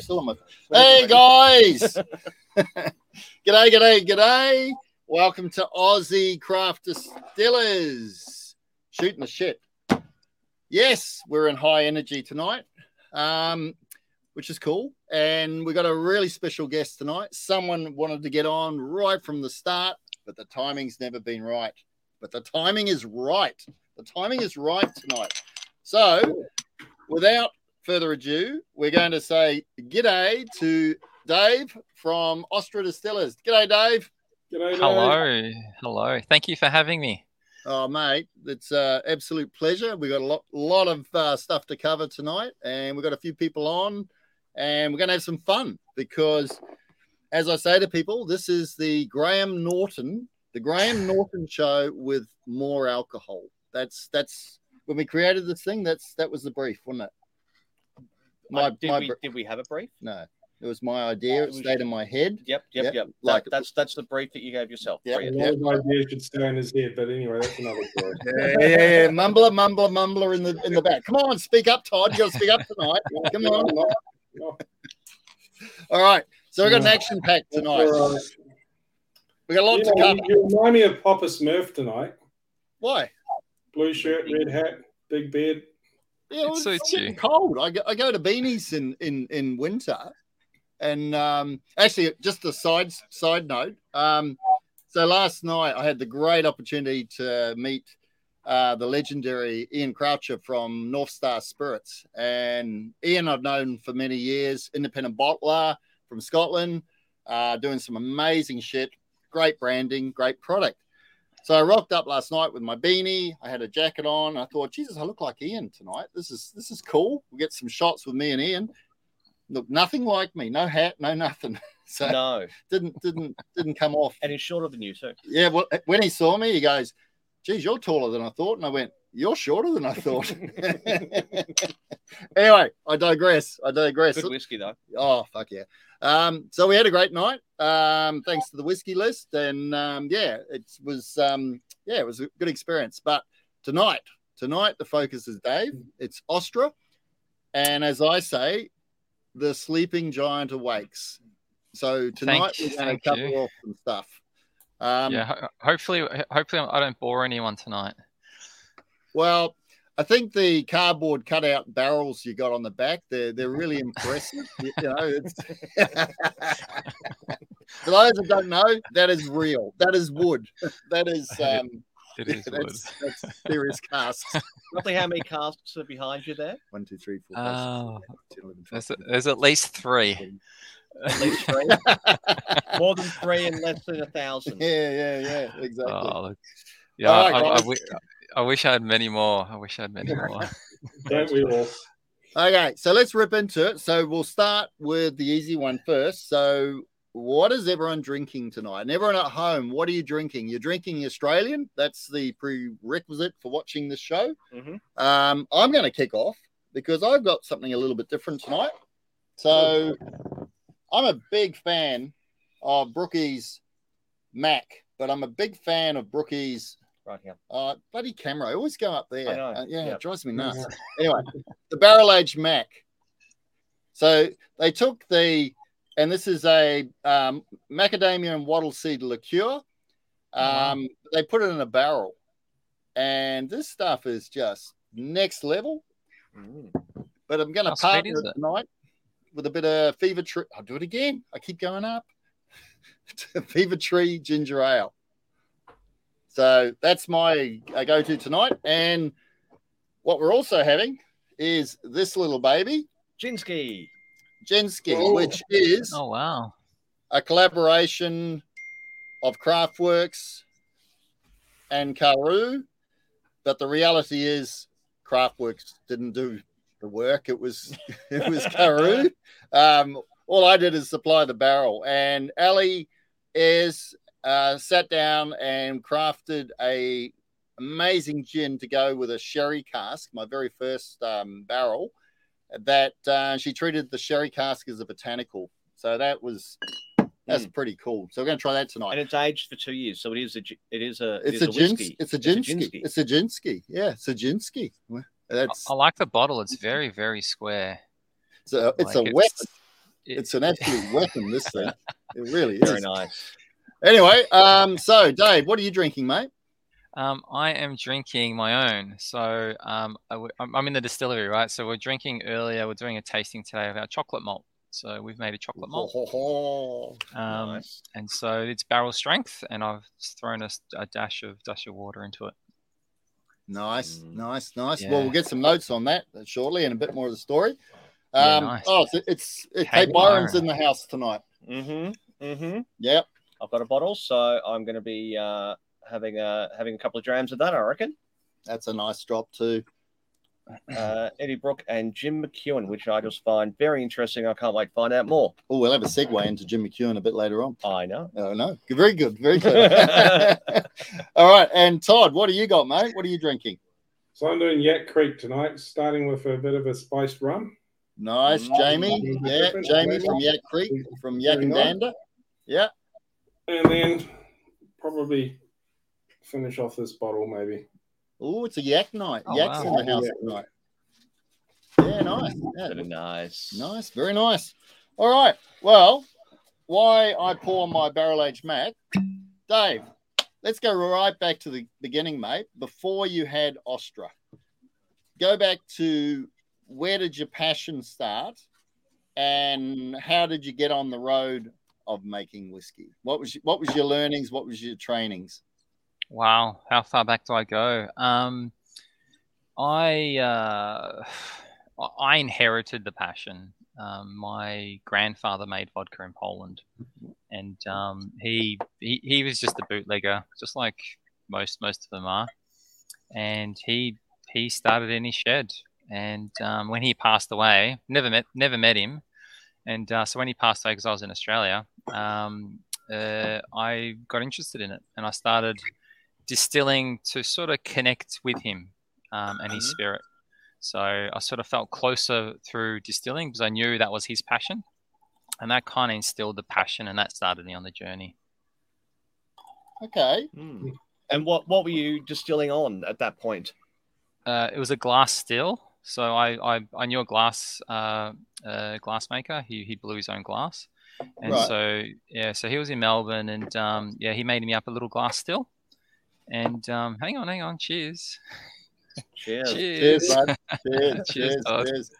I'm still on my. Hey guys! g'day, g'day, g'day! Welcome to Aussie Craft Distillers. Shooting the shit. Yes, we're in high energy tonight, um, which is cool. And we've got a really special guest tonight. Someone wanted to get on right from the start, but the timing's never been right. But the timing is right. The timing is right tonight. So, without further ado, we're going to say g'day to Dave from Ostra Distillers. G'day, Dave. G'day, Dave. Hello, hello. Thank you for having me. Oh, mate, it's an absolute pleasure. We've got a lot, lot of uh, stuff to cover tonight, and we've got a few people on, and we're going to have some fun because, as I say to people, this is the Graham Norton, the Graham Norton show with more alcohol. That's that's when we created this thing. That's that was the brief, wasn't it? Uh, did, my we, did we have a brief? no, it was my idea. It it stayed in my head. Yep, yep, Yep, yep. like- That- that's that's the brief that you gave yourself. Yep. A Brilliant. lot of ideas should stay in his head, but anyway, that's another story. Yeah, yeah, yeah. Mumbler, mumbler, mumbler in the in the back. Come on, speak up, Todd. You got to speak up tonight. Come on. All right. So we got an action pack tonight. We got a lot you, to cover. you remind me of Papa Smurf tonight. Why? Blue shirt, red hat, big beard. Yeah, It it's suits getting cold. I go, I go to beanies in in in winter, and um, actually, just a side side note. Um, so last night I had the great opportunity to meet uh, the legendary Iain Croucher from North Star Spirits, and Iain I've known for many years, independent bottler from Scotland, uh, doing some amazing shit. Great branding, great product. So I rocked up last night with my beanie. I had a jacket on. I thought, Jesus, I look like Iain tonight. This is this is cool. We'll get some shots with me and Iain. Look, nothing like me. No hat, no nothing. So No, didn't didn't didn't come off. and he's shorter than you too. Yeah, well, when he saw me, he goes, "Geez, you're taller than I thought." And I went, "You're shorter than I thought." anyway, I digress. I digress. Good whiskey though. Oh fuck yeah! Um, so we had a great night. Um, thanks to the whiskey list, and um, yeah, it was um, yeah, it was a good experience. But tonight, tonight the focus is Dave. It's Ostra, and as I say, the sleeping giant awakes. So tonight we're going to cover off some stuff. Um, yeah, ho- hopefully, hopefully I don't bore anyone tonight. Well, I think the cardboard cutout barrels you got on the back, they're they're really impressive. you, you know, it's for those that don't know, that is real. That is wood. That is um It is wood. that's, that's serious casks. Roughly how many casks are behind you there? One, two, three, four, five, Oh, six, seven, eight, nine, there's, ten, eleven, there's at least three. At least three. More than three and less than a thousand. Yeah, yeah, yeah, exactly. Oh, yeah, All I, I, I, guys. wi- I wish I had many more. I wish I had many more. Don't we all? Okay, so let's rip into it. So we'll start with the easy one first. So, what is everyone drinking tonight? And everyone at home, what are you drinking? You're drinking Australian. That's the prerequisite for watching this show. Mhm. Um, I'm going to kick off because I've got something a little bit different tonight. So, I'm a big fan of Brookie's Mac, but I'm a big fan of Brookie's Right here. uh, bloody camera. I always go up there. I know. Uh, yeah, Yeah. it drives me nuts. anyway, the barrel aged Mac. So they took the, and this is a um, macadamia and wattle seed liqueur. Um, wow. They put it in a barrel, and this stuff is just next level. Mm. But I'm going to How sweet partner it it? tonight with a bit of Fever Tree. I'll do it again. I keep going up. To fever Tree Ginger Ale. So that's my uh, go-to tonight. And what we're also having is this little baby, Jinsky. Jensky, Oh. which is Oh wow! a collaboration of Craftworks and Karu. But the reality is, Craftworks didn't do the work. It was it was Karu. Um, all I did is supply the barrel, and Ali is uh, sat down and crafted a amazing gin to go with a sherry cask, my very first um, barrel. That uh, she treated the sherry cask as a botanical, so that was that's pretty cool. So we're going to try that tonight. And it's aged for two years, so it is a it is a it It's is a, gins, whiskey. it's a It's a ginsky. ginsky. It's a ginsky. Yeah, it's a ginsky. I, That's I like the bottle. It's very, very square. It's a, it's Like, a weapon. it- It's an absolute weapon. This thing, it really is. Very nice. Anyway, um, so Dave, what are you drinking, mate? Um, I am drinking my own. So um, I w- I'm I'm in the distillery, right? So we're drinking earlier. We're doing a tasting today of our chocolate malt. So we've made a chocolate malt, um, nice. and so it's barrel strength, and I've just thrown a dash of dash of water into it. Nice, Mm. nice, nice. Yeah. Well, we'll get some notes on that shortly and a bit more of the story. Yeah, Um, nice. Oh, it's, it's, it's Hey, hey, Byron's Byron. in the house tonight. Mm-hmm. Mm-hmm. Yep. I've got a bottle, so I'm going to be uh, having a having a couple of drams of that. I reckon. That's a nice drop too. Uh, Eddie Brook and Jim McEwan, which I just find very interesting. I can't wait to find out more. Oh, we'll have a segue into Jim McEwan a bit later on. I know. Oh no, very good, very good. All right, and Todd, what do you got, mate? What are you drinking? So I'm doing Yak Creek tonight, starting with a bit of a spiced rum. Nice. Jamie. Yeah, Jamie from Yak Creek, from Yackandandah. Yeah. And then probably finish off this bottle, maybe. Oh, it's a yak night. Oh, Yak's wow. in the house Yeah. tonight. Yeah, nice. Yeah, Very nice. Nice, very nice. All right. Well, why I pour my barrel aged Mac, Dave. Let's go right back to the beginning, mate. Before you had Ostra, go back to where did your passion start, and how did you get on the road of making whiskey? What was what was your learnings? What was your trainings? Wow, how far back do I go? Um, I uh, I inherited the passion. Um, my grandfather made vodka in Poland, and um, he, he he was just a bootlegger, just like most most of them are. And he he started in his shed, and um, when he passed away, never met never met him. And uh, so when he passed away, because I was in Australia, um, uh, I got interested in it, and I started distilling to sort of connect with him um, and his Mhm. spirit. So I sort of felt closer through distilling because I knew that was his passion. And that kind of instilled the passion, and that started me on the journey. Okay. Hmm. And what what were you distilling on at that point? Uh, it was a glass still. So I, I, I knew a glass uh, uh, glass maker. He, he blew his own glass. And Right. so, yeah, so he was in Melbourne and um, yeah, he made me up a little glass still. And um, hang on, hang on. Cheers. Cheers. Cheers, bud. Cheers. Cheers, cheers. Todd. cheers.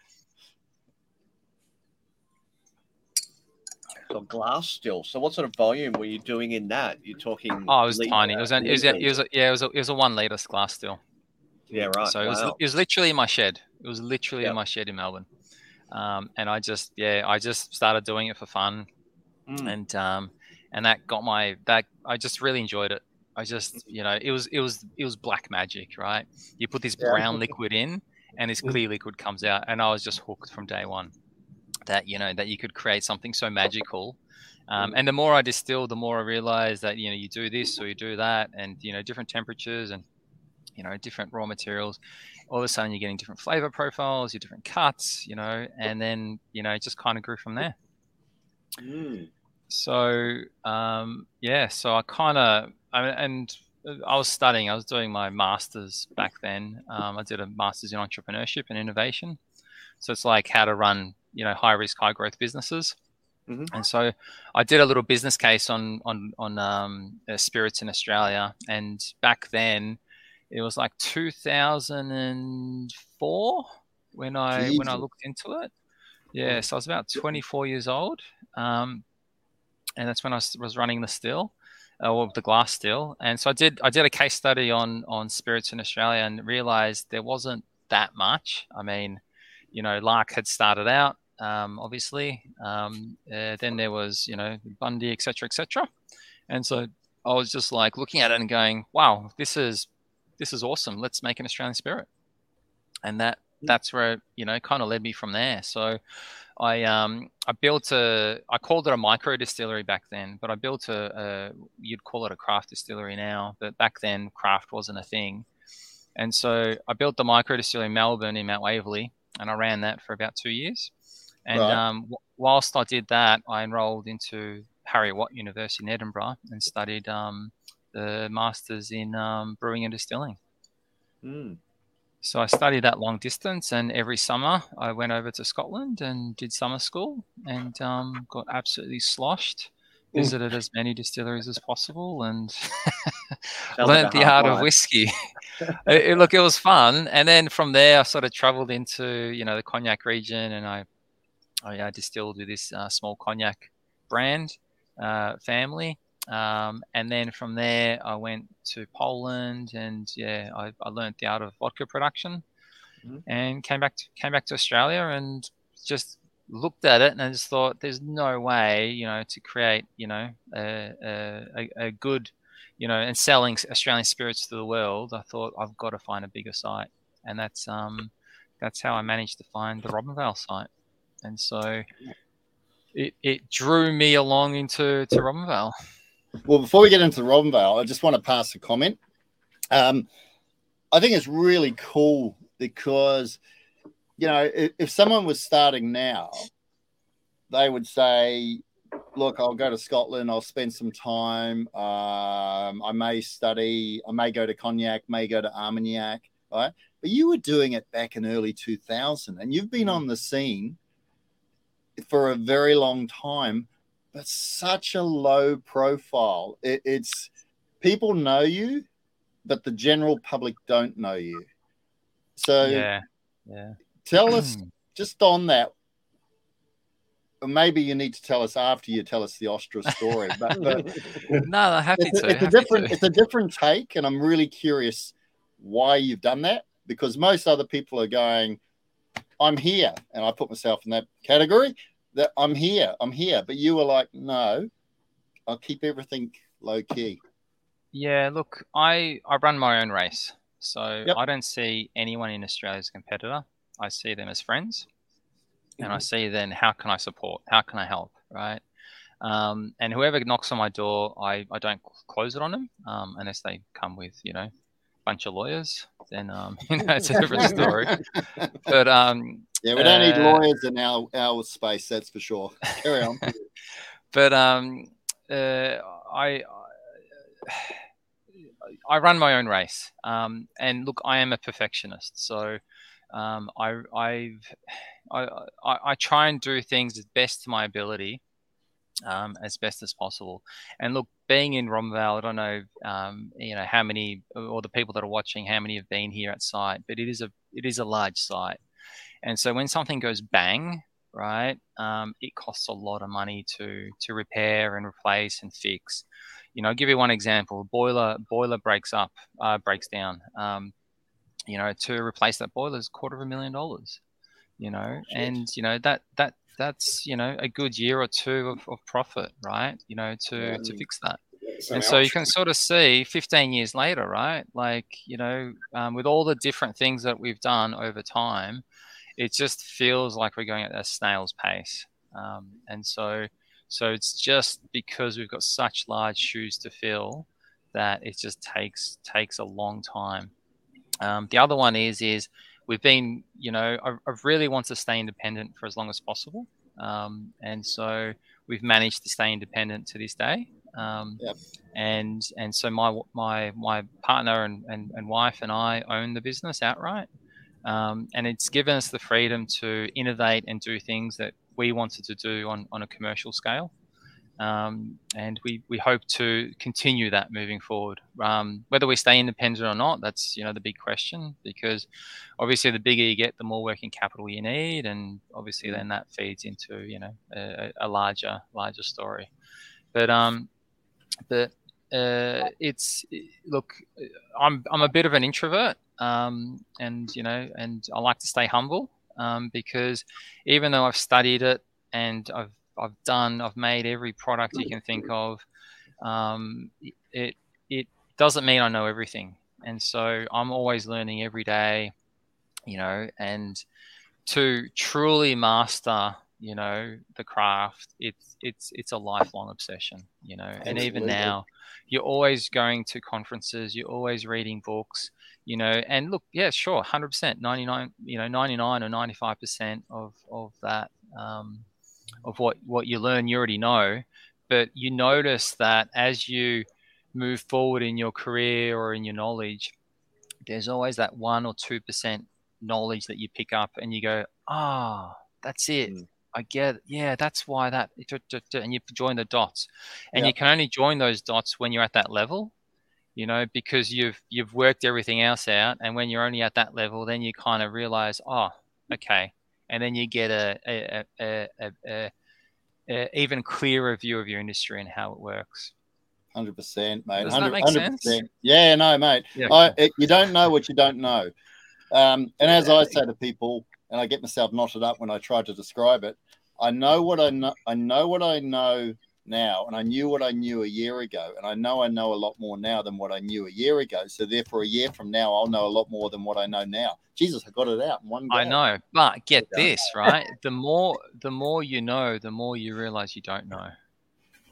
So glass still. So what sort of volume were you doing in that? You're talking. Oh, it was litre, tiny. It was, an, it was, it was a, yeah, it was a, it was a one liter glass still. Yeah, right. So it was, it was literally in my shed. It was literally Yep. in my shed in Melbourne. Um, and I just, yeah, I just started doing it for fun. Mm. And, um, and that got my, that, I just really enjoyed it. I just, you know, it was, it was, it was black magic, right? You put this Yeah. brown liquid in and this Mm. clear liquid comes out. And I was just hooked from day one that, you know, that you could create something so magical. Um, and the more I distill, the more I realize that, you know, you do this or you do that and, you know, different temperatures and, you know, different raw materials. All of a sudden, you're getting different flavor profiles, your different cuts, you know, and then, you know, it just kind of grew from there. Mm. So, um, yeah, so I kind of, I mean, and I was studying, I was doing my master's back then. Um, I did a master's in entrepreneurship and innovation. So it's like how to run, you know, high risk, high growth businesses. Mhm. And so I did a little business case on on on um, uh, spirits in Australia, and back then it was like 2004 when I when I looked into it. Yeah, so I was about 24 years old, um, and that's when I was, running the still, uh, well, the glass still. And so I did I did a case study on on spirits in Australia and realized there wasn't that much. I mean, you know, Lark had started out, um, obviously. Um, uh, then there was, you know, Bundy, etc., etc. And so I was just like looking at it and going, "Wow, this is this is awesome. Let's make an Australian spirit." And that that's where you know kind of led me from there. So I um I built a I called it a micro distillery back then, but I built a, a you'd call it a craft distillery now, but back then craft wasn't a thing. And so I built the micro distillery in Melbourne in Mount Waverley, and I ran that for about two years. And Right. um, w- whilst I did that, I enrolled into Heriot-Watt University in Edinburgh and studied um, the masters in um, brewing and distilling. Mm. so I studied that long distance, and every summer I went over to Scotland and did summer school, and um, got absolutely sloshed. Mm. Visited as many distilleries as possible, and learned the art of whiskey. it, look, it was fun, and then from there I sort of travelled into you know the cognac region, and I I uh, distilled with this uh, small cognac brand uh, family. Um, and then from there, I went to Poland, and yeah, I, I learned the art of vodka production, Mhm. and came back to, came back to Australia, and just looked at it, and I just thought, there's no way, you know, to create, you know, a, a, a- a good, you know, and selling Australian spirits to the world. I thought I've got to find a bigger site, and that's um, that's how I managed to find the Robinvale site, and so. It, it drew me along into to Robinvale. Well, before we get into the Robinvale, I just want to pass a comment. Um, I think it's really cool because, you know, if, if someone was starting now, they would say, look, I'll go to Scotland, I'll spend some time, um, I may study, I may go to Cognac, may go to Armagnac, right? But you were doing it back in early 2000 and you've been on the scene for a very long time but such a low profile. It, it's people know you, but the general public don't know you. So yeah, yeah. tell us hmm. just on that. Maybe you need to tell us after you tell us the Ostra story, but, but no, I'm happy it's, to. it's a different to. it's a different take, and I'm really curious why you've done that because most other people are going, "I'm here," and I put myself in that category. That I'm here, I'm here, but you were like, "No, I'll keep everything low key." Yeah, look, I I run my own race, so Yep. I don't see anyone in Australia as a competitor. I see them as friends, and I see then how can I support, how can I help, right? Um, and whoever knocks on my door, I, I don't close it on them um, unless they come with you know bunch of lawyers. Then um, you know it's a different story. But um, Yeah, we don't need Uh, lawyers in our our space, that's for sure. Carry on. but um, uh, I I run my own race, um, and look, I am a perfectionist, so um, I I've, I, I I try and do things as best to my ability, um, as best as possible. And look, being in Robinvale, I don't know, um, you know, how many or the people that are watching, how many have been here at site, but it is a it is a large site, and so when something goes bang, right, um, it costs a lot of money to to repair and replace and fix. You know, I'll give you one example: boiler boiler breaks up, uh, breaks down. Um, you know, to replace that boiler is quarter of a million dollars. You know, Shit. and you know that that that's you know a good year or two of, of profit, right? You know, to to fix that. So and so you can sort of see 15 years later right? Like you know um, with all the different things that we've done over time it just feels like we're going at a snail's pace. Um, and so so it's just because we've got such large shoes to fill that it just takes takes a long time. Um, the other one is is we've been you know I, I really want to stay independent for as long as possible. Um, and so we've managed to stay independent to this day. Um, Yep. and and so my my my partner and, and, and wife and I own the business outright, um, and it's given us the freedom to innovate and do things that we wanted to do on, on a commercial scale, um, and we, we hope to continue that moving forward. Um, whether we stay independent or not, that's you know the big question because obviously the bigger you get, the more working capital you need, and obviously then that feeds into you know a, a larger larger story. But um, but uh, it's look, I'm I'm a bit of an introvert, um, and you know, and I like to stay humble um, because even though I've studied it and I've I've done I've made every product you can think of, um, it it doesn't mean I know everything, and so I'm always learning every day, you know, and to truly master you know the craft it's it's it's a lifelong obsession you know. And even now you're always going to conferences you're always reading books you know. And look yeah sure 100% 99 you know 99 or 95% of of that um, of what what you learn you already know but you notice that as you move forward in your career or in your knowledge there's always that one or two percent knowledge that you pick up, and you go, "Ah, oh, that's it." Mm. I get, it. yeah, that's why that, and you join the dots, and Yeah. you can only join those dots when you're at that level, you know, because you've you've worked everything else out, and when you're only at that level, then you kind of realize, oh, okay, and then you get a a, a, a, a, even clearer view of your industry and how it works. Hundred percent, mate. Does that 100 make 100%. sense? Yeah, no, mate. Yeah. I, it, you don't know what you don't know. Um, and as I say to people, and I get myself knotted up when I try to describe it, I know what I know. I know what I know now, and I knew what I knew a year ago, and I know I know a lot more now than what I knew a year ago. So therefore, a year from now, I'll know a lot more than what I know now. Jesus, I got it out in one go. I know, but get Yeah. this right: the more the more you know, the more you realize you don't know.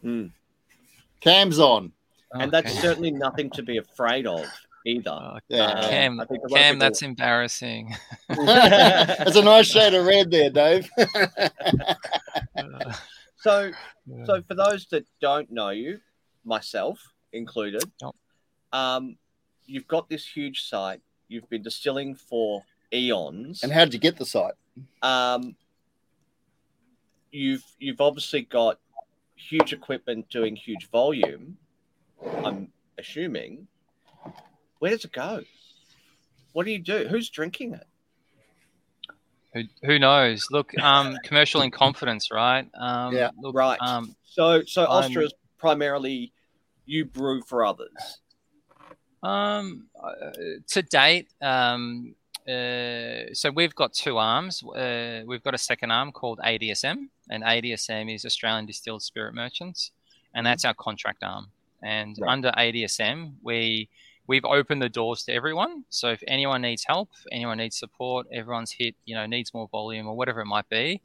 Mm. Cam's on. And that's certainly nothing to be afraid of either. Oh, Yeah. Um, Cam, I think a lot of Cam, people- that's embarrassing. That's a nice shade of red there, Dave. So, yeah. so for those that don't know you, myself included, Yep. um, you've got this huge site. You've been distilling for eons. and how'd you get the site? um, you've you've obviously got huge equipment doing huge volume. I'm assuming. Where does it go? What do you do? Who's drinking it? Who, who knows? Look, um, commercial in confidence, right? Um, Yeah. look, Right. Um, So so Ostra is primarily you brew for others. Um, uh, to date, um, uh, so we've got two arms. Uh, we've got a second arm called ADSM, and ADSM is Australian Distilled Spirit Merchants, and that's our contract arm. And Right. under ADSM, we we've opened the doors to everyone. So if anyone needs help, anyone needs support, everyone's hit, you know, needs more volume or whatever it might be,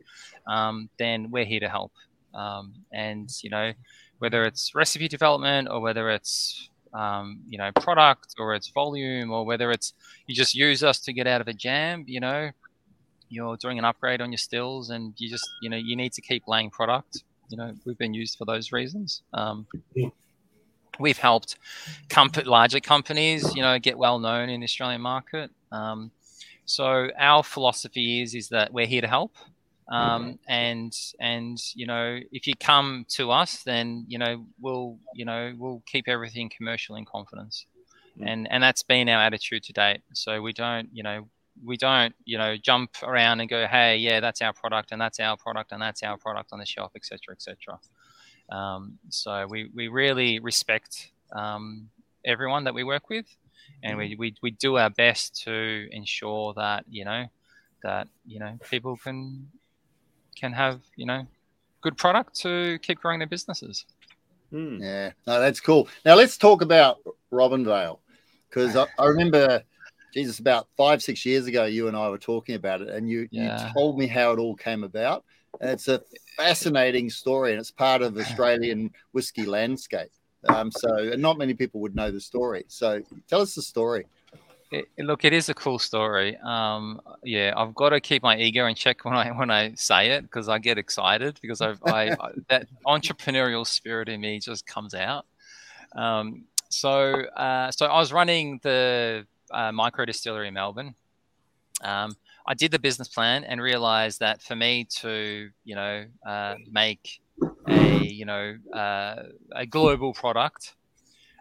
um, then we're here to help. Um, and you know, whether it's recipe development or whether it's um, you know product or it's volume or whether it's you just use us to get out of a jam you know you're doing an upgrade on your stills and you just you know you need to keep laying product you know we've been used for those reasons um. We've helped comp- larger companies you know get well known in the australian market. Um, so our philosophy is is that we're here to help. Um, and and you know if you come to us then you know we'll you know we'll keep everything commercial in confidence. Mm. and and that's been our attitude to date. So we don't you know we don't you know jump around and go hey yeah that's our product and that's our product and that's our product on the shelf etc etc um, so we we really respect um, everyone that we work with and we, we we do our best to ensure that you know that you know people can can have you know good product to keep growing their businesses. Hmm. Yeah, no, that's cool. Now let's talk about Robinvale because I, I remember, Jesus, about five, six years ago, you and I were talking about it, and you Yeah. you told me how it all came about. And it's a fascinating story, and it's part of Australian whiskey landscape. Um, so, and not many people would know the story. So, tell us the story. It, it- look, it is a cool story. Um, yeah, I've got to keep my ego in check when I when I say it because I get excited because I've, I, I that entrepreneurial spirit in me just comes out. Um, so uh, so I was running the uh, micro distillery in Melbourne. Um, I did the business plan and realized that for me to you know uh, make a you know uh, a global product,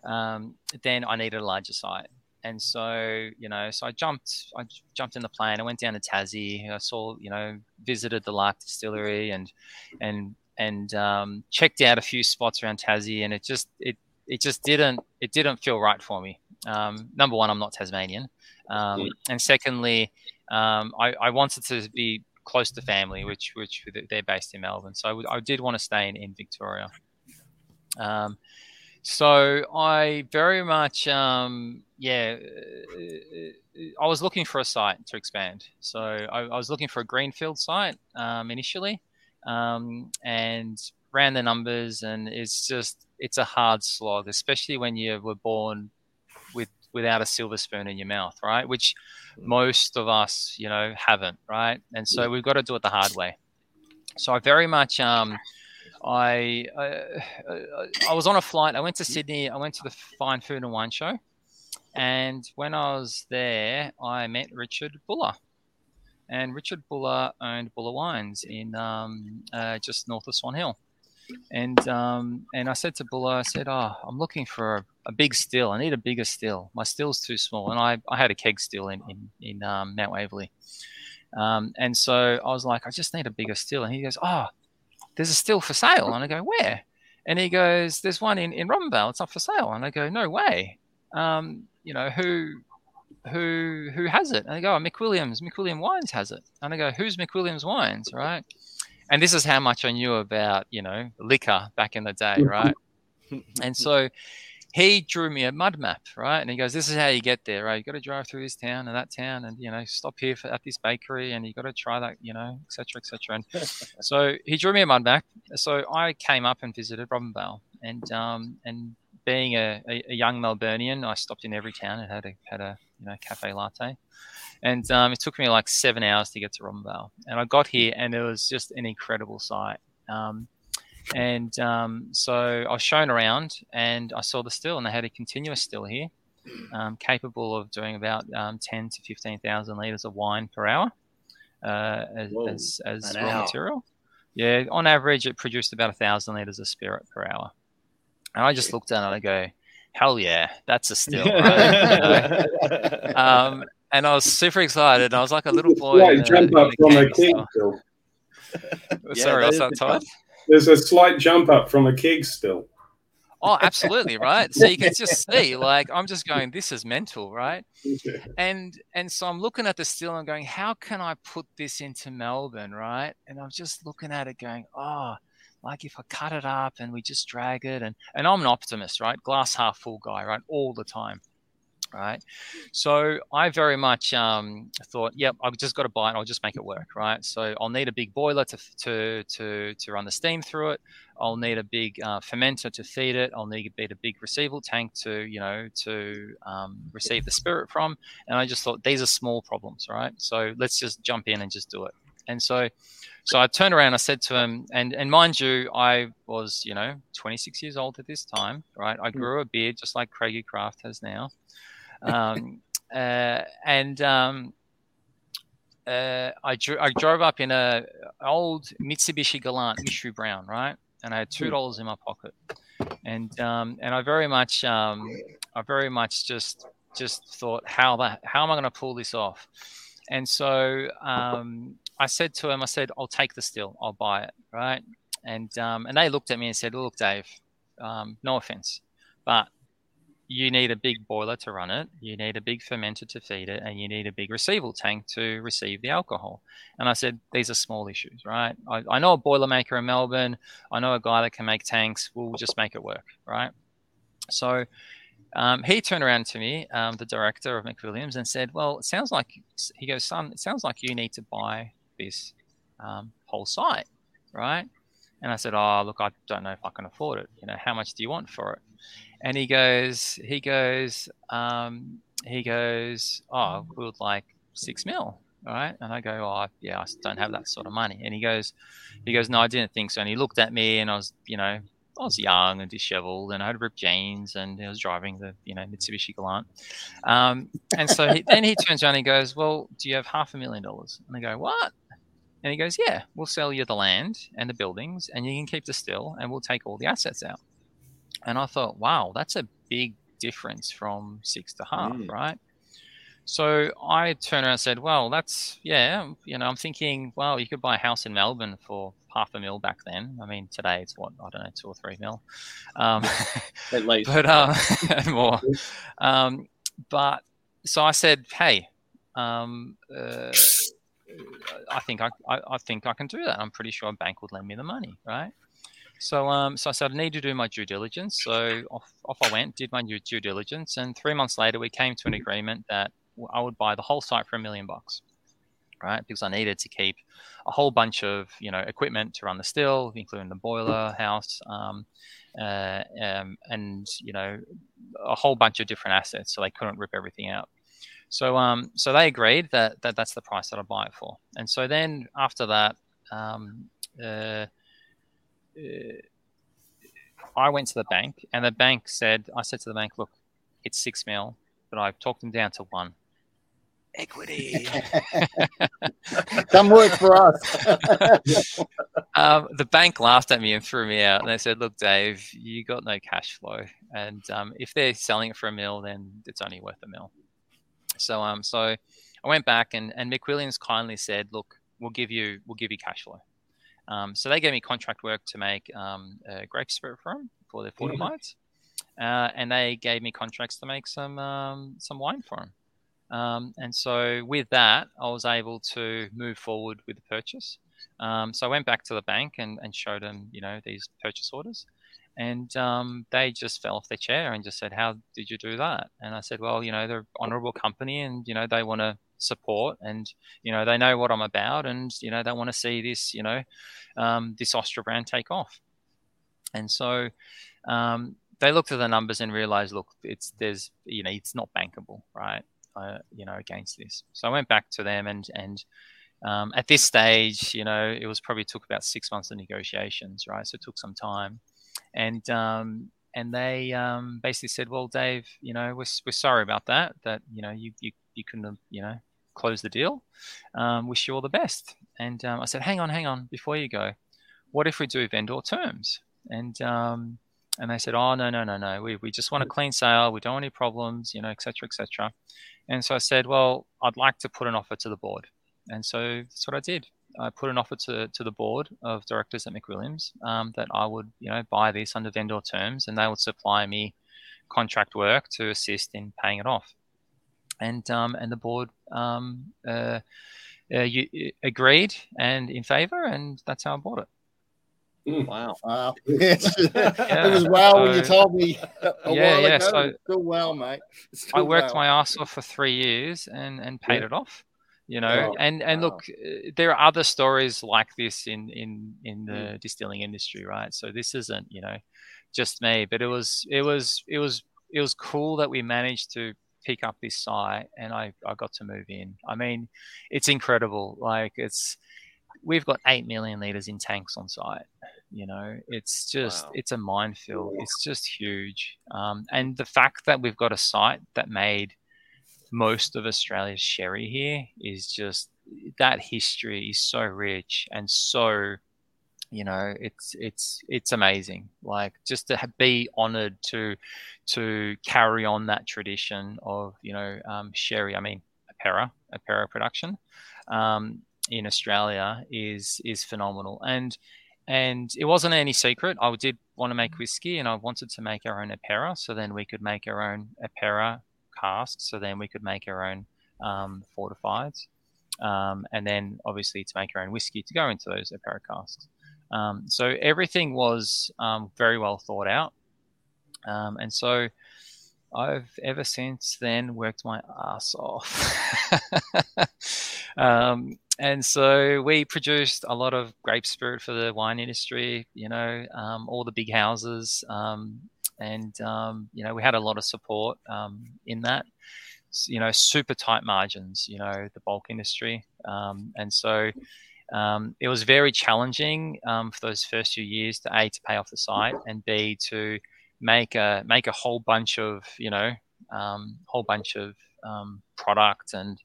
um, then I needed a larger site. And so you know so i jumped i jumped in the plane i went down to tassie. I saw you know visited the lark distillery and and and um, checked out a few spots around tassie and it just it it just didn't it didn't feel right for me. Um, number one i'm not tasmanian. Um, and secondly um, I, I wanted to be close to family which which they're based in melbourne so i, did want to stay in, in victoria um, so I very much, um, yeah, uh, I was looking for a site to expand. So I, I was looking for a greenfield site um, initially, um, and ran the numbers, and it's just it's a hard slog, especially when you were born without a silver spoon in your mouth, right? Which most of us, you know, haven't, right? And so we've got to do it the hard way. So I very much. Um, I, I I was on a flight. I went to Sydney. I went to the Fine Food and Wine Show, and when I was there, I met Richard Buller. And Richard Buller owned Buller Wines in um, uh, just north of Swan Hill. And um, and I said to Buller, I said, "Oh, I'm looking for a, a, big still. I need a bigger still. My still's too small." And I, I had a keg still in in, in um, Mount Waverley. Um, and so I was like, "I just need a bigger still." And he goes, "Oh, there's a still for sale." And I go, "Where?" And he goes, "There's one in in Robinvale. It's up for sale." And I go, "No way." Um, you know who who who has it? And they go, oh, McWilliams, McWilliam Wines has it. And I go, who's McWilliams Wines, right? And this is how much I knew about, you know, liquor back in the day, mm-hmm. right? and so he drew me a mud map, right? And he goes, "This is how you get there, right? You got to drive through this town and that town, and you know, stop here for, at this bakery, and you got to try that, you know, etc., etc." And so he drew me a mud map. So I came up and visited Robinvale, and um, and being a, a, a, young Melburnian, I stopped in every town and had a had a you know cafe latte, and um, it took me like seven hours to get to Robinvale. And I got here, and it was just an incredible sight. Um, and um, so I was shown around, and I saw the still, and they had a continuous still here, um, capable of doing about um, ten to fifteen thousand liters of wine per hour uh, as Whoa, as, as raw hour. material. Yeah, on average, it produced about a thousand liters of spirit per hour. And I just looked at it and I go, hell yeah, that's a still. Right? um, and I was super excited. And I was like a little boy. Slight jump up from a keg still. Sorry, what's that, Todd? There's a slight jump up from a keg still. Oh, absolutely, right. So you can just see, like, I'm just going, this is mental, right? And and so I'm looking at the still and going, how can I put this into Melbourne, right? And I'm just looking at it, going, oh, like if I cut it up and we just drag it and and I'm an optimist, right? Glass half full guy, right? All the time. Right. So I very much um, thought, yep, I've just got to buy it. I'll just make it work. Right. So I'll need a big boiler to, to, to, to run the steam through it. I'll need a big uh, fermenter to feed it. I'll need a big receival tank to, you know, to um, receive the spirit from. And I just thought these are small problems. Right. So let's just jump in and just do it. And so so I turned around, I said to him, and, and mind you, I was, you know, 26 years old at this time, right? I hmm. grew a beard just like Craigie Craft has now. Um, uh, and um, uh, I, dro- I drove up in a old Mitsubishi Galant Mishru Brown, right? And I had two hmm. dollars in my pocket, and um, and I very much um, I very much just just thought how that how am I going to pull this off? And so um, I said to him, I said, I'll take the still, I'll buy it, right? And um, and they looked at me and said, Look, Dave, um, no offense, but you need a big boiler to run it, you need a big fermenter to feed it, and you need a big receival tank to receive the alcohol. And I said, These are small issues, right? I, I know a boiler maker in Melbourne, I know a guy that can make tanks, we'll just make it work, right? So um, he turned around to me, um, the director of McWilliams, and said, "Well, it sounds like he goes, son. It sounds like you need to buy this um, whole site, right?" And I said, "Oh, look, I don't know if I can afford it. You know, how much do you want for it?" And he goes, he goes, um, he goes, "Oh, we would like six mil." Right. And I go, Oh, yeah, I don't have that sort of money. And he goes, he goes, No, I didn't think so. And he looked at me and I was, you know, I was young and disheveled, and I had ripped jeans, and I was driving the you know Mitsubishi Galant. Um, and so he, then he turns around and he goes, "Well, do you have half a million dollars?" And I go, "What?" And he goes, "Yeah, we'll sell you the land and the buildings, and you can keep the still, and we'll take all the assets out." And I thought, "Wow, that's a big difference from six to half, mm. right?" So I turned around and said, "Well, that's yeah, you know, I'm thinking, well, you could buy a house in Melbourne for half a mil back then. I mean, today it's what I don't know, two or three mil, um, at least, but uh, more. Um, but so I said, hey, um, uh, I think I, I, I, think I can do that. I'm pretty sure a bank would lend me the money, right? So, um, so I said I need to do my due diligence. So off, off I went, did my due, diligence, and three months later we came to an agreement that I would buy the whole site for a million bucks right? Because I needed to keep a whole bunch of you know equipment to run the still, including the boiler house, um, uh, um, and you know a whole bunch of different assets, so they couldn't rip everything out. So um, so they agreed that, that that's the price that I buy it for. And so then after that, um, uh, I went to the bank, and the bank said, I said to the bank, look, it's six mil. but I've talked them down to one. Equity. Come work for us. um, the bank laughed at me and threw me out. And they said, "Look, Dave, you got no cash flow, and um, if they're selling it for a mill, then it's only worth a mill." So, um, so I went back and and McWilliams kindly said, "Look, we'll give you we'll give you cash flow." Um, so they gave me contract work to make um, a grape spirit for them for their fortifieds, uh, and they gave me contracts to make some um, some wine for them. Um, and so with that, I was able to move forward with the purchase. Um, so I went back to the bank and, and showed them, you know, these purchase orders. And um, they just fell off their chair and just said, "How did you do that?" And I said, "Well, you know, they're an honourable company, and you know, they want to support, and you know, they know what I'm about, and you know, they want to see this, you know, um, this Ostra brand take off." And so um, they looked at the numbers and realized, look, it's there's, you know, it's not bankable, right? uh, you know, against this. So I went back to them, and and um, at this stage, you know, it was probably took about six months of negotiations, right? So it took some time, and um, and they um, basically said, well, Dave, you know, we're, we're sorry about that. That you know, you you you couldn't have, you know, close the deal. Um, wish you all the best. And um, I said, hang on, hang on, before you go, what if we do vendor terms? And um, and they said, oh no no no no, we we just want a clean sale. We don't want any problems, you know, etc. etc. And so I said, well, I'd like to put an offer to the board. And so that's what I did. I put an offer to, to the board of directors at McWilliams um, that I would, you know, buy this under vendor terms, and they would supply me contract work to assist in paying it off. And um, and the board um, uh, uh, you, agreed and in favour, and that's how I bought it. Mm. Wow. Wow. Yes. yeah. It was wow so, when you told me a yeah, while yeah. ago. So still well, mate. I worked my ass off for three years and, and paid yeah. it off. You know, oh, and and wow. look, uh, there are other stories like this in in in the mm. distilling industry, right? So this isn't you know just me, but it was it was it was it was cool that we managed to pick up this site and I, I got to move in. I mean, it's incredible. Like it's we've got 8 million liters in tanks on site you know it's just wow. it's a minefield it's just huge um, and the fact that we've got a site that made most of australia's sherry here is just that history is so rich and so you know it's it's it's amazing like just to be honored to to carry on that tradition of you know um, sherry i mean apera apera production um, in Australia is is phenomenal. And and it wasn't any secret. I did want to make whiskey, and I wanted to make our own apera, so then we could make our own apera casks, so then we could make our own um, fortifieds, um, and then obviously to make our own whiskey to go into those apera casks. Um, so everything was um, very well thought out, um, and so I've ever since then worked my ass off. um, and so we produced a lot of grape spirit for the wine industry, you know, um, all the big houses. Um, and, you know, we had a lot of support in that, you know, super tight margins, you know, the bulk industry. Um, and so it was very challenging for those first few years to A, to pay off the site, and B, to make a make a whole bunch of you know um, whole bunch of um, product and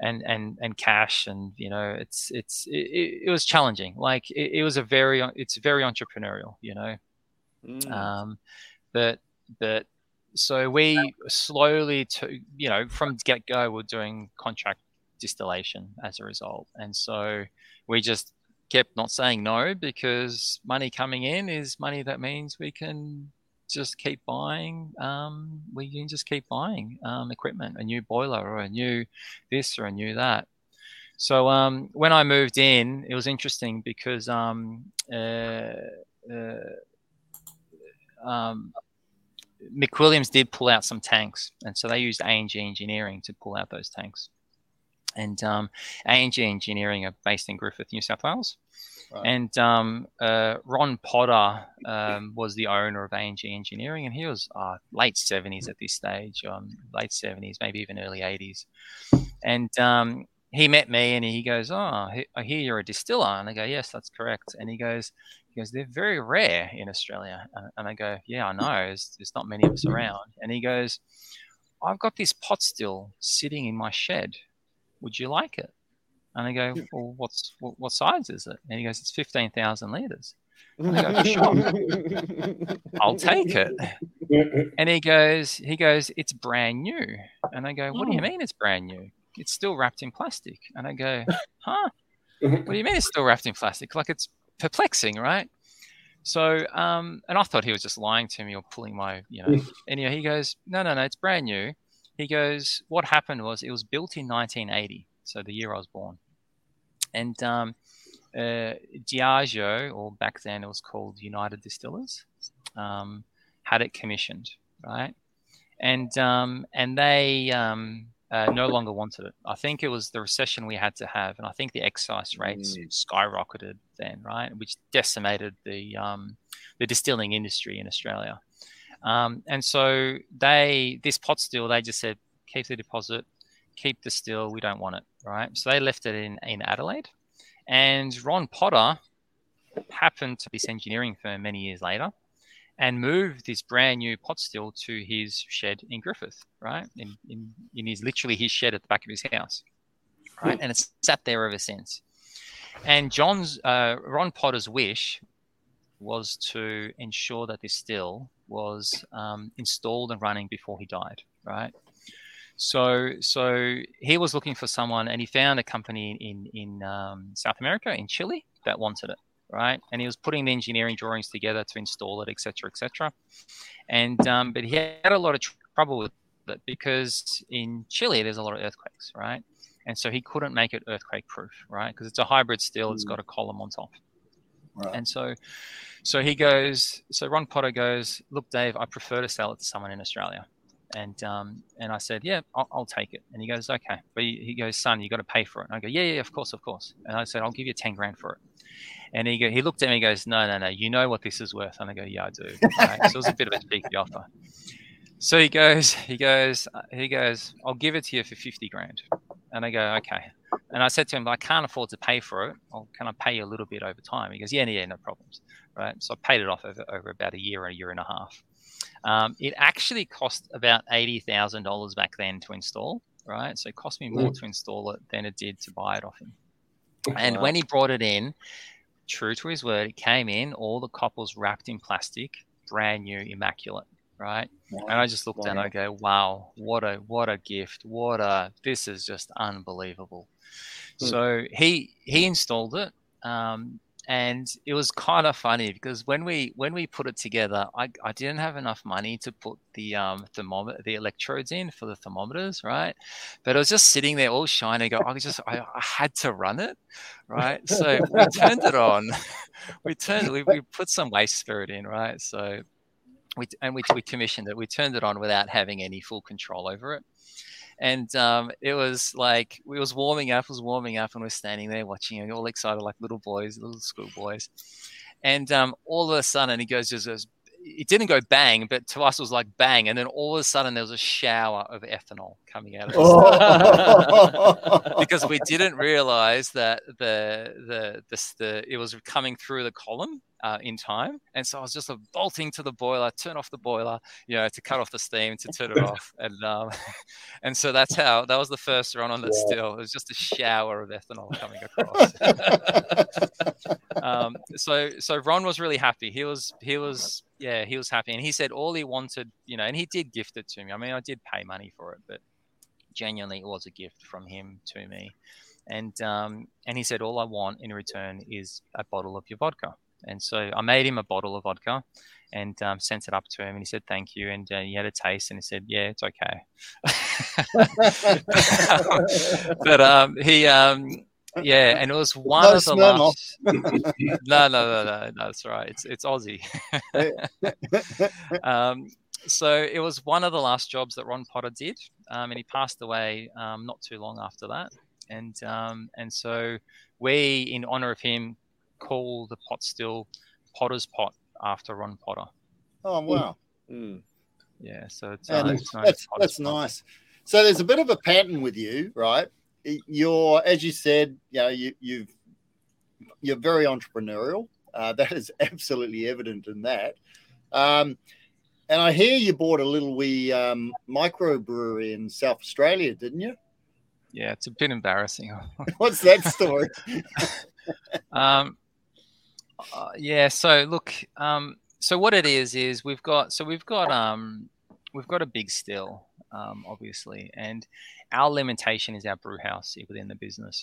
and and and cash and you know it's it's it, it was challenging like it, it, was a very it's very entrepreneurial you know mm. um but but so we slowly to you know from get go we're doing contract distillation as a result and so we just kept not saying no because money coming in is money that means we can just keep buying. Um, we can just keep buying um, equipment, a new boiler or a new this or a new that. So um, when I moved in, it was interesting because um, uh, uh, um, McWilliams did pull out some tanks, and so they used A&G Engineering to pull out those tanks. And um, A&G Engineering are based in Griffith, New South Wales. Right. And um, uh, Ron Potter um, was the owner of A&G Engineering, and he was uh, late 70s at this stage, um, late 70s, maybe even early 80s. And um, he met me and he goes, Oh, I hear you're a distiller. And I go, Yes, that's correct. And he goes, he goes, They're very rare in Australia. And I go, Yeah, I know. There's, there's not many of us around. And he goes, I've got this pot still sitting in my shed. Would you like it? And I go, hmm. well, what's what, what size is it? And he goes, it's fifteen thousand liters. I go, sure, I'll take it. And he goes, he goes, it's brand new. And I go, what do you hmm. mean it's brand new? It's still wrapped in plastic. And I go, huh? What do you mean it's still wrapped in plastic? Like it's perplexing, right? So, um, and I thought he was just lying to me or pulling my, you know. Hmm. anyway, he goes, no, no, no, it's brand new. He goes, what happened was it was built in 1980, so the year I was born. And um, uh, Diageo, or back then it was called United Distillers, um, had it commissioned, right? And um, and they um, uh, no longer wanted it. I think it was the recession we had to have, and I think the excise rates Mm. skyrocketed then, right, which decimated the um, the distilling industry in Australia. Um, and so they this pot still they just said keep the deposit, keep the still, we don't want it, right? So they left it in in Adelaide, and Ron Potter happened to this engineering firm many years later and moved this brand new pot still to his shed in Griffith, right? In, in, in his literally his shed at the back of his house, right? And it's sat there ever since. And John's, uh, Ron Potter's wish was to ensure that this still was um, installed and running before he died, right? So, so he was looking for someone, and he found a company in in um, South America, in Chile, that wanted it right? And he was putting the engineering drawings together to install it, etc., etc. And um, but he had a lot of tr- trouble with it because in Chile there's a lot of earthquakes, right? And so he couldn't make it earthquake proof, right? Because it's a hybrid steel, it's got a column on top. Right. And so, so he goes. So Ron Potter goes, look, Dave, I prefer to sell it to someone in Australia. And um, and I said, yeah, I'll, I'll take it. And he goes, okay. But he, he goes, son, you got to pay for it. And I go, yeah, yeah, of course, of course. And I said, I'll give you ten grand for it. And he go, he looked at me and goes, no, no, no, you know what this is worth. And I go, yeah, I do. Right? so it was a bit of a cheeky offer. So he goes, he goes, he goes, I'll give it to you for fifty grand. And I go, okay. And I said to him, I can't afford to pay for it. Or can I pay you a little bit over time? He goes, yeah, yeah, no problems. Right. So I paid it off over, over about a year, and a year and a half. Um, it actually cost about eighty thousand dollars back then to install. Right. So it cost me more to install it than it did to buy it off him. And Wow. when he brought it in, true to his word, it came in, all the coppers wrapped in plastic, brand new, immaculate. Right. And I just looked it and I go, wow, what a what a gift. What a this is just unbelievable. Hmm. So he he installed it. Um, and it was kind of funny because when we when we put it together, I, I didn't have enough money to put the um thermometer the electrodes in for the thermometers, right? But I was just sitting there all shiny. Go, I just I, I had to run it, right? So we turned it on. We turned we, we put some waste spirit in, right? So we and we, we commissioned it. We turned it on without having any full control over it. And um, it was like we was warming up, was warming up, and we're standing there watching it, all excited like little boys, little school boys. And um, all of a sudden, he goes just goes. It didn't go bang, but to us it was like bang, and then all of a sudden there was a shower of ethanol coming out of the Oh. because we didn't realize that the the the, the it was coming through the column uh, in time, and so I was just uh, bolting to the boiler, turn off the boiler, you know, to cut off the steam, to turn it off, and um, and so that's how that was the first run on that Yeah. still. It was just a shower of ethanol coming across. um, so so Ron was really happy. He was he was yeah he was happy, and he said all he wanted, you know, and he did gift it to me. I mean, I did pay money for it, but genuinely it was a gift from him to me. And um, and he said all I want in return is a bottle of your vodka. And so I made him a bottle of vodka and um, sent it up to him. And he said thank you. And uh, he had a taste and he said yeah it's okay. but um, he um, yeah, and it was one No of the last. no, no, no, no, no, that's right. It's it's Aussie. um, so it was one of the last jobs that Ron Potter did, um, and he passed away um, not too long after that. And um, and so we, in honor of him, call the pot still Potter's Pot after Ron Potter. oh wow, Mm. Yeah, so it's, uh, it's that's that's nice. So there's a bit of a pattern with you, right? You're, as you said, you know, you, you've you're very entrepreneurial. Uh, that is absolutely evident in that. Um, and I hear you bought a little wee um, microbrewery in South Australia, didn't you? Yeah, it's a bit embarrassing. What's that story? um, uh, yeah. So look, um, so what it is is we've got so we've got um, we've got a big still, um, obviously, and our limitation is our brew house within the business,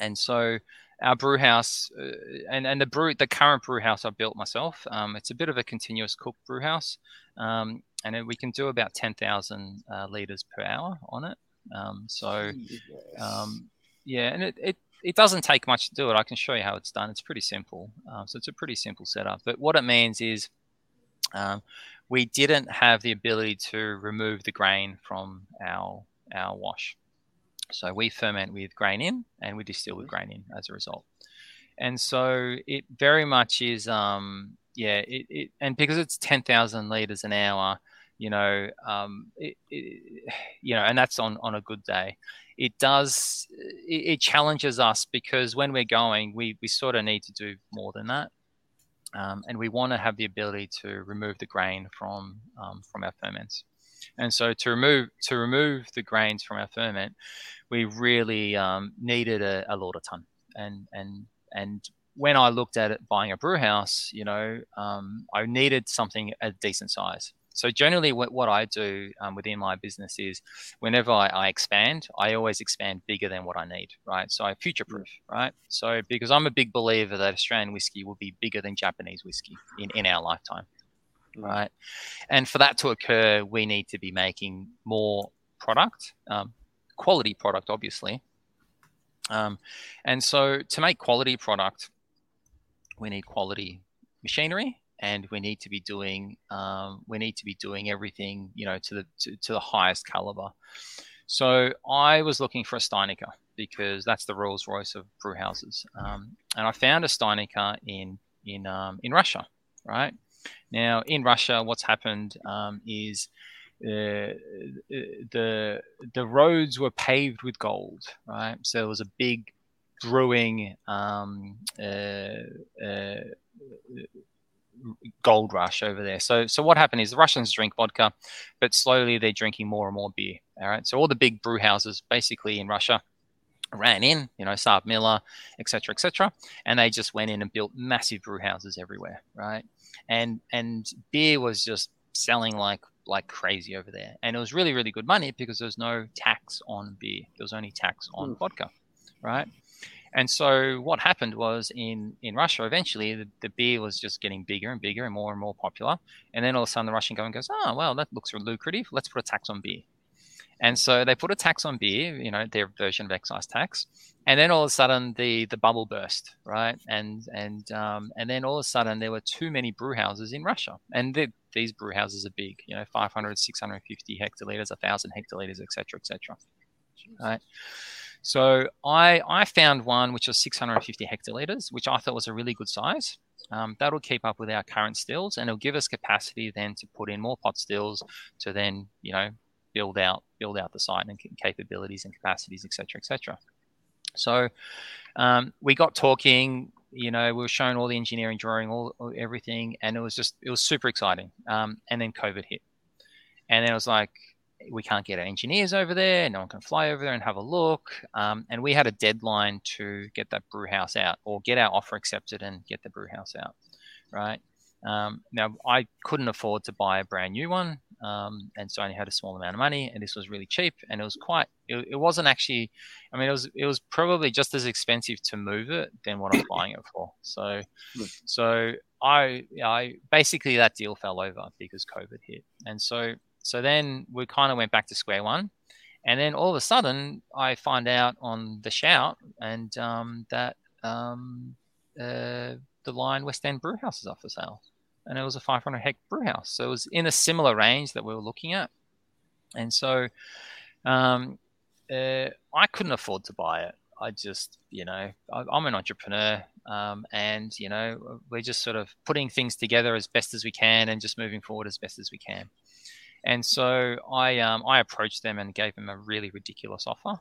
and so our brew house uh, and and the brew the current brew house I built myself. Um, it's a bit of a continuous cook brew house, um, and we can do about ten thousand uh, liters per hour on it. Um, so, um, yeah, and it, it it doesn't take much to do it. I can show you how it's done. It's pretty simple. Um, so it's a pretty simple setup. But what it means is um, we didn't have the ability to remove the grain from our our wash. So we ferment with grain in and we distill with grain in as a result. And so it very much is, um, yeah, it, it and because it's 10,000 liters an hour, you know, um, it, it, you know, and that's on, on a good day. It does, it, it challenges us because when we're going, we, we sort of need to do more than that. Um, and we want to have the ability to remove the grain from um, from our ferments. And so to remove to remove the grains from our ferment, we really um, needed a, a lauter tun. And and and when I looked at it buying a brew house, you know, um, I needed something a decent size. So generally, what, what I do um, within my business is, whenever I, I, expand, I always expand bigger than what I need, right? So I future proof, right? So because I'm a big believer that Australian whiskey will be bigger than Japanese whiskey in, in our lifetime, Mm. right? And for that to occur, we need to be making more product, um, quality product, obviously. Um, and so to make quality product, we need quality machinery and we need to be doing um, we need to be doing everything you know to the to, to, the highest caliber. So i was looking for a steinecker because that's the rolls royce of brew houses. Um, and i found a steinecker in in um, in russia right? Now, in Russia, what's happened um, is uh, the the roads were paved with gold, right? So there was a big brewing um, uh, uh, gold rush over there. So so what happened is the Russians drink vodka, but slowly they're drinking more and more beer. All right. So all the big brew houses, basically in Russia, ran in, you know, SABMiller, etc., etc., and they just went in and built massive brew houses everywhere, right? and and beer was just selling like like crazy over there, and it was really really good money because there was no tax on beer. There was only tax on mm. vodka, right? And so what happened was in in Russia eventually the, the beer was just getting bigger and bigger and more and more popular, and then all of a sudden the Russian government goes, oh well that looks lucrative, let's put a tax on beer. And so they put a tax on beer, you know, their version of excise tax, and then all of a sudden the the bubble burst, right? And and um, and then all of a sudden there were too many brew houses in Russia, and these brew houses are big, you know, 500, 650 hectoliters, 1,000 hectoliters, et cetera, etc., etc. Right. So I I found one which was 650 hectoliters, which I thought was a really good size. Um, that'll keep up with our current stills, and it'll give us capacity then to put in more pot stills to then you know build out build out the site and capabilities and capacities, etc., etc. So um, we got talking. You know, we were showing all the engineering drawing, all everything, and it was just it was super exciting. Um, and then COVID hit, and then it was like we can't get our engineers over there. No one can fly over there and have a look. Um, and we had a deadline to get that brew house out or get our offer accepted and get the brew house out, right? Um, now, I couldn't afford to buy a brand new one, um, and so I only had a small amount of money, and this was really cheap, and it was quite. It, it, wasn't actually. I mean, it was it was probably just as expensive to move it than what I'm buying it for. So, hmm. so I I basically that deal fell over because COVID hit, and so so then we kind of went back to square one, and then all of a sudden I find out on the shout and um, that um, uh, the Lion West End Brewhouse is up for sale and it was a 500 hect brew house. So it was in a similar range that we were looking at. And so um, uh, I couldn't afford to buy it. I just, you know, I, am an entrepreneur, um, and you know, we're just sort of putting things together as best as we can, and just moving forward as best as we can. And so I, um, I approached them and gave them a really ridiculous offer,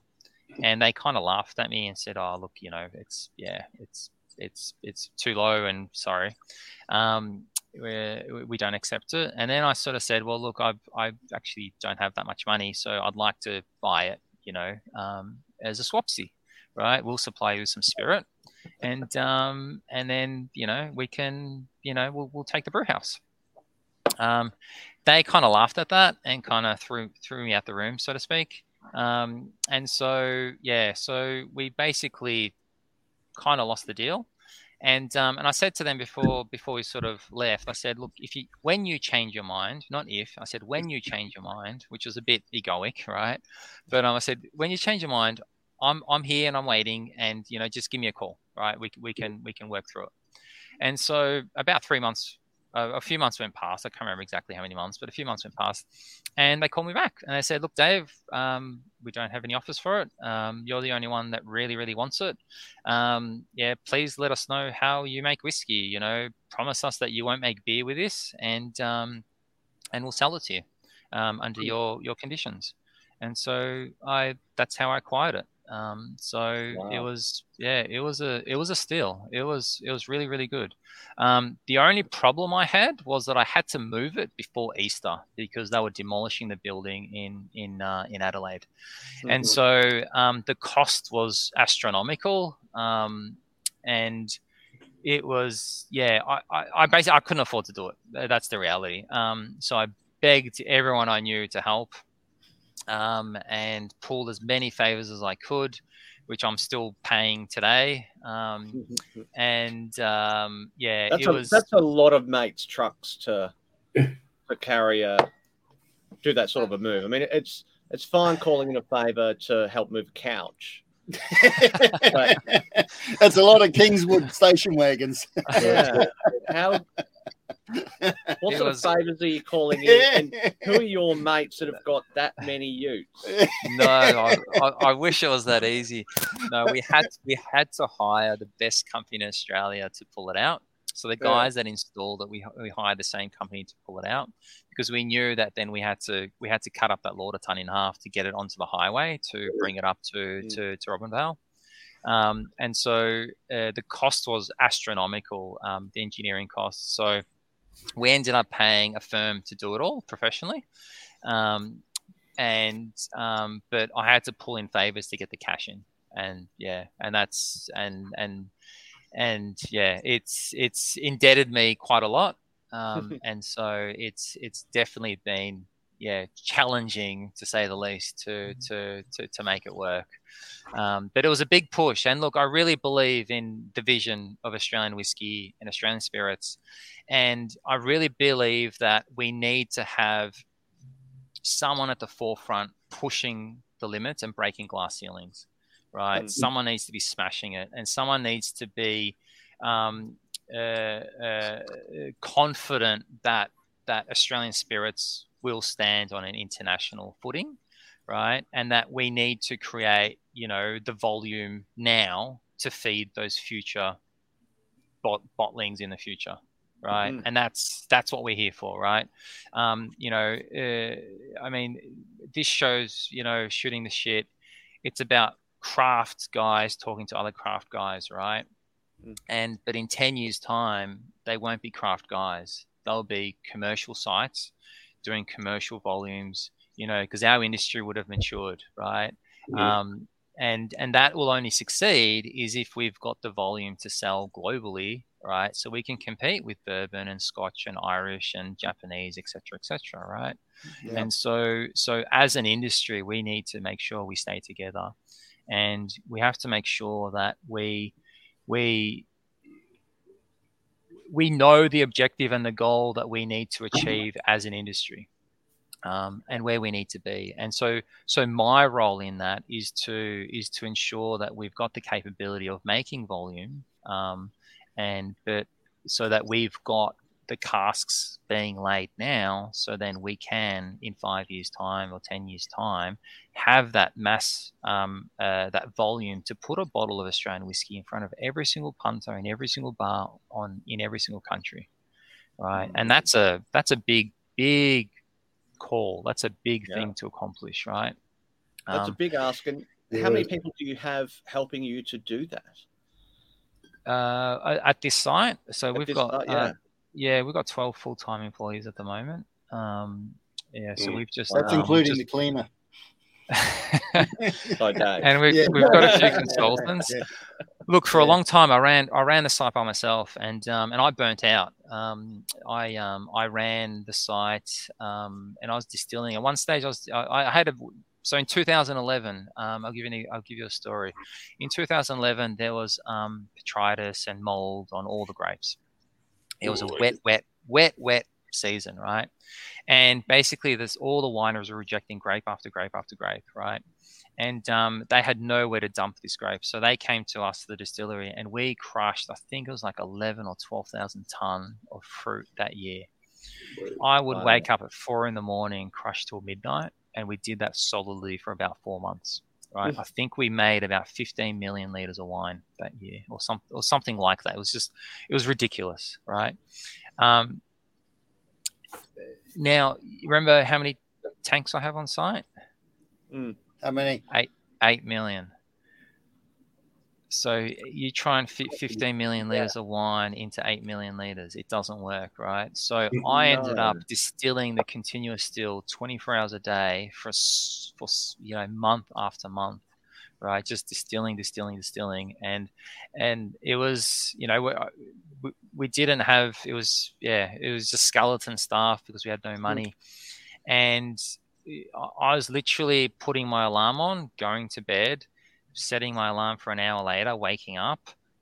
and they kind of laughed at me and said, "Oh, look, you know, it's yeah, it's it's it's too low, and sorry." Um, we we don't accept it. And then I sort of said, well, look, I I actually don't have that much money, so I'd like to buy it, you know, um, as a swapsy, right? We'll supply you some spirit, and um, and then you know we can, you know, we'll we'll take the brew house. Um, they kind of laughed at that and kind of threw threw me out the room, so to speak. Um, and so yeah, so we basically kind of lost the deal. And um, and I said to them before before we sort of left, I said, look, if you when you change your mind, not if, I said when you change your mind, which was a bit egoic, right? But um, I said when you change your mind, I'm I'm here and I'm waiting, and you know just give me a call, right? We we can we can work through it. And so about three months a, a few months went past. I can't remember exactly how many months, but a few months went past, and they called me back and they said, "Look, Dave, um, we don't have any offers for it. Um, you're the only one that really, really wants it. Um, yeah, please let us know how you make whiskey. You know, promise us that you won't make beer with this, and um, and we'll sell it to you um, under your your conditions." And so I that's how I acquired it. Um, so wow. it was, yeah, it was a, it was a steal. It was, it was really, really good. Um, the only problem I had was that I had to move it before Easter because they were demolishing the building in in uh, in Adelaide, mm-hmm. and so um, the cost was astronomical. Um, and it was, yeah, I, I, I, basically I couldn't afford to do it. That's the reality. Um, so I begged everyone I knew to help um, and pulled as many favors as I could, which I'm still paying today. Um, and um, yeah, that's it a, was that's a lot of mates' trucks to to carry a do that sort of a move. I mean, it's it's fine calling in a favor to help move a couch. but, That's a lot of Kingswood station wagons. yeah. How what sort was... of favors are you calling in? And who are your mates that have got that many utes? No, I, I, I, wish it was that easy. No, we had we had to hire the best company in Australia to pull it out. So the guys yeah. that installed it, we, we hired the same company to pull it out because we knew that then we had to we had to cut up that lauter tun in half to get it onto the highway to bring it up to mm. to, to Robinvale. Um, and so uh, the cost was astronomical, um, the engineering costs. So we ended up paying a firm to do it all professionally. Um, and um, but I had to pull in favors to get the cash in, and yeah, and that's and and and yeah, it's it's indebted me quite a lot, um, and so it's it's definitely been yeah challenging to say the least to mm-hmm. to to, to make it work. Um, but it was a big push, and look, I really believe in the vision of Australian whiskey and Australian spirits, and I really believe that we need to have someone at the forefront pushing the limits and breaking glass ceilings. Right, mm-hmm. someone needs to be smashing it, and someone needs to be um, uh, uh, confident that that Australian spirits will stand on an international footing, right? And that we need to create, you know, the volume now to feed those future bot- bottlings in the future, right? Mm-hmm. And that's that's what we're here for, right? Um, you know, uh, I mean, this shows, you know, shooting the shit. It's about craft guys talking to other craft guys, right? Mm. And but in ten years' time, they won't be craft guys. They'll be commercial sites doing commercial volumes, you know, because our industry would have matured, right? Yeah. Um, and and that will only succeed is if we've got the volume to sell globally, right? So we can compete with bourbon and Scotch and Irish and Japanese, etc., etc., right? Yeah. And so so as an industry, we need to make sure we stay together, and we have to make sure that we we we know the objective and the goal that we need to achieve as an industry um, and where we need to be. And so so my role in that is to is to ensure that we've got the capability of making volume um, and but so that we've got the casks being laid now so then we can in five years time or 10 years time have that mass um, uh, that volume to put a bottle of australian whiskey in front of every single punter in every single bar on in every single country right and mm. that's a that's a big big call that's a big yeah. thing to accomplish right that's um, a big ask and how many people do you have helping you to do that uh, at this site so at we've got site, yeah. uh, yeah, we've got 12 full time employees at the moment. Um, yeah, so Mm. we've just That's um, including just- the cleaner. Okay. and we've, Yeah. we've got a few consultants. Yeah. Look, for a long time, I ran I ran the site by myself, and um, and I burnt out. Um, I um, I ran the site, um, and I was distilling. At one stage, I was I, I had a so in 2011. Um, I'll give you I'll give you a story. In 2011, there was um, botrytis and mold on all the grapes. It was a wet, wet, wet, wet season, right? And basically, this all the wineries were rejecting grape after grape after grape, right? and um, they had nowhere to dump this grape. So they came to us, the distillery, and we crushed, I think it was like 11 or 12,000 ton of fruit that year. I would Wow. wake up at four in the morning, crush till midnight, and we did that solidly for about four months. Right, I think we made about 15 million liters of wine that year, or some, or something like that. It was just, it was ridiculous, right? Um, now, remember how many tanks I have on site? How many? Eight eight million. So eh, you try and fit 15 million liters of wine into 8 million liters. It doesn't work, right? So I ended up distilling the continuous still 24 hours a day for, for you know, month after month, right? Just distilling, distilling, distilling. And, and it was, you know, we, we, didn't have, it was, yeah, it was just skeleton staff because we had no money. And eh, I I was literally putting my alarm on, going to bed, setting my alarm for an hour later, waking up,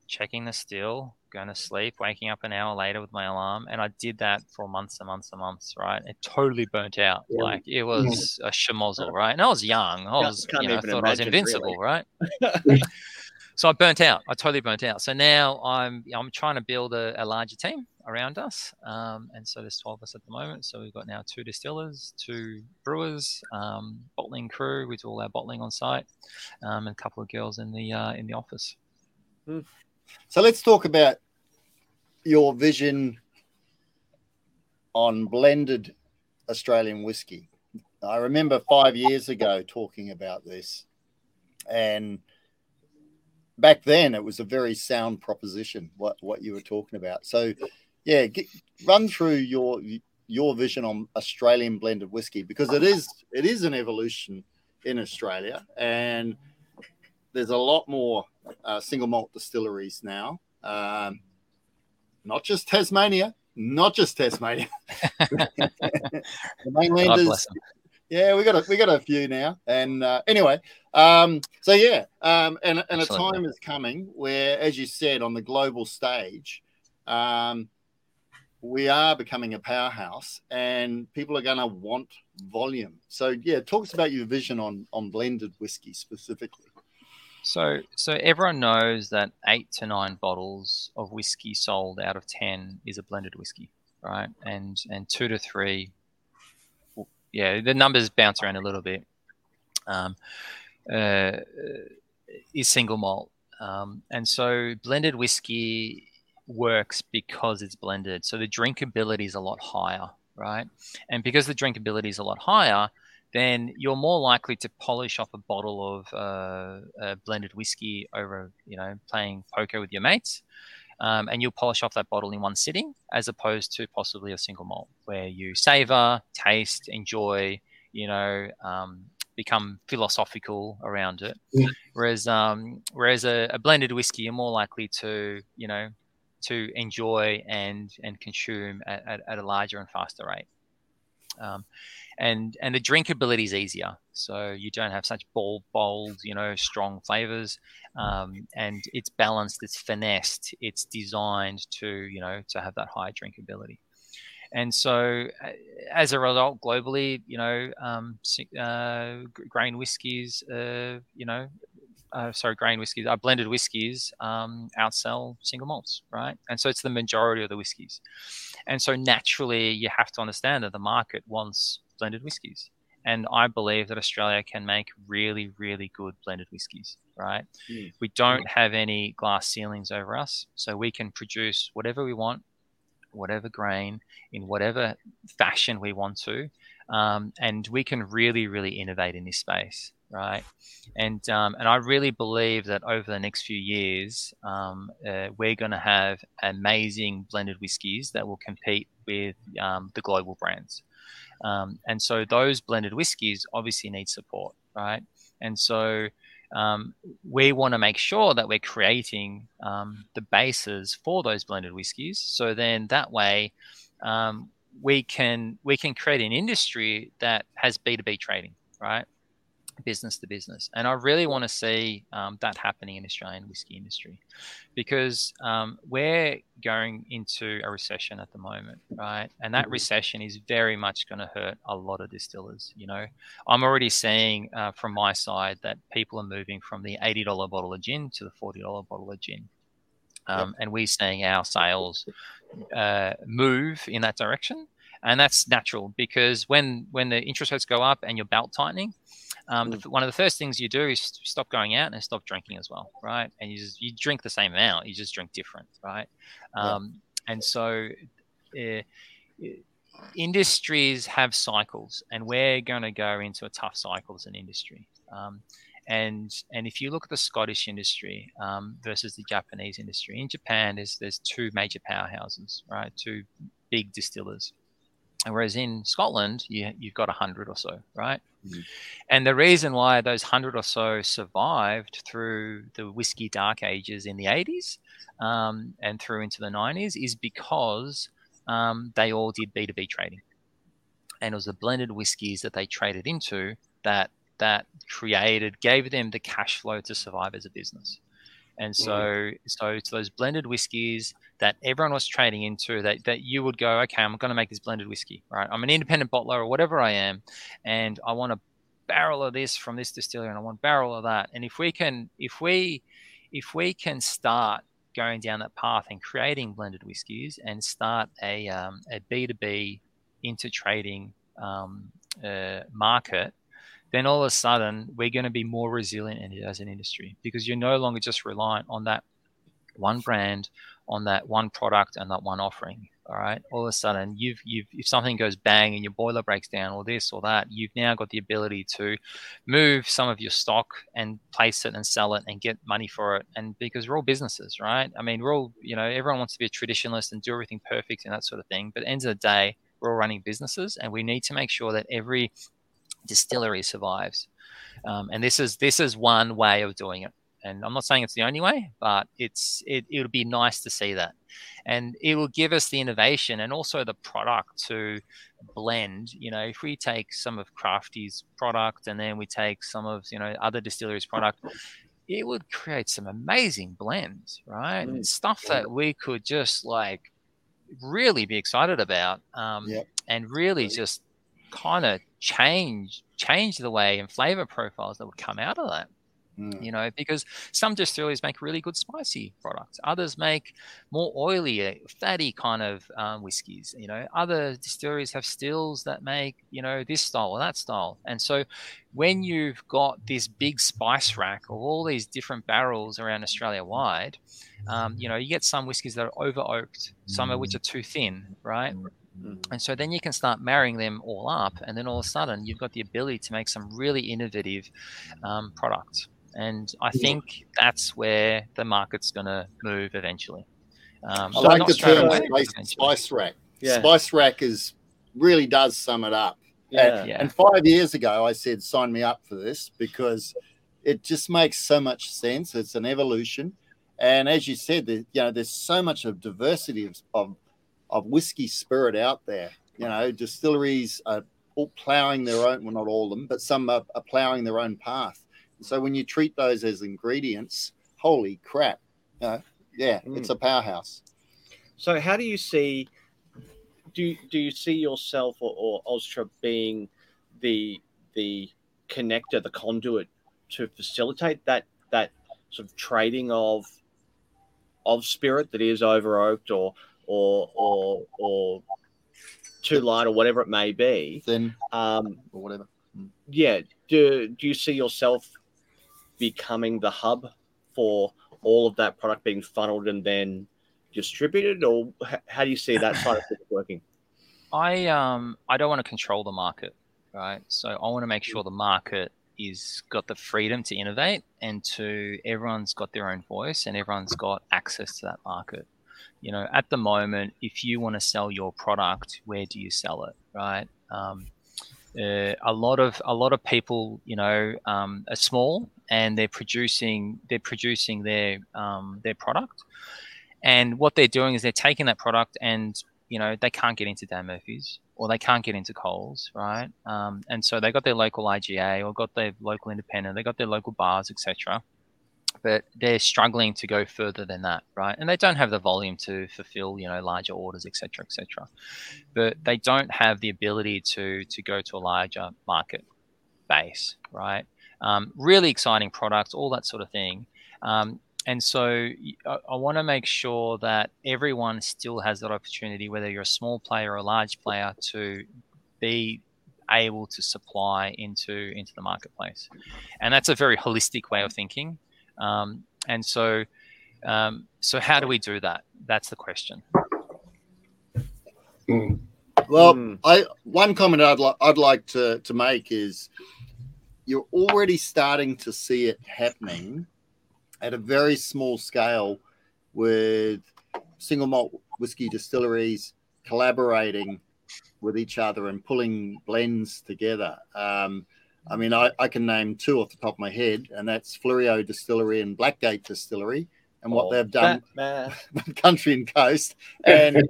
checking the still, going to sleep, waking up an hour later with my alarm, and I did that for months and months and months. Right, it totally burnt out. Yeah. Like it was a schmozzle, right? And I was young. I was, you know, I thought I was invincible, really. right? so I burnt out. I totally burnt out. So now I'm I'm trying to build a, a larger team around us, um, and so there's 12 of us at the moment. So we've got now two distillers, two brewers, um, bottling crew. We do all our bottling on site, um, and a couple of girls in the uh, in the office. So let's talk about your vision on blended Australian whiskey. I remember five years ago talking about this, and back then it was a very sound proposition. What what you were talking about. So, yeah, get, run through your your vision on Australian blended whiskey because it is it is an evolution in Australia, and there's a lot more uh, single malt distilleries now. Um, not just Tasmania, not just Tasmania. the mainlanders, yeah, we got a we got a few now. And uh, anyway, um, so yeah, um, and and a time is coming where, as you said, on the global stage, um, we are becoming a powerhouse, and people are going to want volume. So yeah, talk us about your vision on on blended whiskey specifically. So, so everyone knows that eight to nine bottles of whiskey sold out of ten is a blended whiskey, right? And and two to three, yeah, the numbers bounce around a little bit. Um, uh, is single malt, um, and so blended whiskey works because it's blended. So the drinkability is a lot higher, right? And because the drinkability is a lot higher, then you're more likely to polish off a bottle of uh, uh, blended whiskey over, you know, playing poker with your mates, um, and you'll polish off that bottle in one sitting, as opposed to possibly a single malt where you savor, taste, enjoy, you know, um, become philosophical around it. Yeah. Whereas, um, whereas a, a blended whiskey, you're more likely to, you know, to enjoy and and consume at, at, at a larger and faster rate. Um, and and the drinkability is easier, so you don't have such bold, bold, you know, strong flavors, um, and it's balanced, it's finessed, it's designed to you know to have that high drinkability. And so, uh, as a result, globally, you know, um, uh, grain whiskies, uh, you know, uh, sorry, grain whiskies, uh, blended whiskies um, outsell single malts, right? And so it's the majority of the whiskies. And so naturally, you have to understand that the market wants blended whiskies. And I believe that Australia can make really, really good blended whiskies, right? Mm. We don't have any glass ceilings over us, so we can produce whatever we want, whatever grain, in whatever fashion we want to. Um, and we can really, really innovate in this space. Right? And um, and I really believe that over the next few years, um, uh, we're going to have amazing blended whiskies that will compete with um, the global brands. Um, and so those blended whiskies obviously need support, right? And so um, we want to make sure that we're creating um, the bases for those blended whiskies. So then that way, we can we can create an industry that has B two B trading, right? Business to business. And I really want to see um, that happening in Australian whiskey industry because um, we're going into a recession at the moment, right? And that mm-hmm. recession is very much going to hurt a lot of distillers. You know, I'm already seeing uh, from my side that people are moving from the $80 bottle of gin to the $40 bottle of gin. Um. And we're seeing our sales uh, move in that direction. And that's natural because when when the interest rates go up and you're belt tightening, um, mm. the, one of the first things you do is stop going out and stop drinking as well, right? And you just you drink the same amount, you just drink different, right? Um, yeah. And so, uh, industries have cycles, and we're going to go into a tough cycle as an industry. Um, and and if you look at the Scottish industry um, versus the Japanese industry, in Japan, there's there's two major powerhouses, right? Two big distillers. Whereas in Scotland, you, you've got a hundred or so, right? Mm-hmm. And the reason why those hundred or so survived through the whiskey dark ages in the 80s um, and through into the 90s is because um, they all did B2B trading. And it was the blended whiskies that they traded into that that created, gave them the cash flow to survive as a business. And so, mm. so it's those blended whiskies that everyone was trading into that, that you would go, okay, I'm going to make this blended whiskey, right? I'm an independent bottler or whatever I am, and I want a barrel of this from this distillery and I want a barrel of that. And if we can, if we, if we can start going down that path and creating blended whiskies and start a, um, a B2B into trading um, uh, market then all of a sudden we're going to be more resilient as an industry because you're no longer just reliant on that one brand, on that one product and that one offering. All right. All of a sudden, you've you've if something goes bang and your boiler breaks down or this or that, you've now got the ability to move some of your stock and place it and sell it and get money for it. And because we're all businesses, right? I mean, we're all you know everyone wants to be a traditionalist and do everything perfect and that sort of thing. But at the end of the day, we're all running businesses, and we need to make sure that every distillery survives. Um, and this is this is one way of doing it. And I'm not saying it's the only way, but it's it, it'll be nice to see that, and it will give us the innovation and also the product to blend. You know, if we take some of Crafty's product and then we take some of you know other distilleries' product, it would create some amazing blends, right? Mm. Stuff that we could just like really be excited about, um, yep. and really just kind of change change the way and flavor profiles that would come out of that. Mm. You know, because some distilleries make really good spicy products. Others make more oily, uh, fatty kind of um, whiskies. You know, other distilleries have stills that make you know this style or that style. And so, when you've got this big spice rack of all these different barrels around Australia wide, um, you know, you get some whiskies that are over oaked, some of which mm. are too thin, right? Mm. Mm. And so then you can start marrying them all up, and then all of a sudden you've got the ability to make some really innovative um, products. And I think that's where the market's going to move eventually. Um, I like the term spice, spice, rack. Yeah. Spice rack is really does sum it up. Yeah. And, yeah. and five years ago, I said, sign me up for this because it just makes so much sense. It's an evolution. And as you said, the, you know, there's so much of diversity of, of of whiskey spirit out there. You know, distilleries are all ploughing their own, well, not all of them, but some are, are ploughing their own path. So when you treat those as ingredients, holy crap, you know, yeah, mm. it's a powerhouse. So how do you see? Do do you see yourself or, or being the the connector, the conduit to facilitate that that sort of trading of of spirit that is over oaked or or or or too light or whatever it may be, then um, or whatever. Hmm. Yeah. Do do you see yourself becoming the hub for all of that product being funneled and then distributed, or how do you see that side of things working? I um I don't want to control the market, right? So I want to make sure the market is got the freedom to innovate and to everyone's got their own voice and everyone's got access to that market. You know, at the moment, if you want to sell your product, where do you sell it, right? Um, uh, a lot of a lot of people, you know, um, are small and they're producing they're producing their um, their product, and what they're doing is they're taking that product and you know they can't get into Dan Murphy's or they can't get into Coles, right? Um, and so they got their local IGA or got their local independent, they got their local bars, etc. But they're struggling to go further than that, right? And they don't have the volume to fulfill, you know, larger orders, etc., etc. But they don't have the ability to to go to a larger market base, right? Um, really exciting products, all that sort of thing. Um, and so I, I want to make sure that everyone still has that opportunity, whether you're a small player or a large player, to be able to supply into into the marketplace. And that's a very holistic way of thinking. Um, and so, um, so how do we do that? That's the question. Mm. Well. I one comment I'd like I'd like to to make is you're already starting to see it happening at a very small scale with single malt whiskey distilleries collaborating with each other and pulling blends together. Um, I mean, I, I can name two off the top of my head, and that's Fleurieu Distillery and Blackgate Distillery, and what Oh, they've done Batman. country and coast, and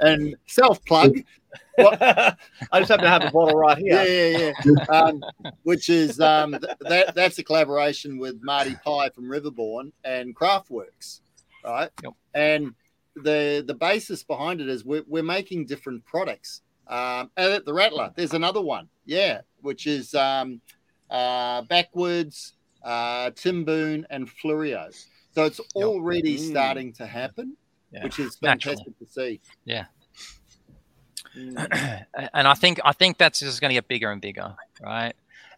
and self plug I just happen to have a bottle right here. yeah, yeah. Um, which is um, th- that that's a collaboration with Marty Pye from Riverbourne and Craftworks, right? Yep. And the the basis behind it is we're, we're making different products. Um, and the Rattler, there's another one, yeah, which is um, uh, Backwoods, uh, Timboon, and Fleurieu. So it's already Mm. starting to happen, Yeah. which is Natural. fantastic to see. Mm. and I think I think that's just going to get bigger and bigger, right?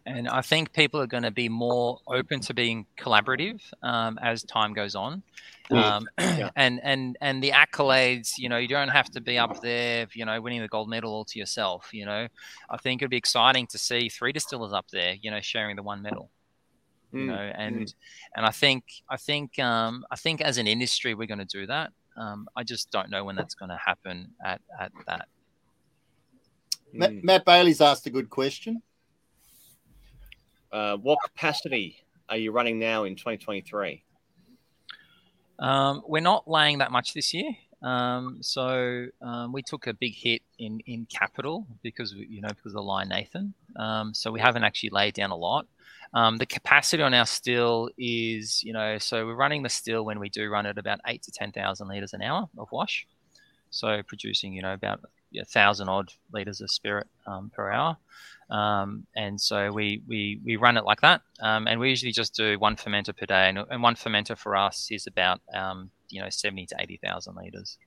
And I think people are going to be more open to being collaborative um, as time goes on. Mm. Um, and and and the accolades, you know, you don't have to be up there, you know, winning the gold medal all to yourself. You know, I think it'd be exciting to see three distillers up there, you know, sharing the one medal. You Mm. know, and and I think I think um, I think as an industry we're going to do that. Um, I just don't know when that's going to happen at at that Ma- Mm. Matt Bailey's asked a good question. Uh, what capacity are you running now in 2023? Um, we're not laying that much this year. Um, so um, we took a big hit in in capital because you know because of the line Nathan. Um, so we haven't actually laid down a lot. Um, the capacity on our still is you know so we're running the still when we do run at about eight to ten thousand liters an hour of wash. So producing you know about a thousand odd liters of spirit um, per hour. Um, and so we, we we run it like that, um, and we usually just do one fermenter per day, and, and one fermenter for us is about um, you know seventy to eighty thousand liters.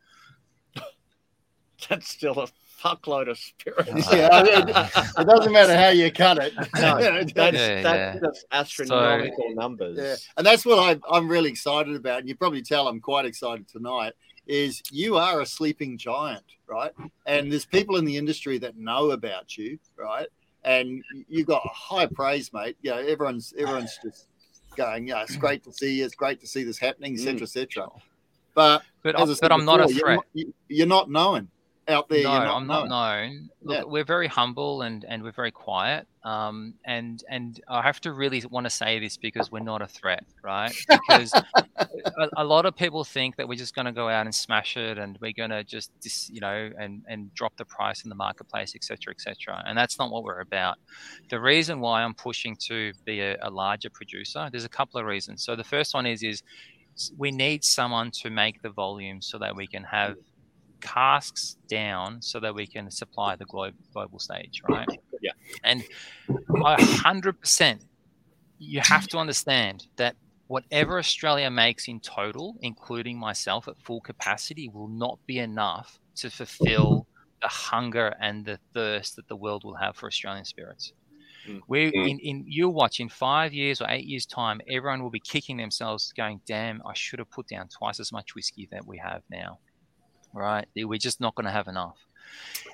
That's still a fuckload of spirit. Yeah, I mean, It doesn't matter how you cut it. No, that's, Yeah, that's yeah. just astronomical numbers. Yeah, and that's what I, I'm really excited about. And you probably tell I'm quite excited tonight. Is you are a sleeping giant, right? And there's people in the industry that know about you, right? And you've got high praise, mate. You know, everyone's everyone's just going, yeah, it's great to see you. It's great to see this happening, etc., etc. Mm. But But as I I, said but I'm not a before, you're threat. not- you- You're not known out there. no, not I'm not known. known. Look, Yeah. we're very humble and, and we're very quiet. Um, and and I have to really want to say this because we're not a threat, right? Because a, a lot of people think that we're just going to go out and smash it, and we're going to just dis, you know and and drop the price in the marketplace, etc., etc. And that's not what we're about. The reason why I'm pushing to be a, a larger producer, there's a couple of reasons. So the first one is is we need someone to make the volume so that we can have casks down so that we can supply the globe, global stage, right? Yeah. And a hundred percent, you have to understand that whatever Australia makes in total, including myself at full capacity, will not be enough to fulfill the hunger and the thirst that the world will have for Australian spirits. Mm. We in, in you'll watch in five years or eight years time, everyone will be kicking themselves, going, "Damn, I should have put down twice as much whiskey that we have now." Right? We're just not going to have enough.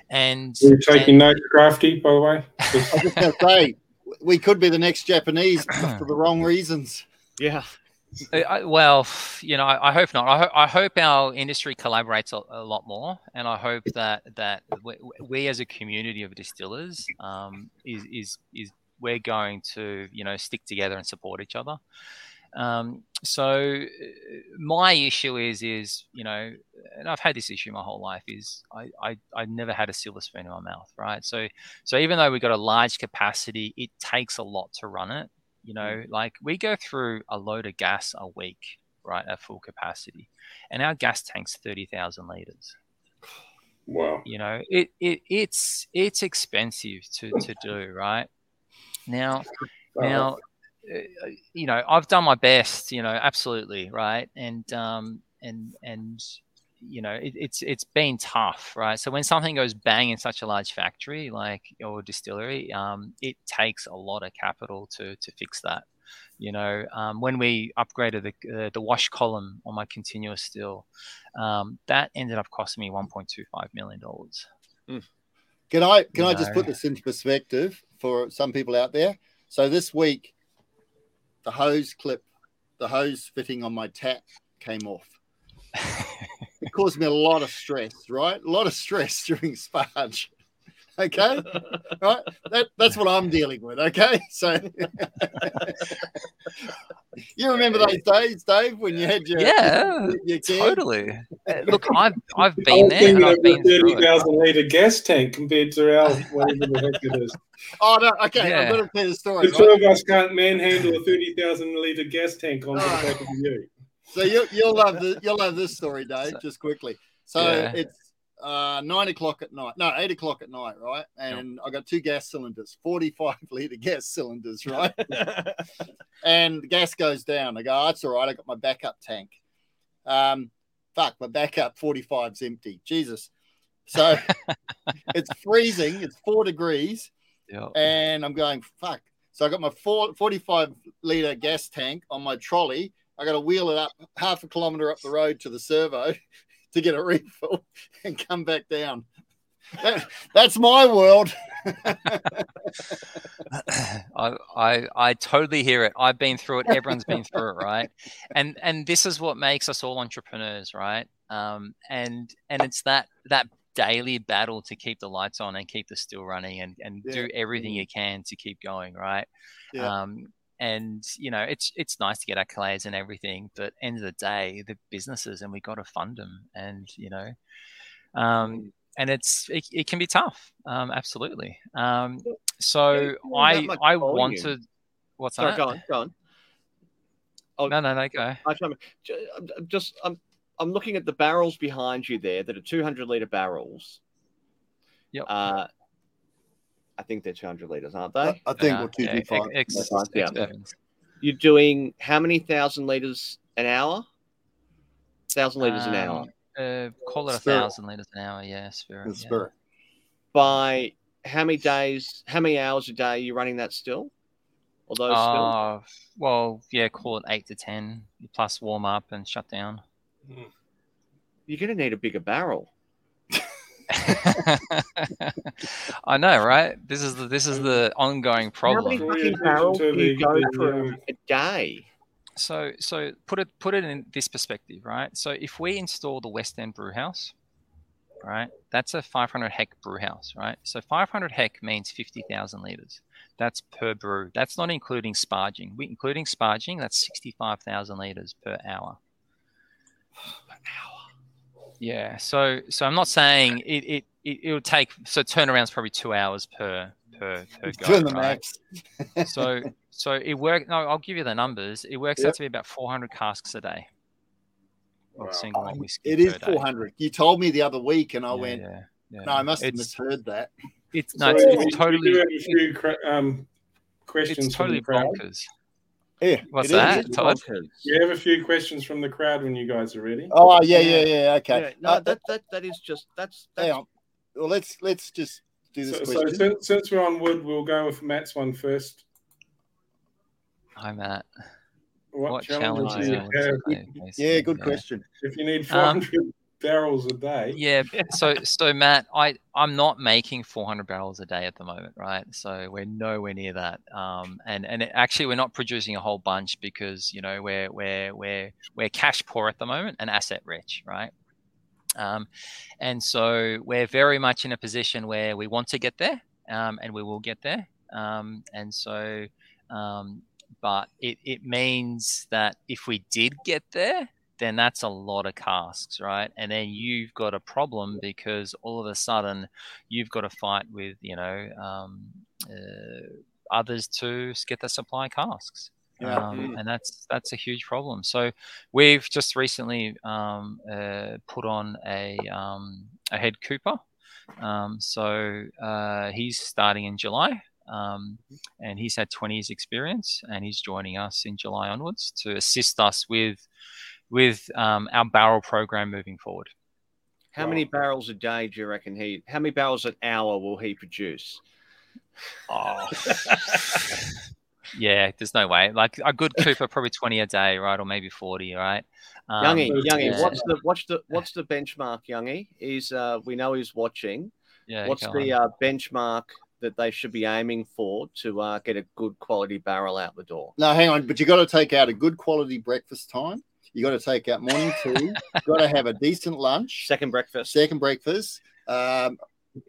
And Are taking and- notes, Crafty, by the way? I was going to say, we could be the next Japanese for the wrong reasons. Yeah. I, I- well, you know, I, I hope not. I, ho- I hope our industry collaborates a, a lot more, and I hope that that we, we as a community of distillers um, is is is we're going to you know stick together and support each other. Um, so uh, my issue is is you know, and I've had this issue my whole life is I I, I never had a silver spoon in my mouth, right? So so even though we got a large capacity, it takes a lot to run it you know? Like we go through a load of gas a week right at full capacity and our gas tank's 30,000 liters. Wow. you know it, it it's it's expensive to to do right? Now now you know i've done my best you know absolutely right? And um and and you know it, it's it's been tough right? So when something goes bang in such a large factory like or distillery um it takes a lot of capital to to fix that. You know um, when we upgraded the uh, the wash column on my continuous still um, that ended up costing me 1.25 million dollars. Can I can I No. just put this into perspective for some people out there? So this week, the hose clip, the hose fitting on my tap came off. It caused me a lot of stress, right? A lot of stress during sparge. Okay, right? That, that's what I'm dealing with. Okay, so you remember those days, Dave, when you had your yeah your kid? totally Uh, look i've i've I been was there thinking and of i've been through thirty it. thousand liter gas tank compared to our whatever the heck it is. Oh no, okay, Yeah. I'm going to tell the story. The right? two of us can't manhandle a thirty thousand liter gas tank on the back of you. So you, you'll love the, you'll love this story, Dave. So- just quickly. So Yeah. it's uh, nine o'clock at night. No, eight o'clock at night, right? And I got two gas cylinders, forty-five liter gas cylinders, right? and the gas goes down. I go, oh, that's all right. I got my backup tank. Um, fuck, my backup 45's empty. Jesus. So it's freezing. It's four degrees Yeah. and I'm going fuck. So I got my four, 45 liter gas tank on my trolley. I got to wheel it up half a kilometer up the road to the servo to get a refill and come back down. That- that's my world. I, I I totally hear it. I've been through it. Everyone's been through it, right? And and this is what makes us all entrepreneurs, right? Um, and and it's that that daily battle to keep the lights on and keep the still running and and do Yeah. everything you can to keep going, right? Yeah. Um, and you know it's it's nice to get accolades and everything, but end of the day, the businesses and we got to fund them, and you know, um, and it's it, it can be tough, um, absolutely. Um, so I I wanted what's Sorry, that? go on, go on. Oh, No, no, no, go. I try to- ju- I'm- I'm just I'm I'm looking at the barrels behind you there that are 200 liter barrels. Yep. Uh, I think they're 200 liters, aren't they? I think Yeah, we're two yeah, fine. ex- ex- fine, yeah. ex- You're doing how many thousand liters an hour? Thousand liters an hour Um, Uh, call it a thousand liters an hour, yeah, spirit. Yeah. spirit. by how many days? How many hours a day are you running that still? Or those still? Uh, well, yeah, call it eight to ten plus warm up and shut down. You're going to need a bigger barrel. I know, right? This is the this is the ongoing How many problem. Draw your fucking barrels do you go through a day? So so put it put it in this perspective, right? So if we install the West End Brew House, right, that's a 500 hec brew house, right? So 500 hec means 50,000 liters. That's per brew. That's not including sparging. We including sparging, that's 65,000 liters per hour. Yeah. So so I'm not saying it it it, it would take so turnaround's probably two hours per per per go. Doing the right? max. so so it worked. No, I'll give you the numbers. It works Yep. out to be about 400 casks a day Wow. single malt whiskey. It is per day. 400. You told me the other week, and I Yeah, went, yeah, yeah. no, I must have It's misheard that. it's So no, it's, we- it's we totally do have a few cra- um, questions it's totally the crowd. bonkers. Yeah. What's it is. that, Todd? Bonkers. We have a few questions from the crowd when you guys are ready. Oh, yeah, yeah, yeah. Okay. Yeah, no, Uh, that, that that is just that's hang on. Well, let's let's just do this So, so since, since we're on wood, we'll go with Matt's one first. Hi, Matt. What, What challenges challenges do you you have want to play, yeah, good yeah. question. if you need Um, 400 barrels a day. Yeah. So, so Matt, I I'm not making 400 barrels a day at the moment, right? So we're nowhere near that. Um, and and it, actually, we're not producing a whole bunch because you know we're we're we're we're cash poor at the moment and asset rich, right? Um, and so we're very much in a position where we want to get there, um, and we will get there. Um, and so, um, but it, it means that if we did get there, then that's a lot of casks, right? And then you've got a problem because all of a sudden you've got to fight with, you know, um, uh, others to get the supply casks. Yeah. Um, and that's that's a huge problem. So we've just recently um, uh, put on a um, a head cooper. Um, so uh, he's starting in July, um, and he's had 20 years experience, and he's joining us in July onwards to assist us with with um, our barrel program moving forward. How many barrels a day do you reckon he? How many barrels an hour will he produce? Oh. yeah, there's no way. Like a good Cooper, probably 20 a day, right? Or maybe 40, right? Um, Youngie, Youngie, yeah. what's the what's the what's the benchmark, Youngie? Is uh, we know he's watching. Yeah, what's the uh, benchmark that they should be aiming for to uh, get a good quality barrel out the door? No, hang on, but you've got to take out a good quality breakfast time. You got to take out morning tea. you got to have a decent lunch, Second breakfast. second breakfast. Um,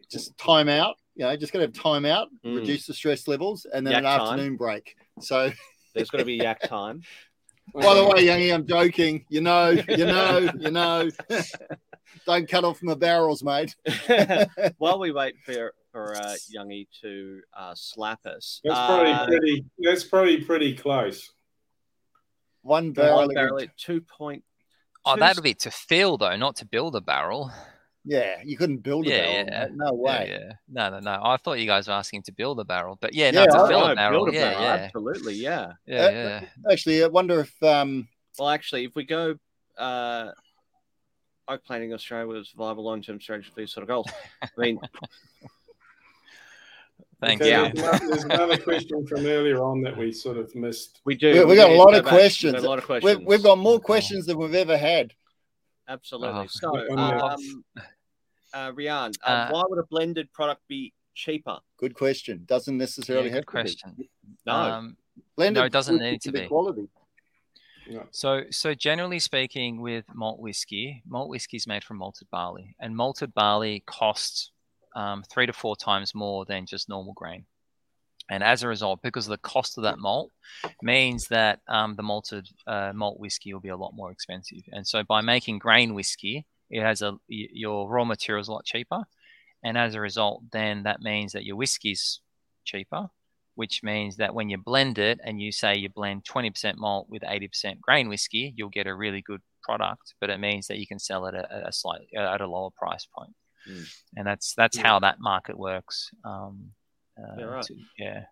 just time out. You know, just got to have time out, Mm. reduce the stress levels, and then Yak an time. afternoon break. So, There's got to be yak time. by the way, Youngie, I'm joking. You know, you know, you know. Don't cut off my barrels, mate. While we wait for for uh, Youngie to uh, slap us, That's probably uh, pretty. That's probably pretty close. One one barrel. barrel at two point. Oh, that'd be to fill though, not to build a barrel. Yeah, you couldn't build a Yeah, barrel. yeah. No way. Yeah, yeah. No, no, no. I thought you guys were asking to build a barrel, but yeah, Yeah, no, to I- fill Oh, a barrel. build a yeah, barrel, yeah, absolutely, yeah. yeah, Uh, yeah. Actually, I wonder if um, Well, actually, if we go uh, oak planting Australia with a long term strategy for these sort of goals, I mean, Thank Okay, you. There's another, there's another question from earlier on that we sort of missed. we do. We- we do got a lot of go back. We've questions. a lot of questions. we've, we've got more questions than we've ever had. Absolutely. Oh. So, On um, uh, Rian, uh, Uh, why would a blended product be cheaper? Good question. Doesn't necessarily Yeah, have good to be. question. No. Um, Blended No, it doesn't need to be. Quality. So, so generally speaking, with malt whiskey, malt whiskey is made from malted barley, and malted barley costs um, three to four times more than just normal grain. And as a result, because of the cost of that malt, means that um, the malted uh, malt whiskey will be a lot more expensive. And so, by making grain whiskey, it has a your raw material is a lot cheaper, and as a result, then that means that your whiskey's cheaper, which means that when you blend it and you say you blend 20% malt with 80% grain whiskey, you'll get a really good product, but it means that you can sell it at a slightly at a lower price point. Mm. And that's that's Yeah. how that market works. Um, uh, Yeah, right. to- yeah.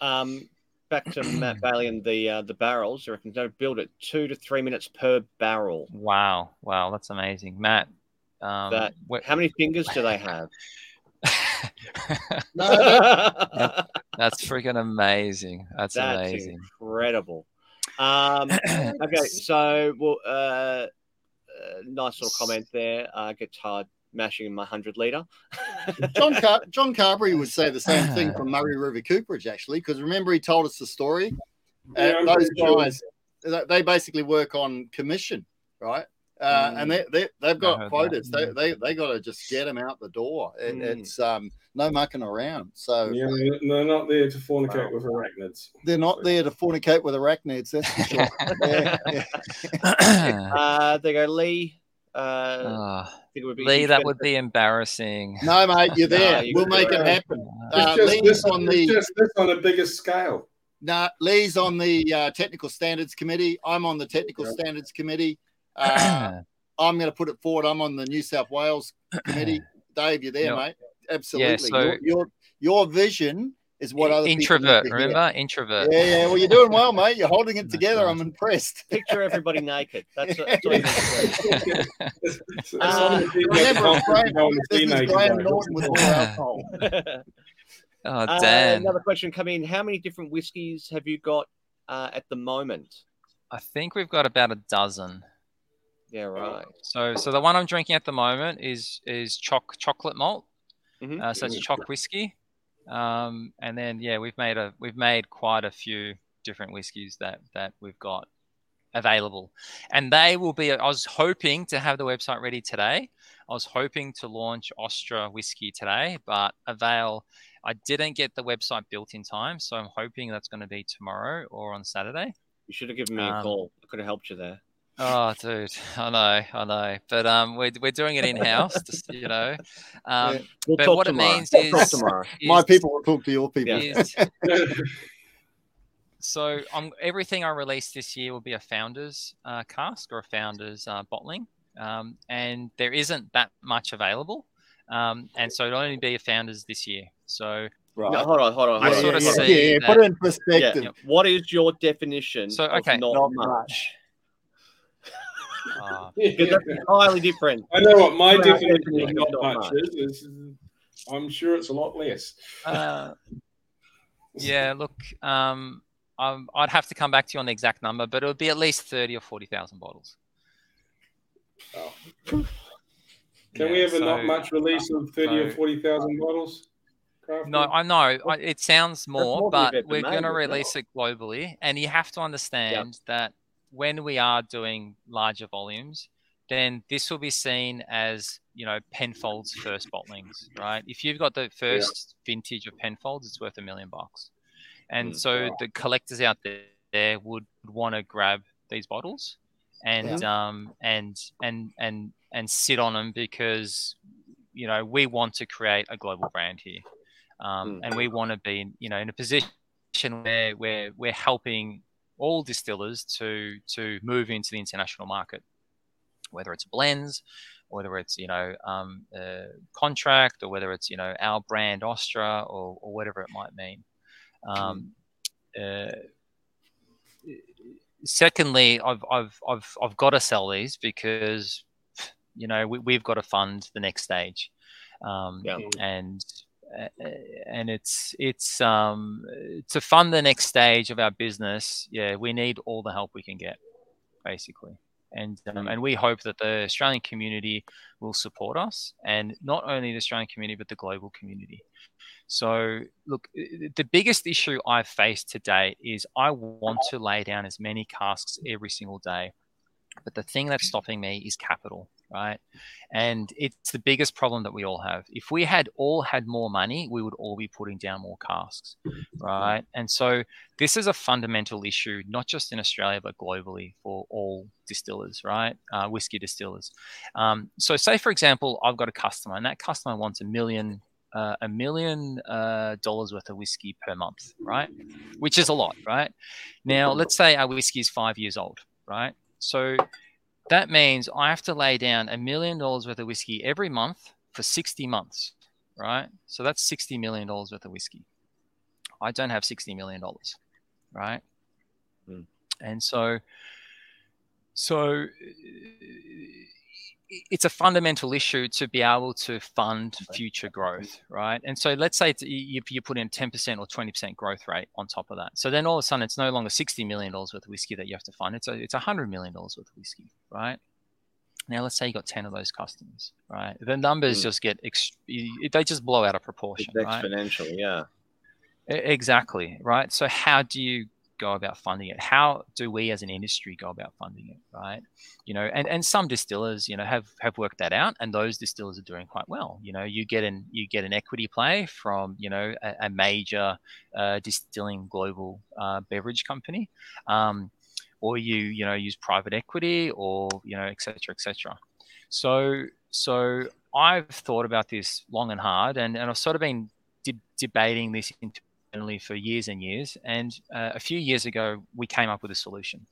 Um, back to Matt Bailey and the uh, the barrels. I reckon don't build it two to three minutes per barrel. Wow. Wow. That's amazing, Matt. Um, That- wh- How many fingers do they have? that's freaking amazing. That's, That's amazing. incredible. Um, okay, so well, uh, uh, nice little comment there. Uh, tired mashing in my hundred liter. John Car- John Carberry would say the same thing from Murray River Cooperage, actually, because remember he told us the story. Yeah, Uh, those pretty sure. guys, they- they basically work on commission, right? Uh, Mm. And they, they they've got heard quotas. They, that. they they got to just get them out the door. It, Mm. It's um no mucking around. So Yeah, they're not there to fornicate with arachnids. they're not there to fornicate with arachnids. That's for sure. yeah, yeah. Uh, they go Lee. Uh, Ah, I think it would be Lee, that would be embarrassing. No, mate, you're No, there. you we'll make it it. happen. Uh, Uh, just, Lee's this, on the just this on a bigger scale. no, Lee's on the uh, technical standards committee. I'm on the technical Yeah. standards committee. Uh, I'm going to put it forward. I'm on the New South Wales committee. Dave, you're there, Yeah. mate. Absolutely. so- your, your your vision is what other people need introvert, hear. remember? Introvert. Yeah, yeah. Well, you're doing well, mate. You're holding it together. I'm impressed. picture everybody naked. That's, that's all you need to do. It's- it's Uh, the big Remember, Graham, this is Graham. Norton with more alcohol. Oh, Uh, another question come in. How many different whiskies have you got uh, at the moment? I think we've got about a dozen. Yeah, right. So so the one I'm drinking at the moment is is choc chocolate malt. Mhm. Uh, so it's choc whiskey. Um, and then yeah, we've made a we've made quite a few different whiskies that that we've got available, and they will be. I was hoping to have the website ready today. I was hoping to launch Ostra whiskey today, but Avail. I didn't get the website built in time, so I'm hoping that's going to be tomorrow or on Saturday. You should have given me a Um, call. I could have helped you there. Oh, dude, I know, I know, but um, we're we're doing it in house, just you know. Um, Yeah. We'll but talk what it means We'll talk is- tomorrow. My people will talk to your people. Is so um, everything I release this year will be a founder's uh, cask or a founder's uh, bottling, um, and there isn't that much available, um, and so it'll only be a founder's this year. So Right. No, hold on, hold on. I hold on, sort of yeah, see yeah, that- put it in Yeah. perspective. What is your definition So, of okay. not, Not much? much. Uh, Because that's entirely different. I know what my Yeah, definition definition of not much is, is. I'm sure it's a lot less. uh, yeah, look, um, um, I'd have to come back to you on the exact number, but it would be at least thirty or forty thousand bottles. Oh. Can Yeah, we have a so- not much release of thirty or forty thousand bottles? Craft No. I know it sounds more, more but we're going to as well. release it globally, and you have to understand that when we are doing larger volumes, then this will be seen as you know Penfolds first bottlings, right? If you've got the first vintage of Penfolds, it's worth a million bucks, and Mm, so wow. the collectors out there, would want to grab these bottles, and um and and and and sit on them because you know we want to create a global brand here um, Mm. and we want to be you know in a position where where we're helping all distillers to to move into the international market whether it's blends whether it's you know um, uh, contract or whether it's you know our brand Ostra or, or whatever it might mean um, uh, secondly I've, I've I've I've got to sell these because you know we, we've got to fund the next stage um, Yeah. and and it's it's um to fund the next stage of our business yeah we need all the help we can get basically. And um, and we hope that the australian community will support us and not only the australian community but the global community. So look the biggest issue i've faced to date is i want to lay down as many casks every single day but the thing that's stopping me is capital right? And it's the biggest problem that we all have. If we had all had more money we would all be putting down more casks right? And so this is a fundamental issue not just in australia but globally for all distillers right? Uh, whiskey distillers. Um, so say for example i've got a customer and that customer wants a million uh, a million uh, dollars worth of whiskey per month right? Which is a lot right? Now let's say our whiskey is five years old right so that means I have to lay down a million dollars worth of whiskey every month for 60 months, right? So that's $60 million worth of whiskey. I don't have $60 million, right? Hmm. And so, so it's a fundamental issue to be able to fund future growth, right? And so let's say you, you put in 10% or 20% growth rate on top of that. So then all of a sudden it's no longer $60 million worth of whiskey that you have to fund. It's a, it's $100 million worth of whiskey, right? Now let's say you got 10 of those customers, right? The numbers Mm. just get, ex- they just blow out of It's proportion, right? exponential, yeah. E- Exactly, right? So how do you go about funding it? How do we as an industry go about funding it, right? You know, and, and some distillers, you know, have have worked that out and those distillers are doing quite well. You know, you get an you get an equity play from, you know, a, a major uh, distilling global uh, beverage company. Um, or you, you know, use private equity or, you know, et cetera, et cetera. So so I've thought about this long and hard and, and I've sort of been de- debating this internally for years and years. And uh, a few years ago, we came up with a solution.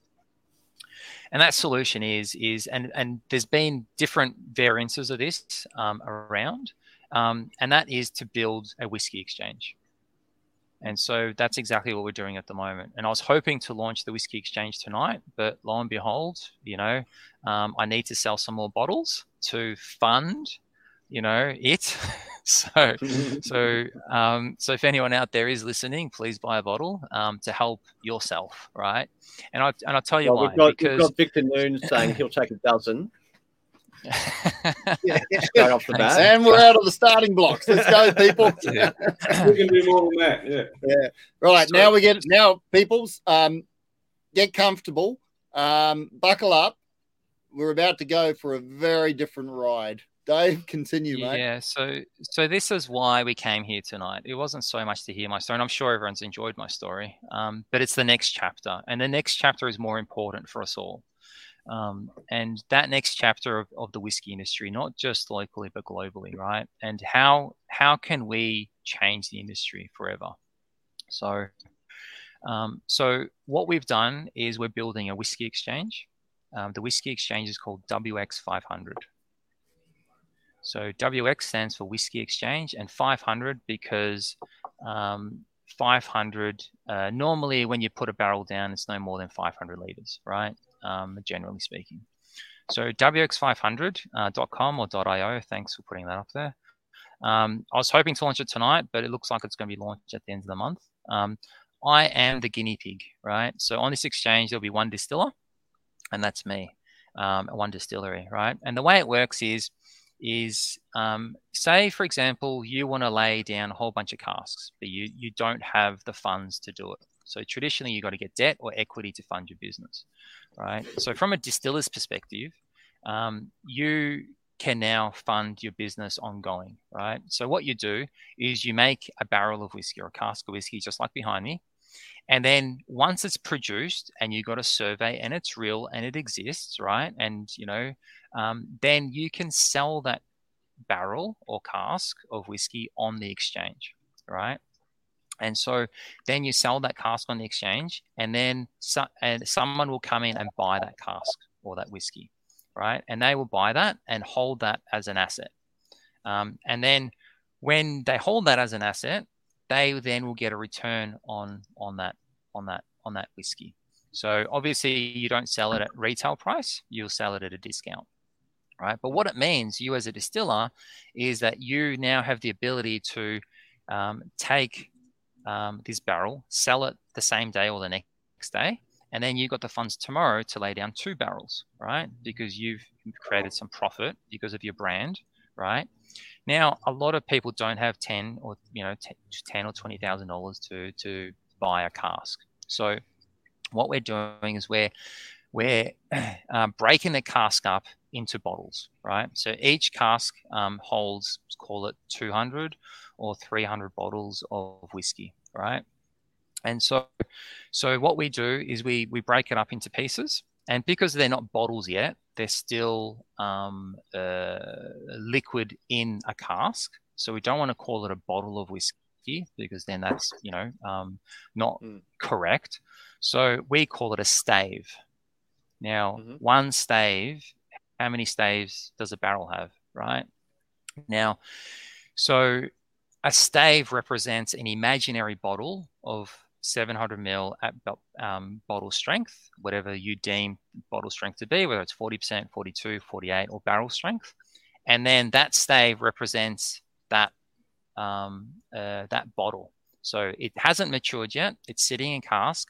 And that solution is is and and there's been different variances of this um, around, um, and that is to build a whiskey exchange. And so that's exactly what we're doing at the moment. And I was hoping to launch the whiskey exchange tonight, but lo and behold, you know, um, I need to sell some more bottles to fund, you know, it. so so um, so if anyone out there is listening, please buy a bottle um, to help yourself, right? And I and I'll tell you Well, why we've, got, because we've got Victor Noon saying he'll take a dozen Yeah. straight off the bat. And we're out of the starting blocks. Let's go, people. Yeah. we can do more than that. Yeah. Yeah. Right. So- now we get now, peoples. Um, get comfortable. Um, buckle up. We're about to go for a very different ride. Dave, continue, mate. Yeah, so so this is why we came here tonight. It wasn't so much to hear my story, and I'm sure everyone's enjoyed my story. Um, but it's the next chapter, and the next chapter is more important for us all. Um, and that next chapter of, of the whiskey industry, not just locally but globally, right? And how how can we change the industry forever? So, um, so what we've done is we're building a whiskey exchange. Um, the whiskey exchange is called WX 500. So WX stands for Whiskey Exchange and 500 because um, 500, uh, normally when you put a barrel down, it's no more than 500 liters, right? Um, generally speaking. So WX500.com or .io, thanks for putting that up there. Um, I was hoping to launch it tonight, but it looks like it's going to be launched at the end of the month. Um, I am the guinea pig, right? So on this exchange, there'll be one distiller, and that's me, um, one distillery, right? And the way it works is is um, say, for example, you want to lay down a whole bunch of casks, but you, you don't have the funds to do it. So traditionally, you've got to get debt or equity to fund your business, right? So from a distiller's perspective, um, you can now fund your business ongoing, right? So what you do is you make a barrel of whiskey or a cask of whiskey, just like behind me. And then once it's produced and you got a survey and it's real and it exists, right? And you know, um, then you can sell that barrel or cask of whiskey on the exchange, right? And so then you sell that cask on the exchange, and then so, and someone will come in and buy that cask or that whiskey, right? And they will buy that and hold that as an asset. Um, and then when they hold that as an asset, they then will get a return on on that on that on that whiskey. So obviously you don't sell it at retail price, you'll sell it at a discount. Right. But what it means, you as a distiller, is that you now have the ability to um, take um, this barrel, sell it the same day or the next day, and then you've got the funds tomorrow to lay down two barrels, right? Because you've created some profit because of your brand, right? Now, a lot of people don't have ten or you know ten or twenty thousand dollars to to buy a cask. So, what we're doing is we're we're uh, breaking the cask up into bottles, right? So each cask um, holds, call it 200 or 300 bottles of whiskey, right? And so, so what we do is we we break it up into pieces, and because they're not bottles yet, they're still um, uh, liquid in a cask. So we don't want to call it a bottle of whiskey because then that's you know um, not Mm. correct. So we call it a stave. Now, Mhm. one stave, how many staves does a barrel have, right? Now, so a stave represents an imaginary bottle of 700 ml at um, bottle strength, whatever you deem bottle strength to be, whether it's 40%, 42, 48, or barrel strength. And then that stave represents that um, uh, that bottle. So it hasn't matured yet. It's sitting in cask.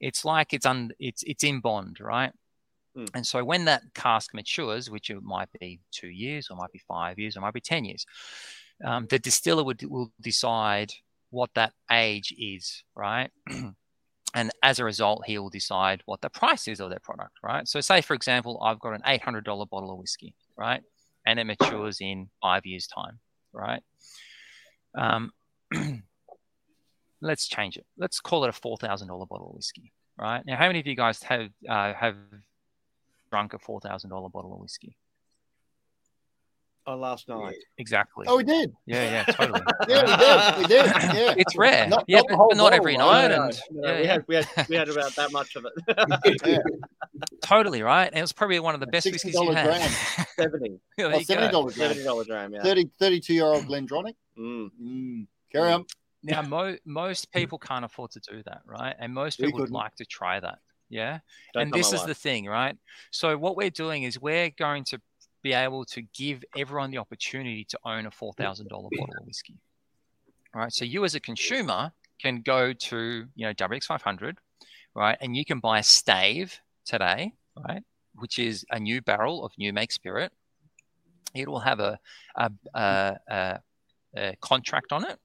It's like it's un, it's it's in bond, right? Mm. And so when that cask matures, which it might be two years, or might be five years, or might be ten years, um, the distiller would will decide what that age is, right? and as a result, he will decide what the price is of that product, right? So, say for example, I've got an eight hundred dollar bottle of whiskey, right, and it matures in five years' time, right? Um, let's change it. Let's call it a four thousand dollar bottle of whiskey, right? Now, how many of you guys have uh, have drunk a four thousand dollar bottle of whiskey? Oh, last night. Exactly. Oh, we did. yeah, yeah, totally. Yeah, we did. We did. Yeah. It's rare. Not- yeah, not but, not every bottle, right? night. No, And no, yeah, we yeah, had we had we had about that much of it. Yeah. totally right. And it was probably one of the best $60 whiskeys you had. gram. Seventy. There Oh, you $70 go. gram. Seventy dollar gram. Yeah. 30, 32 year old GlenDronach. Mm. Mm. Carry on. Now, mo- most people can't afford to do that, right? And most people would like to try that. Yeah. Don't and this is the thing, right? So what we're doing is we're going to be able to give everyone the opportunity to own a $4,000 bottle of whiskey. All right. So you as a consumer can go to, you know, WX500, right? And you can buy a stave today, right? Which is a new barrel of new make spirit. It will have a, a, a, a, contract on it.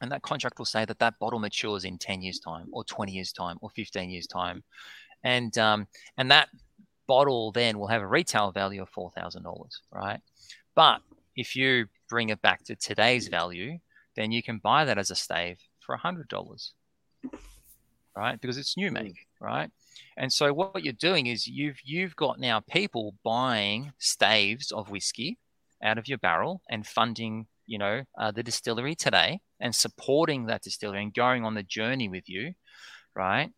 And that contract will say that that bottle matures in 10 years time or 20 years time or 15 years time. And, um, and that bottle then will have a retail value of $4,000, right? But if you bring it back to today's value, then you can buy that as a stave for $100, right? Because it's new make, right? And so what you're doing is you've you've got now people buying staves of whiskey out of your barrel and funding, you know, uh, the distillery today and supporting that distillery and going on the journey with you, right?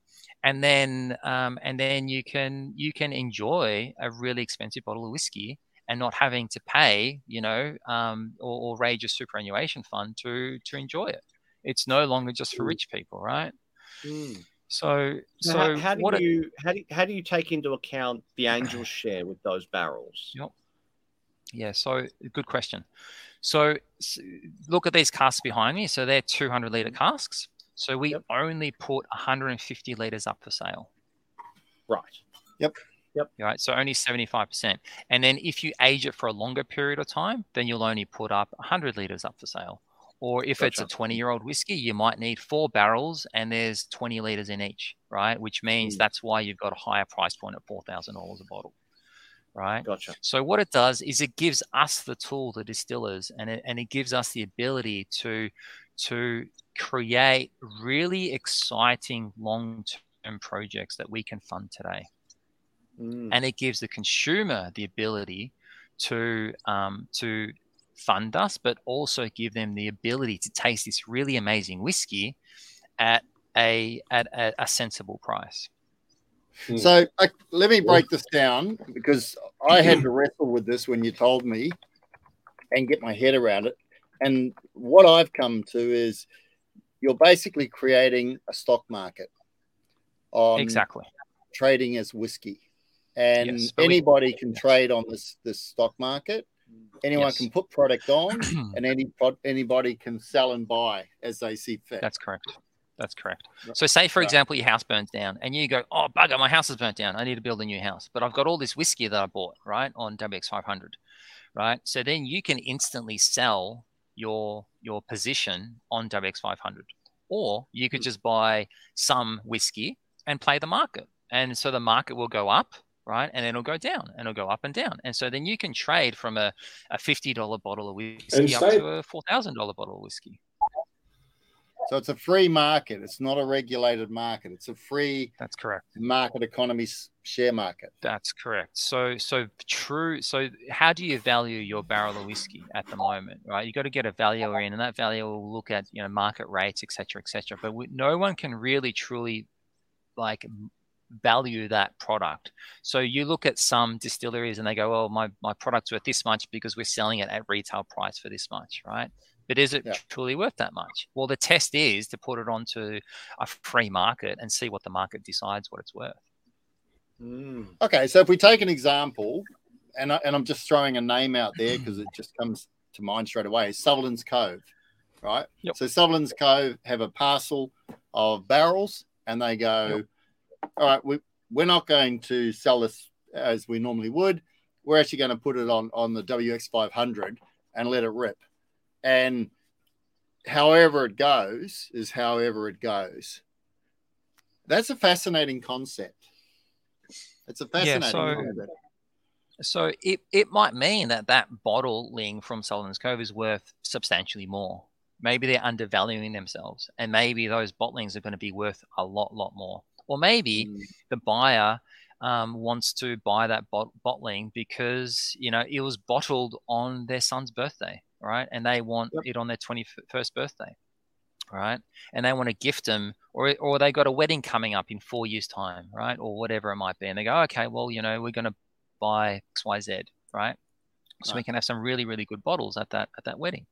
And then um, and then you can you can enjoy a really expensive bottle of whiskey and not having to pay, you know, um, or, or raise your superannuation fund to to enjoy it. It's no longer just for mm. rich people, right? Mm. So, so, so how, how, do you it, how do how do you take into account the angel share with those barrels? Yep. Yeah. So, good question. So, look at these casks behind me. So they're 200 liter mm. casks. So we yep. only put 150 liters up for sale. Right. Yep. Yep. Right. So only 75%. And then if you age it for a longer period of time, then you'll only put up 100 liters up for sale. Or if gotcha. it's a 20 year old whiskey, you might need four barrels and there's 20 liters in each, right? Which means mm. that's why you've got a higher price point at $4,000 a bottle, right? Gotcha. So what it does is it gives us the tool, the distillers, and it, and it gives us the ability to, to create really exciting long term projects that we can fund today. Mm. And it gives the consumer the ability to um, to fund us, but also give them the ability to taste this really amazing whiskey at a at a, a sensible price. Hmm. So uh, let me break this down because I had to wrestle with this when you told me and get my head around it. And what I've come to is you're basically creating a stock market on exactly trading as whiskey and yes, anybody we, can trade on this this stock market. Anyone yes. can put product on, and any anybody can sell and buy as they see fit. That's correct. That's correct. So, say for example, your house burns down, and you go, "Oh, bugger, my house has burnt down. I need to build a new house." But I've got all this whiskey that I bought right on WX500, right? So then you can instantly sell your your position on WX500, or you could just buy some whiskey and play the market, and so the market will go up right? And then it'll go down and it'll go up and down. And so then you can trade from a, a $50 bottle of whiskey up to a $4,000 bottle of whiskey. So it's a free market. It's not a regulated market. It's a free. That's correct. Market economy share market. That's correct. So so true. So how do you value your barrel of whiskey at the moment? Right, you got to get a valuer in, and that valuer will look at you know market rates, etc., etc. But we, no one can really truly like value that product. So you look at some distilleries and they go, well, my my product's worth this much because we're selling it at retail price for this much," right? But is it yeah. truly worth that much? Well, the test is to put it onto a free market and see what the market decides what it's worth. Mm. Okay, so if we take an example, and I, and I'm just throwing a name out there because it just comes to mind straight away, Sullivan's Cove, right? Yep. So Sullivan's Cove have a parcel of barrels, and they go, yep all right, we, we're not going to sell this as we normally would. We're actually going to put it on, on the WX500 and let it rip. And however it goes is however it goes. That's a fascinating concept. It's a fascinating yeah, so, concept. So it, it might mean that that bottling from Sullivan's Cove is worth substantially more. Maybe they're undervaluing themselves, and maybe those bottlings are going to be worth a lot, lot more. Or maybe mm. the buyer um, wants to buy that bot- bottling because you know it was bottled on their son's birthday, right? And they want yep. it on their twenty first birthday, right? And they want to gift them, or or they got a wedding coming up in four years' time, right? Or whatever it might be, and they go, okay, well, you know, we're going to buy X Y Z, right? So right. we can have some really really good bottles at that at that wedding.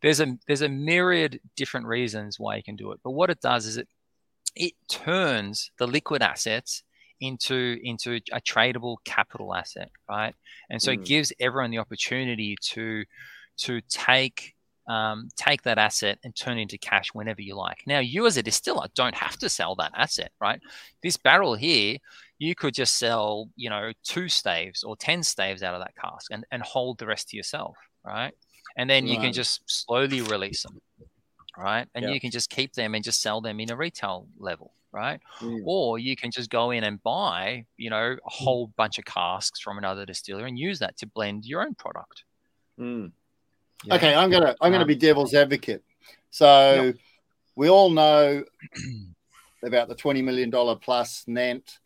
There's a there's a myriad different reasons why you can do it, but what it does is it it turns the liquid assets into into a tradable capital asset, right? And so Mm. it gives everyone the opportunity to to take um, take that asset and turn it into cash whenever you like. Now, you as a distiller don't have to sell that asset, right? This barrel here, you could just sell, you know, two staves or ten staves out of that cask and, and hold the rest to yourself, right? And then you can just slowly release them, right? And Yeah. you can just keep them and just sell them in a retail level, right? Mm. Or you can just go in and buy, you know, a whole bunch of casks from another distiller and use that to blend your own product. Mm. Yeah. Okay, I'm gonna I'm gonna be devil's advocate. So we all know about the twenty million dollar plus Nant.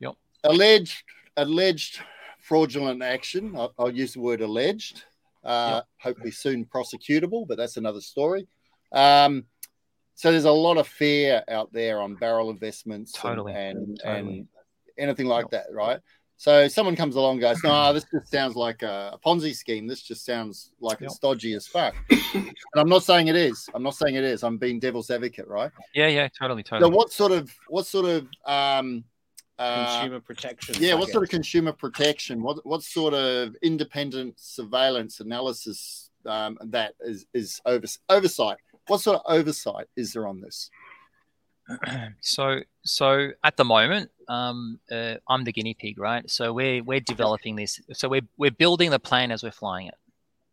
Yep. Alleged alleged fraudulent action. I'll, I'll use the word alleged. Uh, Hopefully soon prosecutable, but that's another story. Um, so there's a lot of fear out there on barrel investments and- Totally. and Totally. and anything like that, right? So someone comes along and goes, no, this just sounds like a, a Ponzi scheme. This just sounds like Yep. it's dodgy as fuck. and I'm not saying it is. I'm not saying it is. I'm being devil's advocate, right? Yeah, yeah, totally, totally. So what sort of what sort of um uh, Consumer protection. yeah, I what sort of consumer protection? What what sort of independent surveillance analysis um, that is is over, oversight? What sort of oversight is there on this? so, so at the moment, um, uh, I'm the guinea pig, right? So we're we're developing this. So we're we're building the plane as we're flying it,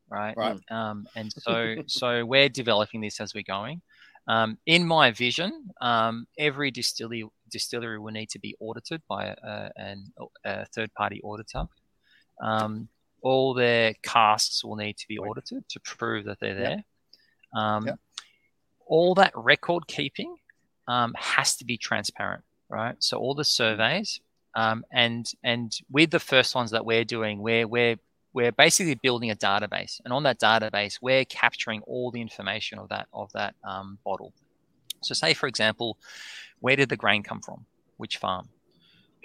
right? Right. Um, and so so we're developing this as we're going. Um, in my vision, um, every distillery distillery will need to be audited by a, an, a third party auditor. Um, all their casks will need to be audited to prove that they're there. Um, Yep. All that record keeping um, has to be transparent, right? So all the surveys um, and and with the first ones that we're doing, we're we're we're basically building a database, and on that database, we're capturing all the information of that of that um, bottle. So, say for example, where did the grain come from? Which farm?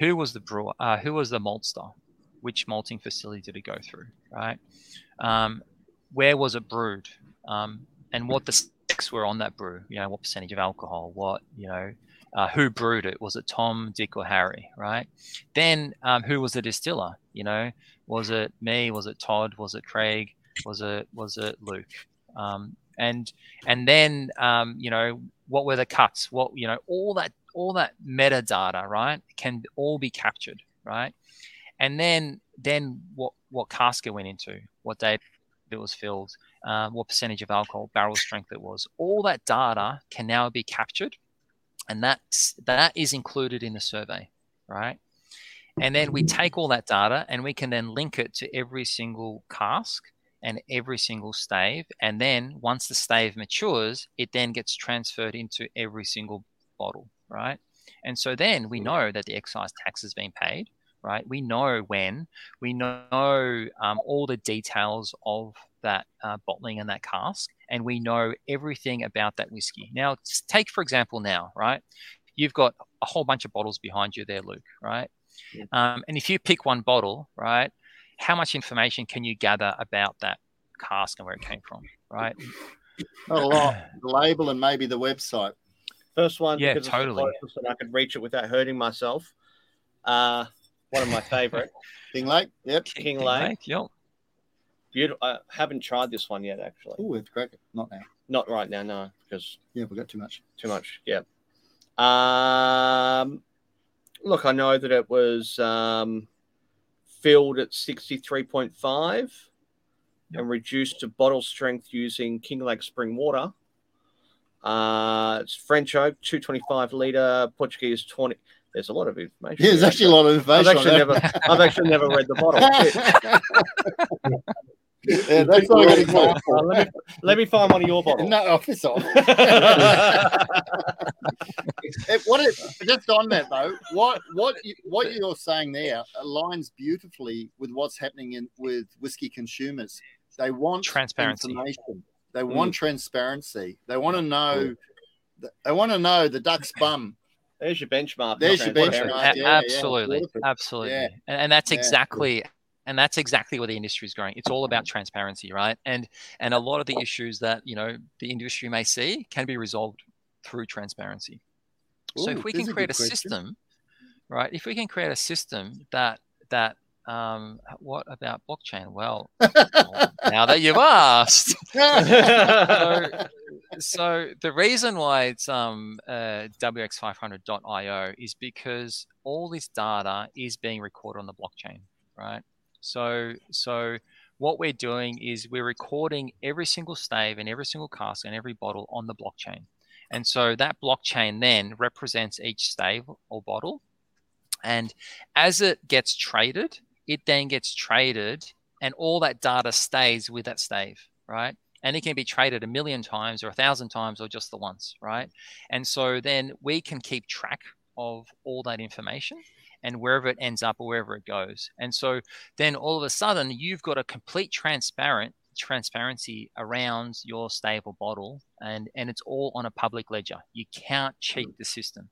Who was the brewer? Uh, who was the maltster? Which malting facility did it go through? Right? Um, where was it brewed? Um, and what the specs were on that brew? You know, what percentage of alcohol? What you know? Uh, who brewed it? Was it Tom, Dick, or Harry? Right? Then, um, who was the distiller? You know, was it me? Was it Todd? Was it Craig? Was it was it Luke? Um, and and then um, you know what were the cuts? What you know all that all that metadata right can all be captured right, and then then what what cask it went into, what date it was filled, um, what percentage of alcohol, barrel strength it was. All that data can now be captured, and that's that is included in the survey, right? And then we take all that data and we can then link it to every single cask and every single stave. And then once the stave matures, it then gets transferred into every single bottle, right? And so then we know that the excise tax has been paid, right? We know when, we know um, all the details of that uh, bottling and that cask, and we know everything about that whiskey. Now, take for example, now, right? You've got a whole bunch of bottles behind you there, Luke, right? Yeah. Um, and if you pick one bottle, right, how much information can you gather about that cask and where it came from, right? Not a lot. The label and maybe the website. First one, Yeah, totally. and I could reach it without hurting myself. Uh, one of my favorite. Kinglake. Yep. Kinglake. Yep. Beautiful. I haven't tried this one yet, actually. Oh, it's great. Not now. Not right now, no, because Yeah, we got too much. too much. Yeah. Um, look, I know that it was um, filled at 63.5 and reduced to bottle strength using Kinglake spring water. Uh, it's French oak, 225 liter, Portuguese 20. There's a lot of information. Yeah, there's actually a lot of I've information. actually never, I've actually never read the bottle. Shit. yeah, that's not really cool. Uh, let, me, let me find one of your bottles. No, oh, piss off. If- what if, just on that though, what what you, what you're saying there aligns beautifully with what's happening in with whiskey consumers. They want Transparency. information. They want transparency. They want to know. They want to know the duck's bum. There's your benchmark. There's your benchmark. Yeah, yeah, absolutely, beautiful. absolutely, Yeah. and, and that's Yeah. exactly, and that's exactly where the industry is going. It's all about transparency, right? And and a lot of the issues that you know the industry may see can be resolved through transparency. so if we can create good a system right? If we can create a system that that um, what about blockchain? Well, now that you've asked, so, so, the reason why it's um, uh, wx500.io is because all this data is being recorded on the blockchain, right? So, so what we're doing is we're recording every single stave and every single cask and every bottle on the blockchain. And so that blockchain then represents each stave or bottle. And as it gets traded, it then gets traded and all that data stays with that stave, right? And it can be traded a million times or a thousand times or just the once, right? And so then we can keep track of all that information and wherever it ends up or wherever it goes. And so then all of a sudden you've got a complete transparent transparency around your stable bottle and and it's all on a public ledger. You can't cheat the system.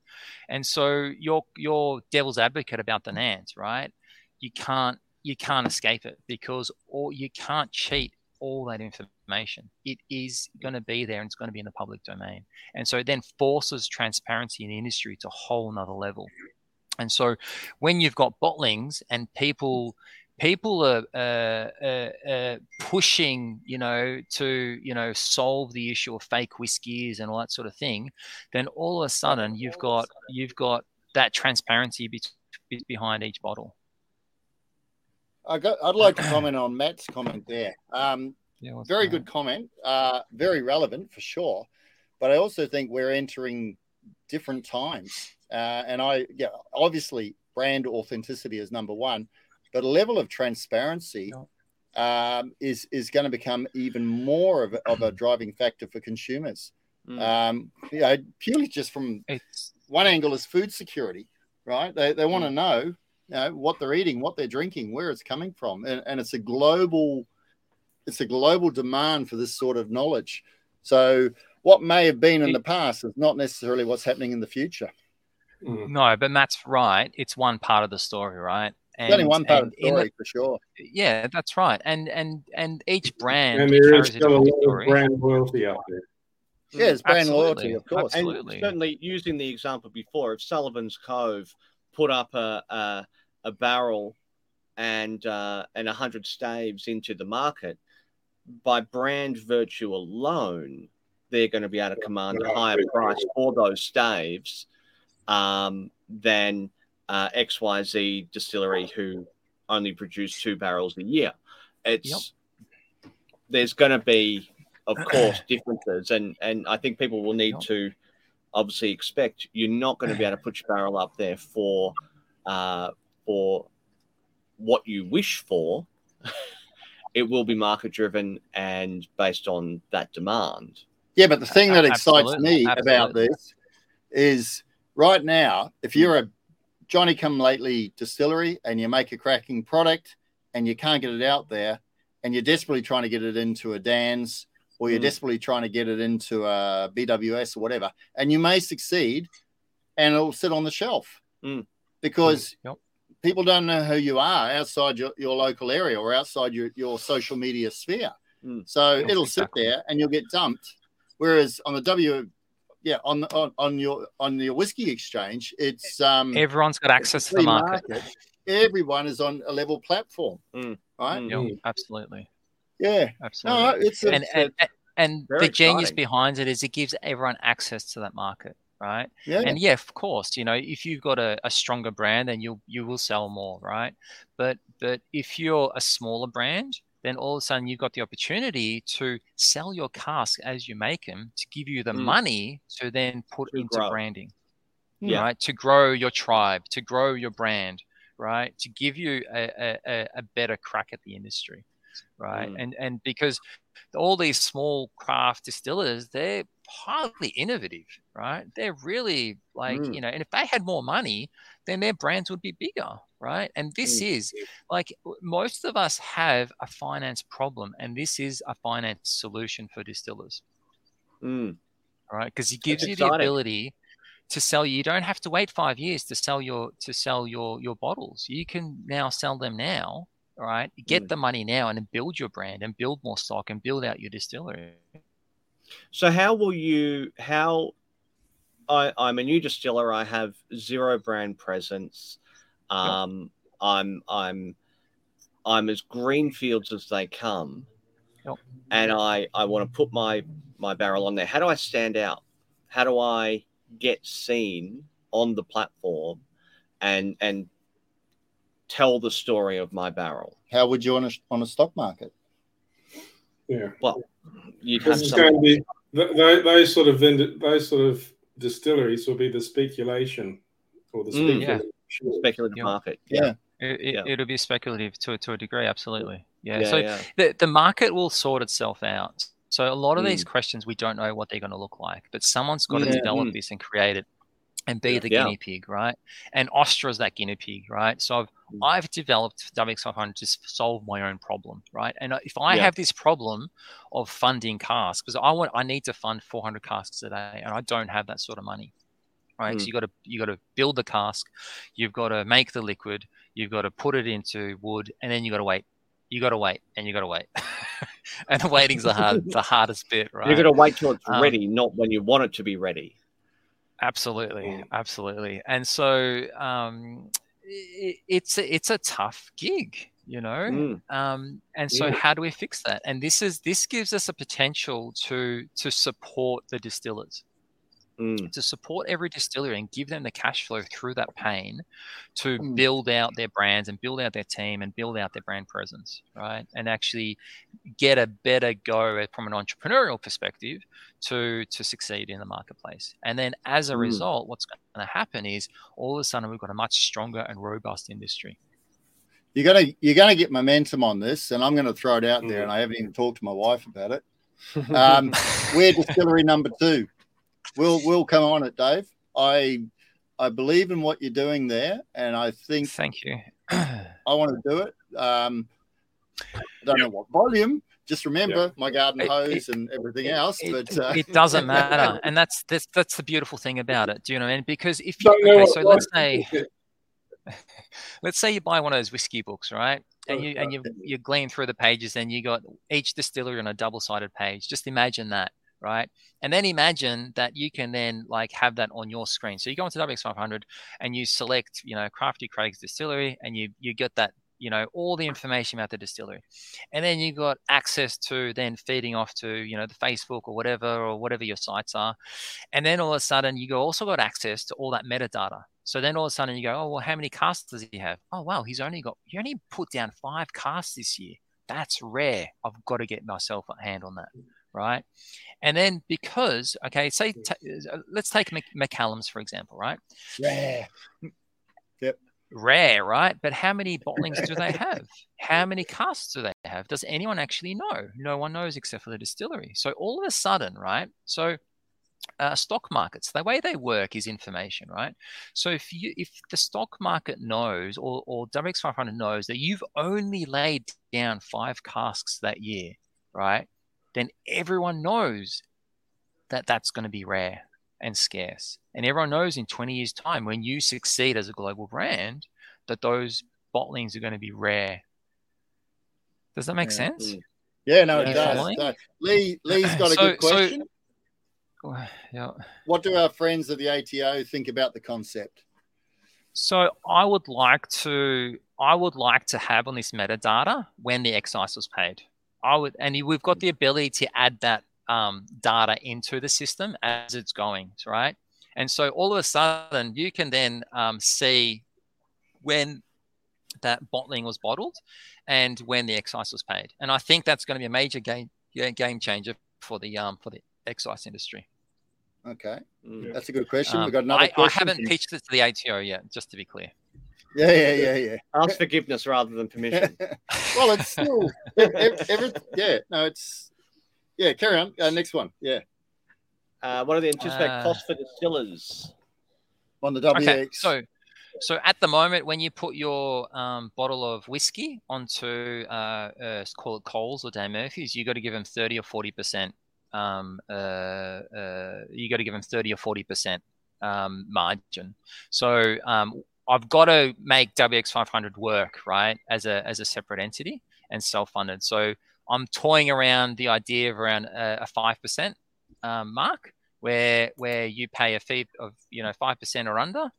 And so you're you're devil's advocate about the nans right? You can't you can't escape it because or you can't cheat all that information. It is going to be there and it's going to be in the public domain. And so it then forces transparency in the industry to a whole nother level and so when you've got bottlings and people people are uh, uh, uh, pushing, you know, to you know solve the issue of fake whiskies and all that sort of thing, then all of a sudden you've got you've got that transparency be- be- behind each bottle. I got, I'd like to comment on Matt's comment there. Um, yeah, very good comment, uh, very relevant for sure. But I also think we're entering different times. Uh, and I, yeah, obviously brand authenticity is number one, but a level of transparency um, is is going to become even more of a, of a driving factor for consumers. Mm. Um, you know, purely just from it's... one angle is food security, right? They, they want to mm. know, you know what they're eating, what they're drinking, where it's coming from, and, and it's a global it's a global demand for this sort of knowledge. So what may have been in the past is not necessarily what's happening in the future. Mm. No, but Matt's right. It's one part of the story, right? And, it's only one part of the story the, for sure. Yeah, that's right. And and and each brand and there is still a lot of brand loyalty out there. Yeah, it's brand Absolutely. loyalty, of course. Absolutely. And certainly, using the example before, if Sullivan's Cove put up a a, a barrel and uh, and a hundred staves into the market, by brand virtue alone, they're going to be able to command a higher price for those staves um, than uh, XYZ distillery who only produce two barrels a year. It's yep. there's going to be, of course, differences, and and I think people will need yep. to obviously expect you're not going to be able to put your barrel up there for uh, for what you wish for. it will be market driven and based on that demand. Yeah, but the thing that excites Absolutely. me Absolutely. about this is right now, if you're a Johnny come lately distillery and you make a cracking product and you can't get it out there and you're desperately trying to get it into a Dan's or you're mm. desperately trying to get it into a BWS or whatever, and you may succeed and it'll sit on the shelf mm. because mm. Yep. people don't know who you are outside your, your local area or outside your, your social media sphere. Mm. So it'll exactly. sit there and you'll get dumped. Whereas on the W yeah, on, on on your on your whiskey exchange, it's um everyone's got access to the market. market. Everyone is on a level platform, mm. right? Mm. Yep, absolutely. Yeah, absolutely. No, it's a, and and, and the exciting. genius behind it is it gives everyone access to that market, right? Yeah. And yeah, of course, you know, if you've got a, a stronger brand, then you'll you will sell more, right? But but if you're a smaller brand, then all of a sudden you've got the opportunity to sell your cask as you make them to give you the mm. money to then put to into grow. branding. Yeah. Right. To grow your tribe, to grow your brand, right? To give you a, a, a better crack at the industry. Right. Mm. And and because all these small craft distillers, they're highly innovative, right? They're really like, mm. you know, and if they had more money, then their brands would be bigger, right? And this mm. is like most of us have a finance problem, and this is a finance solution for distillers. Mm. Right, because it gives That's you exciting. the ability to sell. You don't have to wait five years to sell your to sell your your bottles. You can now sell them now. Right, get mm. the money now and then build your brand and build more stock and build out your distillery. So how will you how I, I'm a new distiller. I have zero brand presence. Um, I'm I'm I'm as greenfields as they come, Yep. and I I want to put my my barrel on there. How do I stand out? How do I get seen on the platform, and and tell the story of my barrel? How would you on a on a stock market? Yeah. Well, you'd This is some, going to be th- th- those sort of vind- those sort of distilleries will be the speculation or the Mm, yeah. Speculation. speculative Yeah. market. Yeah. It, it, Yeah. It'll be speculative to, to a degree, absolutely. Yeah. Yeah, so yeah. the, the market will sort itself out. So a lot of Mm. these questions we don't know what they're going to look like, but someone's got to develop Mm. this and create it and be Yeah. the Yeah. guinea pig, right? And Ostra's that guinea pig, right? So I've Mm. I've developed WX500 to solve my own problem, right? And if I Yeah. have this problem of funding casks, because I want I need to fund 400 casks a day, and I don't have that sort of money, right? So Mm. you got to you got to build the cask, you've got to make the liquid, you've got to put it into wood, and then you got to wait. You got to wait, and you got to wait, and the waiting's the hard the hardest bit, right? You've got to wait till it's Um, ready, not when you want it to be ready. Absolutely, Mm. absolutely. And so um, i it's a, it's a tough gig, you know. Mm. Um, and so Yeah. how do we fix that? And this is this gives us a potential to to support the distillers, Mm. to support every distillery and give them the cash flow through that pain to Mm. build out their brands and build out their team and build out their brand presence, right? And actually get a better go from an entrepreneurial perspective to to succeed in the marketplace. And then as a Mm. result, what's going to happen is all of a sudden we've got a much stronger and robust industry. You're gonna you're gonna get momentum on this, and I'm gonna throw it out there. Mm. And I haven't even talked to my wife about it. Um, we're distillery number two. We'll we'll come on it, Dave. I I believe in what you're doing there, and I think Thank you. I want to do it. Um, I don't know what volume. Just remember my garden It- hose and everything else. It, But uh, it doesn't matter, and that's that's that's the beautiful thing about it. Do you know what I mean? Because if you Don't know okay, so let's say let's say you buy one of those whiskey books, right? And you and you you glean through the pages, and you got each distillery on a double-sided page. Just imagine that, right? And then imagine that you can then like have that on your screen. So you go into WX500 and you select, you know, Crafty Craig's distillery, and you you get that, you know, all the information about the distillery, and then you got access to then feeding off to you know the Facebook or whatever or whatever your sites are, and then all of a sudden you go also got access to all that metadata. So then all of a sudden you go, oh well, how many casks does he have? Oh wow, he's only got he only put down five casks this year. That's rare. I've got to get myself a hand on that, right? And then because okay, say t- let's take Mc- Macallan's for example, right? yeah, Rare, right? But how many bottlings do they have? How many casks do they have? Does anyone actually know? No one knows except for the distillery. So all of a sudden, right? So uh, stock markets, the way they work is information, right? So if you if the stock market knows or or WX500 knows that you've only laid down five casks that year, right? Then everyone knows that that's going to be rare and scarce. And everyone knows in 20 years' time, when you succeed as a global brand, that those bottlings are going to be rare. Does that make Yeah. sense? yeah, no, it does. Following? So, Lee Lee's got a So- good so- question. Yeah. what do our friends of the ATO think about the concept? So I would like to I would like to have on this metadata when the excise was paid. I would and we've got the ability to add that um, data into the system as it's going, right? And so all of a sudden you can then um, see when that bottling was bottled and when the excise was paid. And I think that's going to be a major game game changer for the um, for the excise industry. Okay, Mm. that's a good question. Um, We've got another I, I haven't pitched it to the ATO yet, just to be clear. Yeah, yeah, yeah, yeah. Ask forgiveness rather than permission. well, it's still every, every, yeah. No, it's yeah. Carry on. Uh, next one. Yeah, Uh, what are the anticipated Uh, costs for distillers? on the WX. Okay, so so at the moment, when you put your um, bottle of whiskey onto uh, uh, call it Coles or Dan Murphy's, you got to give them thirty or forty percent. Um, uh, uh, you got to give them thirty or forty percent um, margin. So um, I've got to make WX500 work right as a as a separate entity and self funded. So I'm toying around the idea of around a five percent um, mark where where you pay a fee of you know five percent or under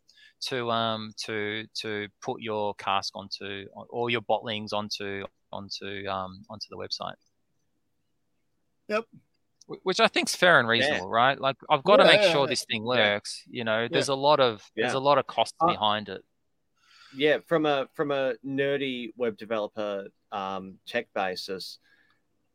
to um to to put your cask onto or your bottlings onto onto um onto the website. Yep. Wh- Which I think is fair and reasonable, right? Like I've got to make sure this thing works. You know, there's a lot of there's a lot of cost Uh, behind it. yeah from a from a nerdy web developer um, tech basis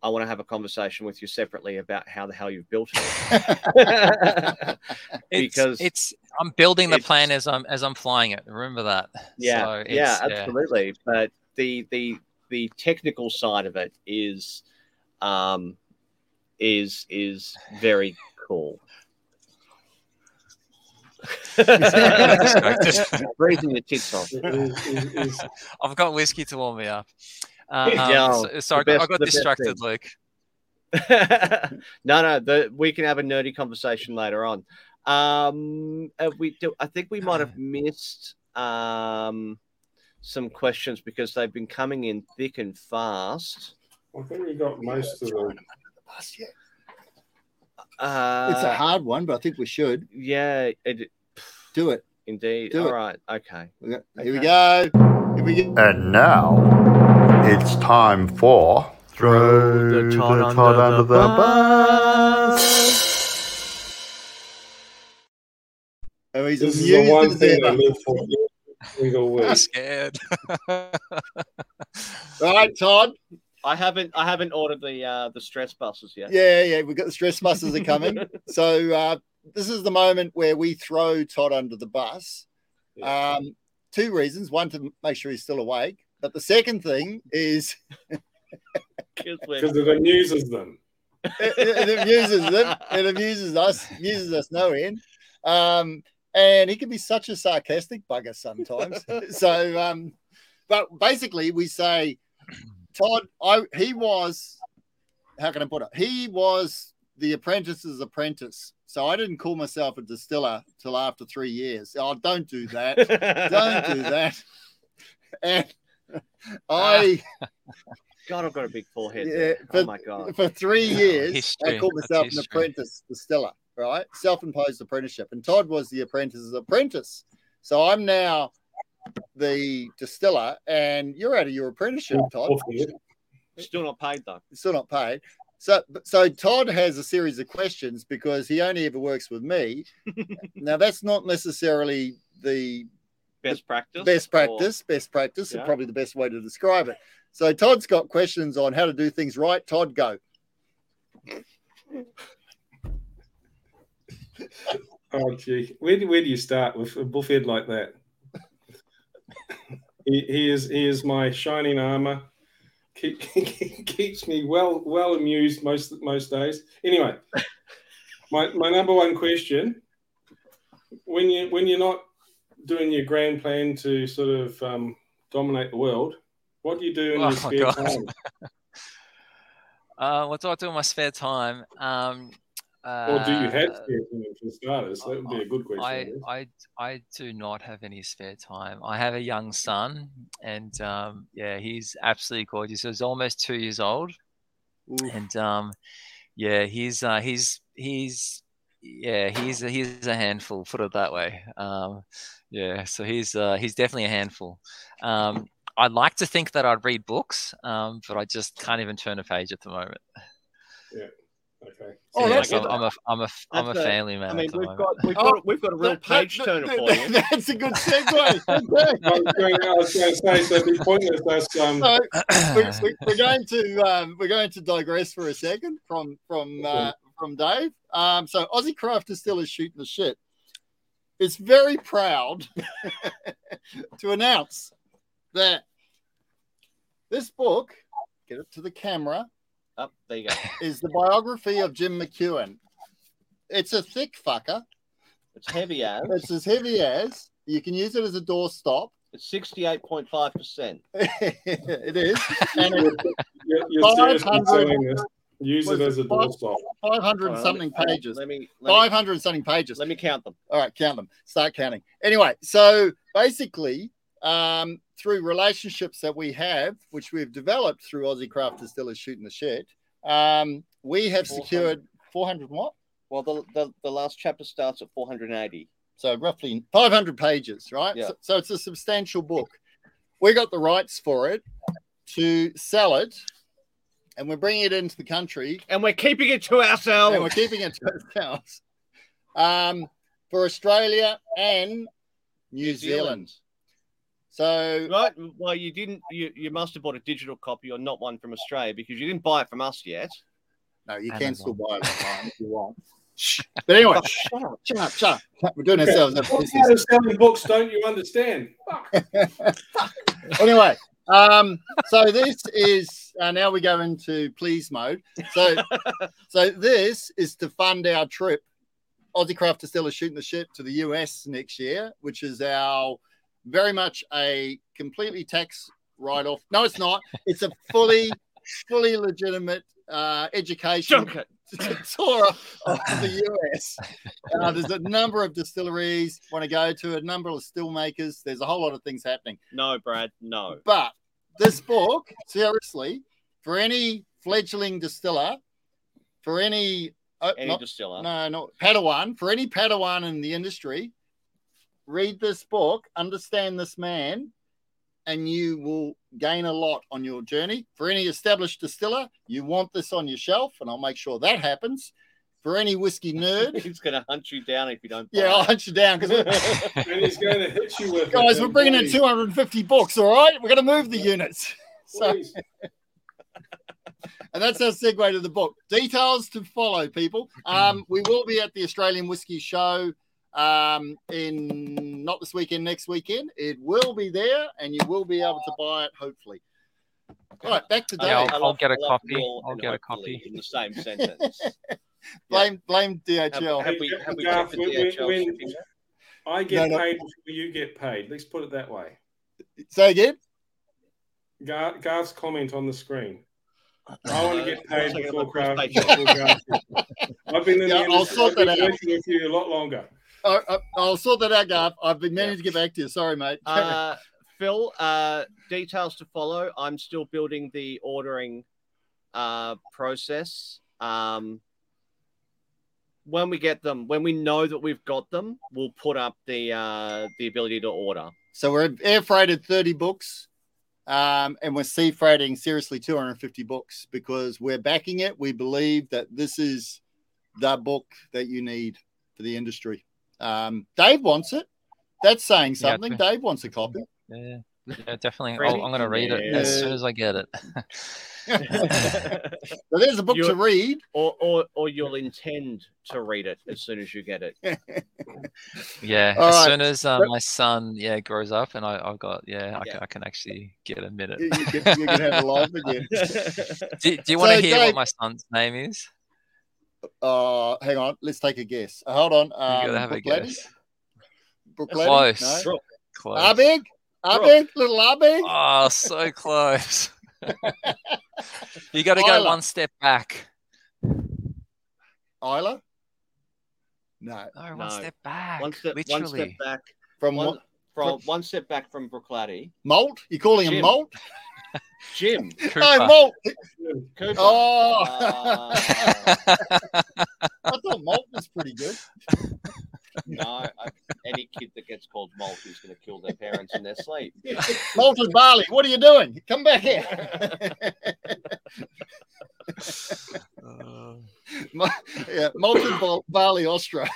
i want to have a conversation with you separately about how the hell you've built it because it's I'm building the plan as I'm as I'm flying it. Remember that. yeah So it's- yeah absolutely but the the the technical side of it is um is is very cool breathing your tits off I've got whiskey to warm me up. Um, Yeah, so, so I, got, best- I got distracted, thing. Luke. no, no, the, we can have a nerdy conversation later on. Um, uh, we do, I think we might have missed um, some questions because they've been coming in thick and fast. I think we got most of the. Uh, it's a hard one, but I think we should yeah, it, do it. indeed. Do All it. right, okay. We got- Here we go. Here we go. And now it's time for throw the Todd under, the, bus. Oh, he's This is amused the one as thing I live for. I'm scared. Right, Todd. I haven't, I haven't ordered the uh, the stress buses yet. Yeah, yeah, we've got the stress buses are coming. so uh, this is the moment where we throw Todd under the bus. Um, two reasons: one to make sure he's still awake, but the second thing is 'Cause Because it amuses them. it, it amuses them. It amuses us. Amuses us no end. Um, and he can be such a sarcastic bugger sometimes. so, um, but basically, we say, Todd, I he was. How can I put it? He was the apprentice's apprentice. So I didn't call myself a distiller till after three years. Oh, don't do that. don't do that. And ah. I. God, I've got a big forehead. Yeah, there. but- oh my god. for three years, I History. called myself an apprentice distiller, right? Self-imposed apprenticeship, and Todd was the apprentice's apprentice. So I'm now the distiller, and you're out of your apprenticeship, Todd. Still not paid though. Still not paid. So, so Todd has a series of questions because he only ever works with me. now, that's not necessarily the Best practice. best or- practice. Best practice is Yeah. probably the best way to describe it. So Todd's got questions on how to do things right. Todd, go. Oh, gee. Where do, where do you start with a bullhead like that? He, he is he is my shining armor. Keep, keeps me well well amused most most days. Anyway, my, my number one question: when you when you're not doing your grand plan to sort of um, dominate the world, what do you do in Oh, your spare God. time? Uh, what do I do in my spare time? Um, Or do you have uh, spare time for starters? That would be a good question. I. I, I do not have any spare time. I have a young son, and um, yeah, he's absolutely gorgeous. He's almost two years old, Ooh. and um, yeah, he's uh, he's he's yeah, he's a, he's a handful. Put it that way. Um, yeah, so he's uh, he's definitely a handful. Um, I'd like to think that I'd read books, um, but I just can't even turn a page at the moment. Okay. Oh, Yeah, that's I'm, a- I'm a I'm a I'm a That's a- family man. I mean, we've got we've Oh, got we've got a real That- page that- turner that- for you. That's a good segue. I was going, I was going to say, so it'd be pointless us um, so we're, going to um, we're going to digress for a second from from uh, from Dave. Um, so Aussie Craft is still is shooting the shit. It's very proud to announce that this book, get it to the camera, Up there you go. is the biography of Jim McEwan. It's a thick fucker. It's heavy as It's as heavy as you can use it as a doorstop. it's sixty eight point five percent. it is, and it's you're, you're seriously 500 this. Use it as a doorstop. 500 and something pages. Let me let me, 500 and something pages. let me count them. All right, count them. Start counting. Anyway, so basically, um, through relationships that we have, which we've developed through Aussie Craft Distillers Shooting the Shit, um, we have 400. secured 400 what? Well, the, the the last chapter starts at 480. so roughly 500 pages, right? Yeah. So, so it's a substantial book. We got the rights for it to sell it, and we're bringing it into the country, And we're keeping it to ourselves. and we're keeping it to ourselves um, for Australia and New Zealand. So Right. Well, you didn't. You, you must have bought a digital copy or not one from Australia because you didn't buy it from us yet. no, you can still buy it online if you want. But anyway, shut up, shut up, shut up. We're doing ourselves a What business. part of selling books don't you understand? Fuck. anyway, um, so this is uh, now we go into please mode. So, so this is to fund our trip. Aussie Craft Distillers shooting the ship to the US next year, which is our very much a completely tax write-off. No, it's not. It's a fully, fully legitimate uh, education tour of the US. Uh, there's a number of distilleries want to go to, a number of still makers. There's a whole lot of things happening. No, Brad. No. But this book, seriously, for any fledgling distiller, for any, uh, Any not, distiller. no, not Padawan, for any Padawan in the industry, read this book, understand this man, and you will gain a lot on your journey. For any established distiller, you want this on your shelf, and I'll make sure that happens. For any whiskey nerd, He's going to hunt you down if you don't. buy yeah, I'll hunt you down because he's going to hit you with guys, it, we're bringing in 250 books. All right, we're going to move the units. So, and that's our segue to the book. Details to follow, people. Um, we will be at the Australian Whiskey Show um, in not this weekend, next weekend. It will be there, and you will be able to buy it. Hopefully. All right, back to Dave. Yeah, I I'll- I'll get a copy. I'll get a copy. in the same sentence. blame blame DHL. Have we, have we Garth, when- when- DHL when- shipping? I get No, no. paid before you get paid. Let's put it that way. Say again. Gar- Garth's comment on the screen. I want to get Uh, paid looks like before I'm Garth. on before Garth. I've been in Yeah, the I'll industry. sort I've been that out. with you a lot longer. I, I, I'll sort that out, Garth. I've been meaning to get back to you. Sorry, mate. Uh, Phil, uh, details to follow. I'm still building the ordering uh, process. Um, when we get them, when we know that we've got them, we'll put up the uh, the ability to order. So we're air freighted 30 books, um, and we're sea freighting seriously 250 books because we're backing it. We believe that this is the book that you need for the industry. Um, Dave wants it. That's saying something. too. Dave wants a copy. Yeah, yeah definitely. Really? I'll, I'm going to read it as soon as I get it. So there's a book to You're- read. or, or or you'll intend to read it as soon as you get it. Yeah, All as right. soon as uh, my son yeah grows up and I, I've got yeah, I, Yeah. Can, I can actually get a minute. You, you can, you can have a life again. Do, do you want to So, hear Dave- what my son's name is? Uh, hang on. Let's take a guess. Uh, hold on. You Um, gotta have a Brook guess. Bruichladdich? Close. No? Brooke. Close. Ardbeg? Ardbeg? Little Ardbeg? Oh, so close. you got to go one step back. Isla? No. No, one No. step back. one step Literally. one step back From one, what? from one step back from Bruichladdich. Malt? You're calling him Malt? Jim Cooper. No, Malt. Cooper. Oh. Uh, I thought Malt was pretty good. no, I, any kid that gets called Malt is going to kill their parents in their sleep. Malted barley. What are you doing? Come back here. Uh, yeah, malted bar- barley Ostra.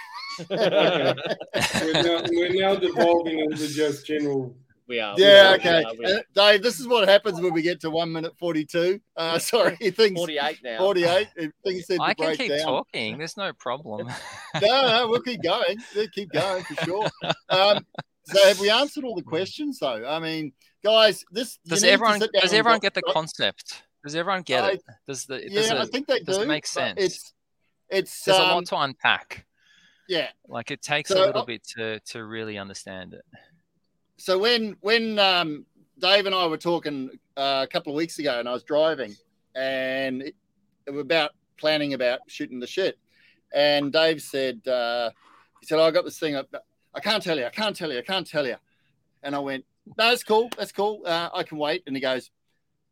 We're now, we're now devolving into just general. We are. Yeah, we okay. are, we Uh, are. Dave, this is what happens when we get to one minute 42. Uh, sorry, things 48 now. 48. Things seem to I can break keep down. talking. There's no problem. no, no, we'll keep going. We'll keep going for sure. Um, so have we answered all the questions though? I mean, guys, this Does everyone does everyone get the concept? Does everyone get I- it? Does the Yeah, does I think they does do. it make sense? It's it's there's a um, lot to unpack. yeah. Like it takes So, a little uh, bit to to really understand it. So when when um, Dave and I were talking uh, a couple of weeks ago, and I was driving, and it, it was about planning about shooting the shit, and Dave said uh, he said, oh, "I got this thing. I, I can't tell you. I can't tell you. I can't tell you." And I went, "No, that's cool. That's cool. Uh, I can wait." And he goes,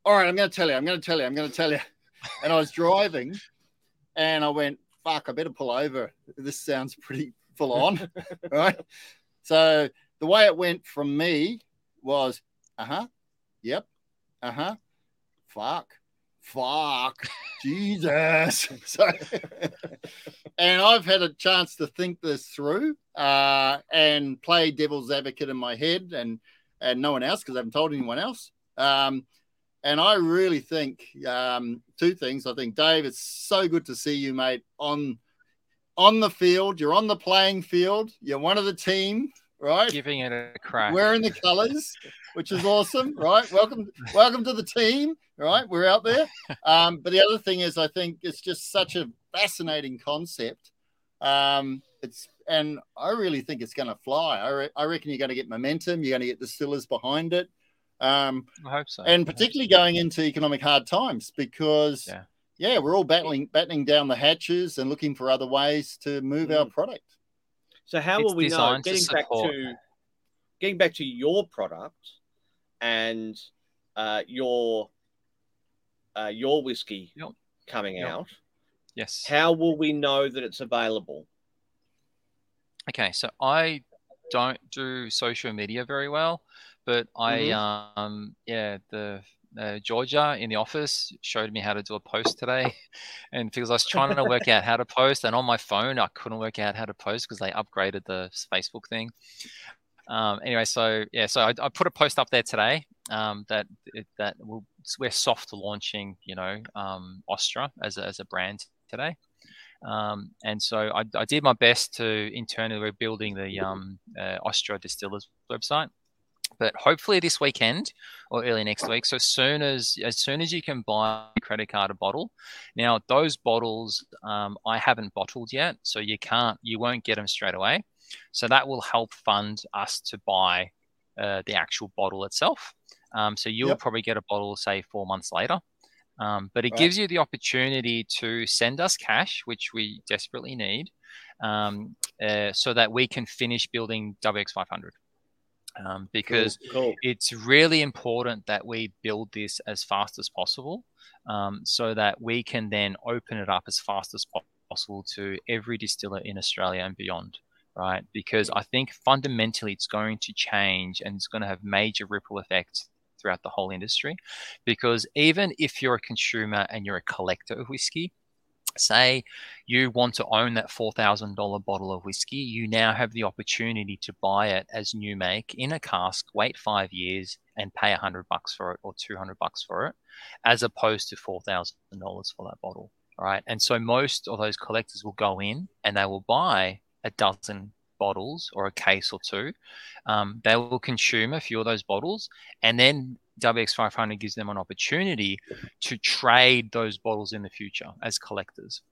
"All right, I'm going to tell you. I'm going to tell you. I'm going to tell you." And I was driving, and I went, fuck, I better pull over. This sounds pretty full on, right? So the way it went from me was, uh huh, yep, uh huh, fuck, fuck, Jesus. So, and I've had a chance to think this through uh, and play devil's advocate in my head and and no one else because I haven't told anyone else. Um, and I really think um, two things. I think Dave, it's so good to see you, mate, on on the field. You're on the playing field. You're one of the team, right? Giving it a crack. Wearing the colours, which is awesome, right? Welcome, welcome to the team, right? We're out there. Um, but the other thing is, I think it's just such a fascinating concept. Um, it's and I really think it's going to fly. I, re- I reckon you're going to get momentum. You're going to get distillers behind it. Um, I hope so. and particularly going into economic hard times because Yeah. yeah, we're all battling battening down the hatches and looking for other ways to move our product. So how It's will we know? designed to Getting back to getting back to your product and uh, your uh, your whiskey Yep. coming Yep. out. yes. How will we know that it's available? Okay, so I don't do social media very well, but I Mm-hmm. um yeah the uh, Georgia in the office showed me how to do a post today, and because I was trying to work out how to post, and on my phone I couldn't work out how to post because they upgraded the Facebook thing. Um, anyway, so yeah, so I, I put a post up there today um, that that will, we're soft launching, you know, um, Ostra as a, as a brand today. Um, and so I, I did my best to internally we're building the um, uh, Ostra Distillers website. But hopefully this weekend or early next week. So as soon as as soon as you can buy a credit card a bottle. Now those bottles um, I haven't bottled yet, so you can't you won't get them straight away. So that will help fund us to buy uh, the actual bottle itself. Um, so you'll Yep. probably get a bottle, say four months later. Um, but it Right. gives you the opportunity to send us cash, which we desperately need, um, uh, so that we can finish building WX500. Um, because Cool. it's really important that we build this as fast as possible um, so that we can then open it up as fast as possible to every distiller in Australia and beyond, right? Because I think fundamentally it's going to change and it's going to have major ripple effects throughout the whole industry. Because even if you're a consumer and you're a collector of whiskey, say you want to own that $4,000 bottle of whiskey, you now have the opportunity to buy it as new make in a cask, wait five years and pay 100 bucks for it or 200 bucks for it, as opposed to $4,000 for that bottle. Right. And so most of those collectors will go in and they will buy a dozen bottles or a case or two. Um, they will consume a few of those bottles and then WX500 gives them an opportunity to trade those bottles in the future as collectors,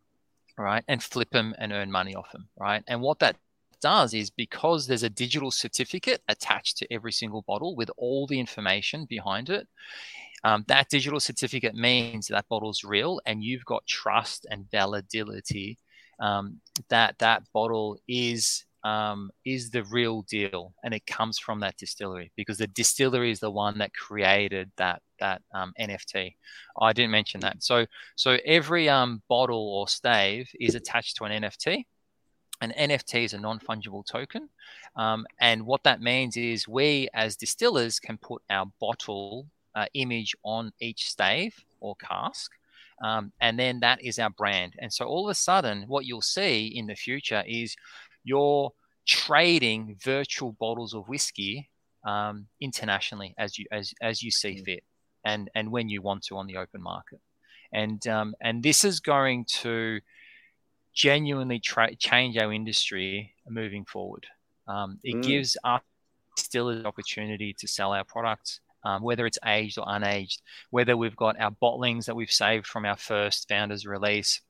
right? And flip them and earn money off them, right? And what that does is because there's a digital certificate attached to every single bottle with all the information behind it, um, that digital certificate means that bottle's real and you've got trust and validity um, that that bottle is um, is the real deal and it comes from that distillery because the distillery is the one that created that that um, NFT. I didn't mention that. So so every um, bottle or stave is attached to an NFT. An NFT is a non-fungible token, um, and what that means is we as distillers can put our bottle uh, image on each stave or cask, um, and then that is our brand. And so all of a sudden, what you'll see in the future is you're trading virtual bottles of whiskey um, internationally as you as as you see fit, and and when you want to on the open market, and um, and this is going to genuinely tra- change our industry moving forward. Um, it Mm. gives us still an opportunity to sell our products, um, whether it's aged or unaged, whether we've got our bottlings that we've saved from our first founders release,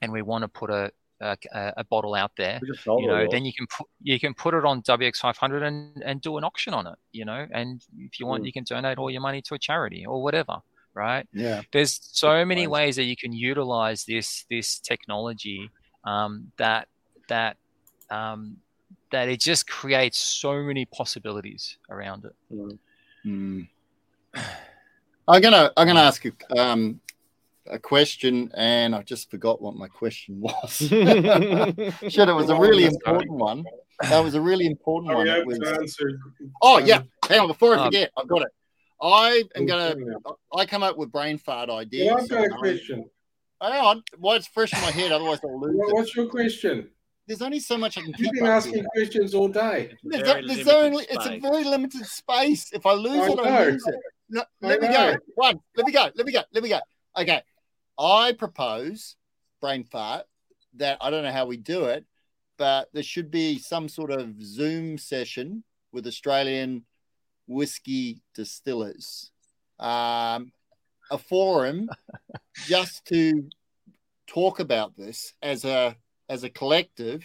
and we want to put a a, a bottle out there We just sold you know then you can put you can put it on wx500 and and do an auction on it you know and if you want Mm. you can donate all your money to a charity or whatever right Yeah. there's so many ways that you can utilize this this technology um, that that um, that it just creates so many possibilities around it Mm. Hmm. I'm gonna I'm gonna ask you um, a question, and I just forgot what my question was. Shit, it was a really important one. That was a really important one. It was- Oh yeah, hang on. Before I Um, forget, I've got it. I am gonna. I come up with brain fart ideas. Yeah, I've got a I- question. Hang on. Well, it's fresh in my head. Otherwise, I'll lose What- it. What's your question? There's only so much I can You've been up asking with. questions all day. There's, Very there's limited only. It's a very limited space. If I lose I it, I lose it. No, I let me know. go. One. Let me go. Let me go. Let me go. Okay. I propose brain fart that I don't know how we do it, but there should be some sort of Zoom session with Australian whiskey distillers, um, a forum just to talk about this as a as a collective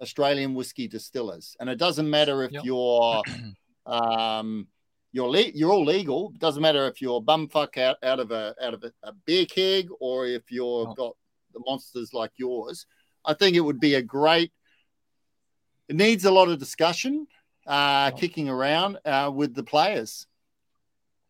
Australian whiskey distillers, and it doesn't matter if Yep. you're um, you're le- you're all legal. It doesn't matter if you're bumfuck out, out of a out of a, a beer keg or if you've Oh. got the monsters like yours. I think it would be a great. It needs a lot of discussion, uh, Oh. kicking around uh, with the players.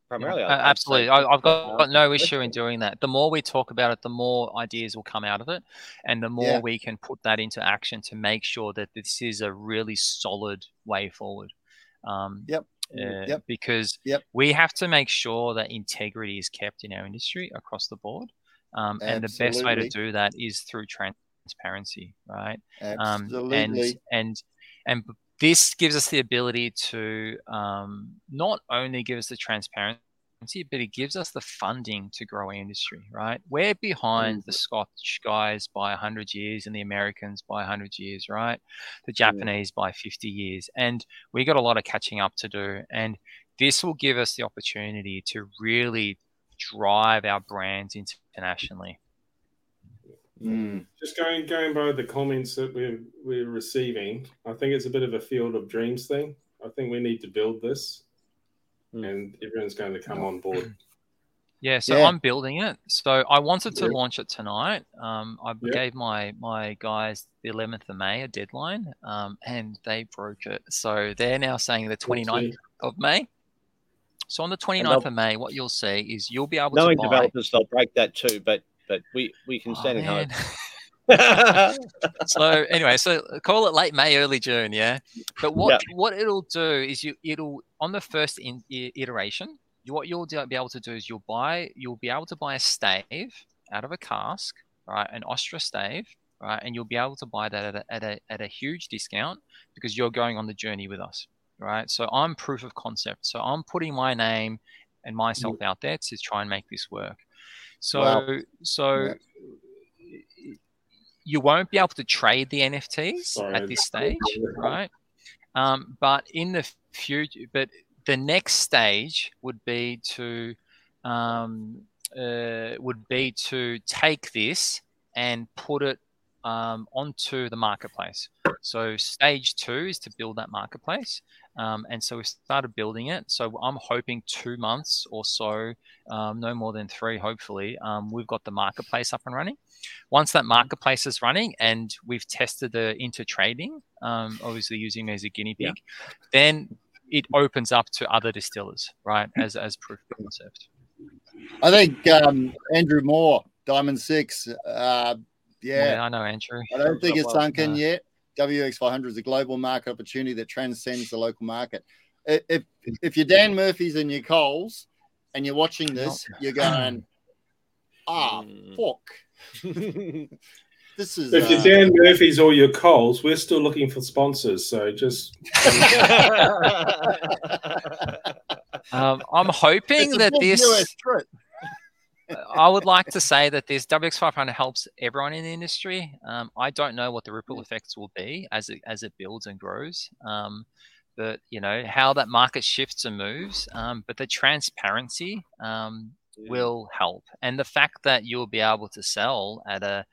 Primarily, Uh, I'd- I'd say- absolutely. I, I've got, got no issue in doing that. The more we talk about it, the more ideas will come out of it, and the more Yeah. we can put that into action to make sure that this is a really solid way forward. Um, Yep. Uh, Yep. Because Yep. we have to make sure that integrity is kept in our industry across the board, um, and the best way to do that is through transparency, right? Absolutely. Um, and and and this gives us the ability to um, not only give us the transparency, but it gives us the funding to grow our industry. Right? We're behind the Scotch guys by hundred years, and the Americans by hundred years. Right? The Japanese by fifty years, and we got a lot of catching up to do. And this will give us the opportunity to really drive our brands internationally. Mm. Just going going by the comments that we're we're receiving, I think it's a bit of a field of dreams thing. I think we need to build this, And everyone's going to come on board. Yeah, so Yeah. I'm building it. So I wanted to Yeah. launch it tonight. Um, I Yeah. gave my my guys the 11th of May a deadline, um, and they broke it. So they're now saying the 29th of May. So on the 29th they'll- of May, what you'll see is you'll be able knowing to buy. developers, they'll break that too. But but we we can Oh, stand in man. hope. so anyway, so call it late May, early June, yeah. But what what it'll do is you it'll on the first in, iteration, you, what you'll do, be able to do is you'll buy you'll be able to buy a stave out of a cask, right, an Ostra stave, right, and you'll be able to buy that at a, at a at a huge discount because you're going on the journey with us, right? So I'm proof of concept. So I'm putting my name and myself out there to try and make this work. So Wow. so you won't be able to trade the NFTs Sorry. at this stage, right? Um, but in the future, but the next stage would be to um, uh, would be to take this and put it um, onto the marketplace. So stage two is to build that marketplace, um, and so we started building it. So I'm hoping two months or so, um, no more than three, hopefully, um, we've got the marketplace up and running. Once that marketplace is running and we've tested the inter trading, um, obviously using me as a guinea pig, then it opens up to other distillers, right, as as proof of concept. I think um, Andrew Moore, Diamond Six. Uh, yeah, I know, Andrew. I don't think it's Well, sunk in yet. WX500 is a global market opportunity that transcends the local market. If if you're Dan Murphy's and you're Coles and you're watching this, you're going, ah, Mm. fuck. This is If you're uh, Dan Murphy's or your Coles, we're still looking for sponsors. So just Um, I'm hoping it's that this. I would like to say that this WX500 helps everyone in the industry. Um, I don't know what the ripple effects will be as it as it builds and grows. Um, but you know how that market shifts and moves. Um, but the transparency um, will help, and the fact that you'll be able to sell at a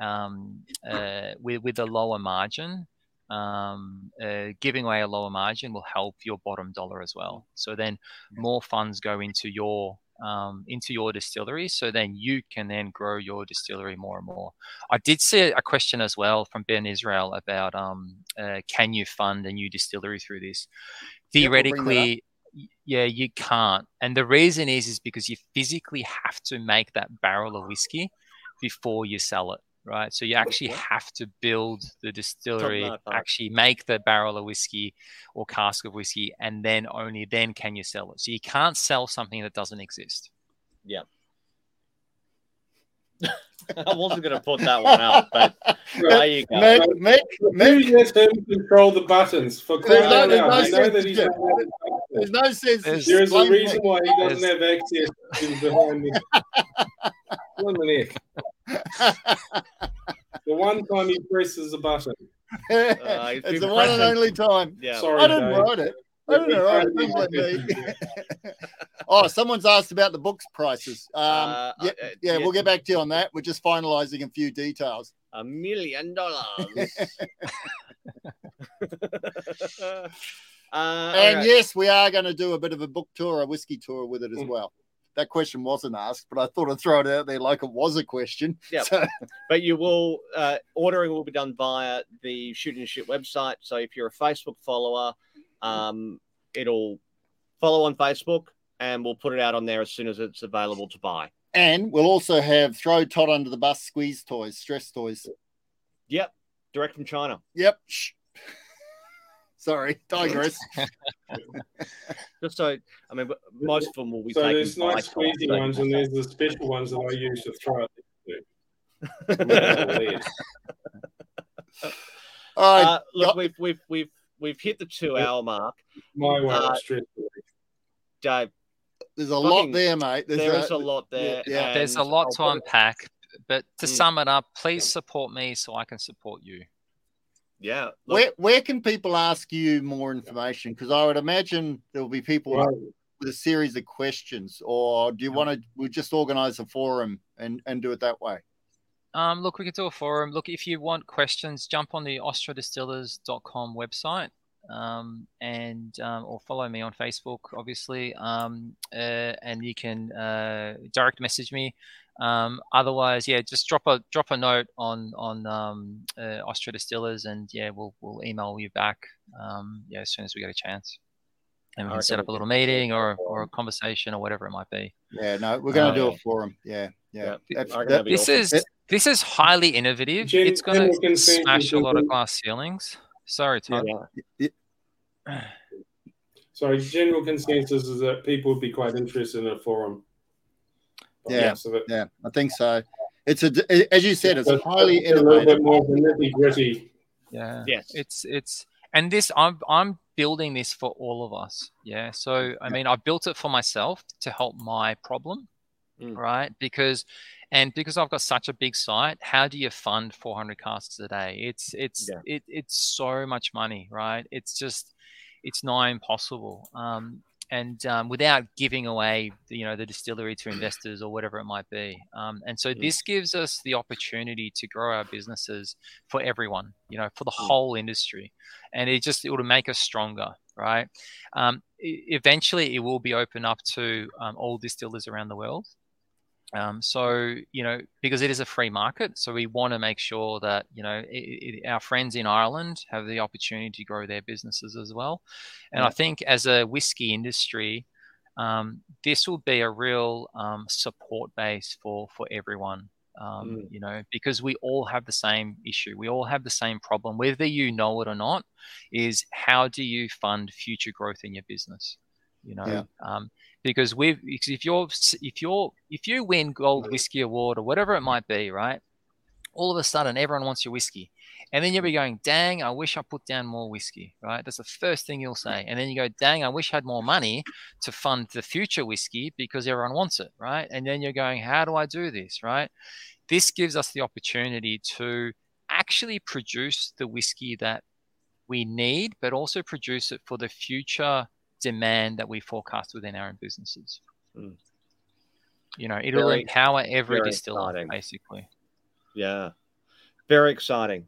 um, uh, with with a lower margin. Um, uh, giving away a lower margin will help your bottom dollar as well. So then more funds go into your um, into your distillery, so then you can then grow your distillery more and more. I did see a question as well from Ben Israel about um, uh, can you fund a new distillery through this? Yeah, we'll Theoretically, yeah, you can't. And the reason is is because you physically have to make that barrel of whiskey before you sell it, right? So you actually have to build the distillery, actually make the barrel of whiskey or cask of whiskey, and then only then can you sell it. So you can't sell something that doesn't exist. I wasn't going to put that one out, but there you go. Mick, Mick, Who Mick, lets him control the buttons for There's crying no- out there's no loud? I sense that he's to not allowed to there's no sense. There's- There is a reason Mick. why he doesn't have access to behind me. One minute. The one time he presses a button. Uh, he's the one and only time. Yeah. Sorry, I didn't Dave. write it. I didn't write it. Don't blame me. Oh, someone's asked about the books prices. Um, Uh, yeah, uh, yeah, yeah. we'll get back to you on that. We're just finalising a few details. A million dollars. uh, And yes, we are going to do a bit of a book tour, a whiskey tour with it as Mm. well. That question wasn't asked, but I thought I'd throw it out there like it was a question. Yep. So, but you will uh, ordering will be done via the shooting shit website. So if you're a Facebook follower, um, it'll follow on Facebook, and we'll put it out on there as soon as it's available to buy. and we'll also have throw Todd under the bus squeeze toys, stress toys. Yep, direct from China. Yep. Shh. Sorry, digress. Just so I mean, most of them will be So taken. there's nice by Todd, squeezy so- ones, and there's the special ones that I use to throw it. All right. Uh, look, Yep. we've we've we've we've hit the two hour mark. My way Uh, of. Dave, There's a fucking- lot there, mate. There's there is a lot there. yeah, and There's a lot I'll to unpack. But to Mm. sum it up, please support me so I can support you. Yeah, look, Where where can people ask you more information? Because I would imagine there will be people Right. with a series of questions, or do you want to? We'll just organise a forum and and do it that way. Um, look, we can do a forum. Look, if you want questions, jump on the ostradistillers.com website um, and um, or follow me on Facebook, obviously, um, uh, and you can uh, direct message me. Um, otherwise, yeah, just drop a drop a note on on um, uh, Ostra Distillers, and yeah, we'll we'll email you back. Um, yeah, as soon as we get a chance, and we I can set up a little meeting or or a conversation or whatever it might be. Yeah, no, we're going to Uh, do a forum. Yeah, yeah. Yeah. That's- I reckon that- that'd This awesome. is this is highly innovative. Gen- it's going to smash a lot of glass ceilings. Sorry, Todd. Yeah. So general consensus is that people would be quite interested in a forum. Yeah. So yeah, I think so. It's a as you said, it's that's highly a little bit more nitty gritty. Yeah. Yes. It's it's and this I'm I'm building this for all of us. Yeah. So I mean I built it for myself to help my problem. Mm. Right? Because and because I've got such a big site, how do you fund 400 casks a day? It's it's Yeah. it, it's so much money, right? It's just it's nigh impossible. Um, and um, without giving away, the, you know, the distillery to investors or whatever it might be. Um, and so Mm. this gives us the opportunity to grow our businesses for everyone, you know, for the Mm. whole industry, and it just it will make us stronger, right? Um, eventually, it will be open up to um, all distillers around the world. Um, so you know, because it is a free market, so we want to make sure that you know it, it, our friends in Ireland have the opportunity to grow their businesses as well. And I think as a whiskey industry, um, this will be a real um, support base for for everyone. Um, Mm. You know, because we all have the same issue, we all have the same problem, whether you know it or not. Is how do you fund future growth in your business? You know, Yeah. Because we've if you're if you're if you win gold whiskey award or whatever it might be, right? All of a sudden, everyone wants your whiskey. And then you'll be going, dang, I wish I put down more whiskey, right? That's the first thing you'll say. And then you go, dang, I wish I had more money to fund the future whiskey because everyone wants it, right? And then you're going, how do I do this, right? This gives us the opportunity to actually produce the whiskey that we need, but also produce it for the future demand that we forecast within our own businesses. Mm. You know, it'll Very- empower every distiller, exciting. basically. Yeah. Very exciting.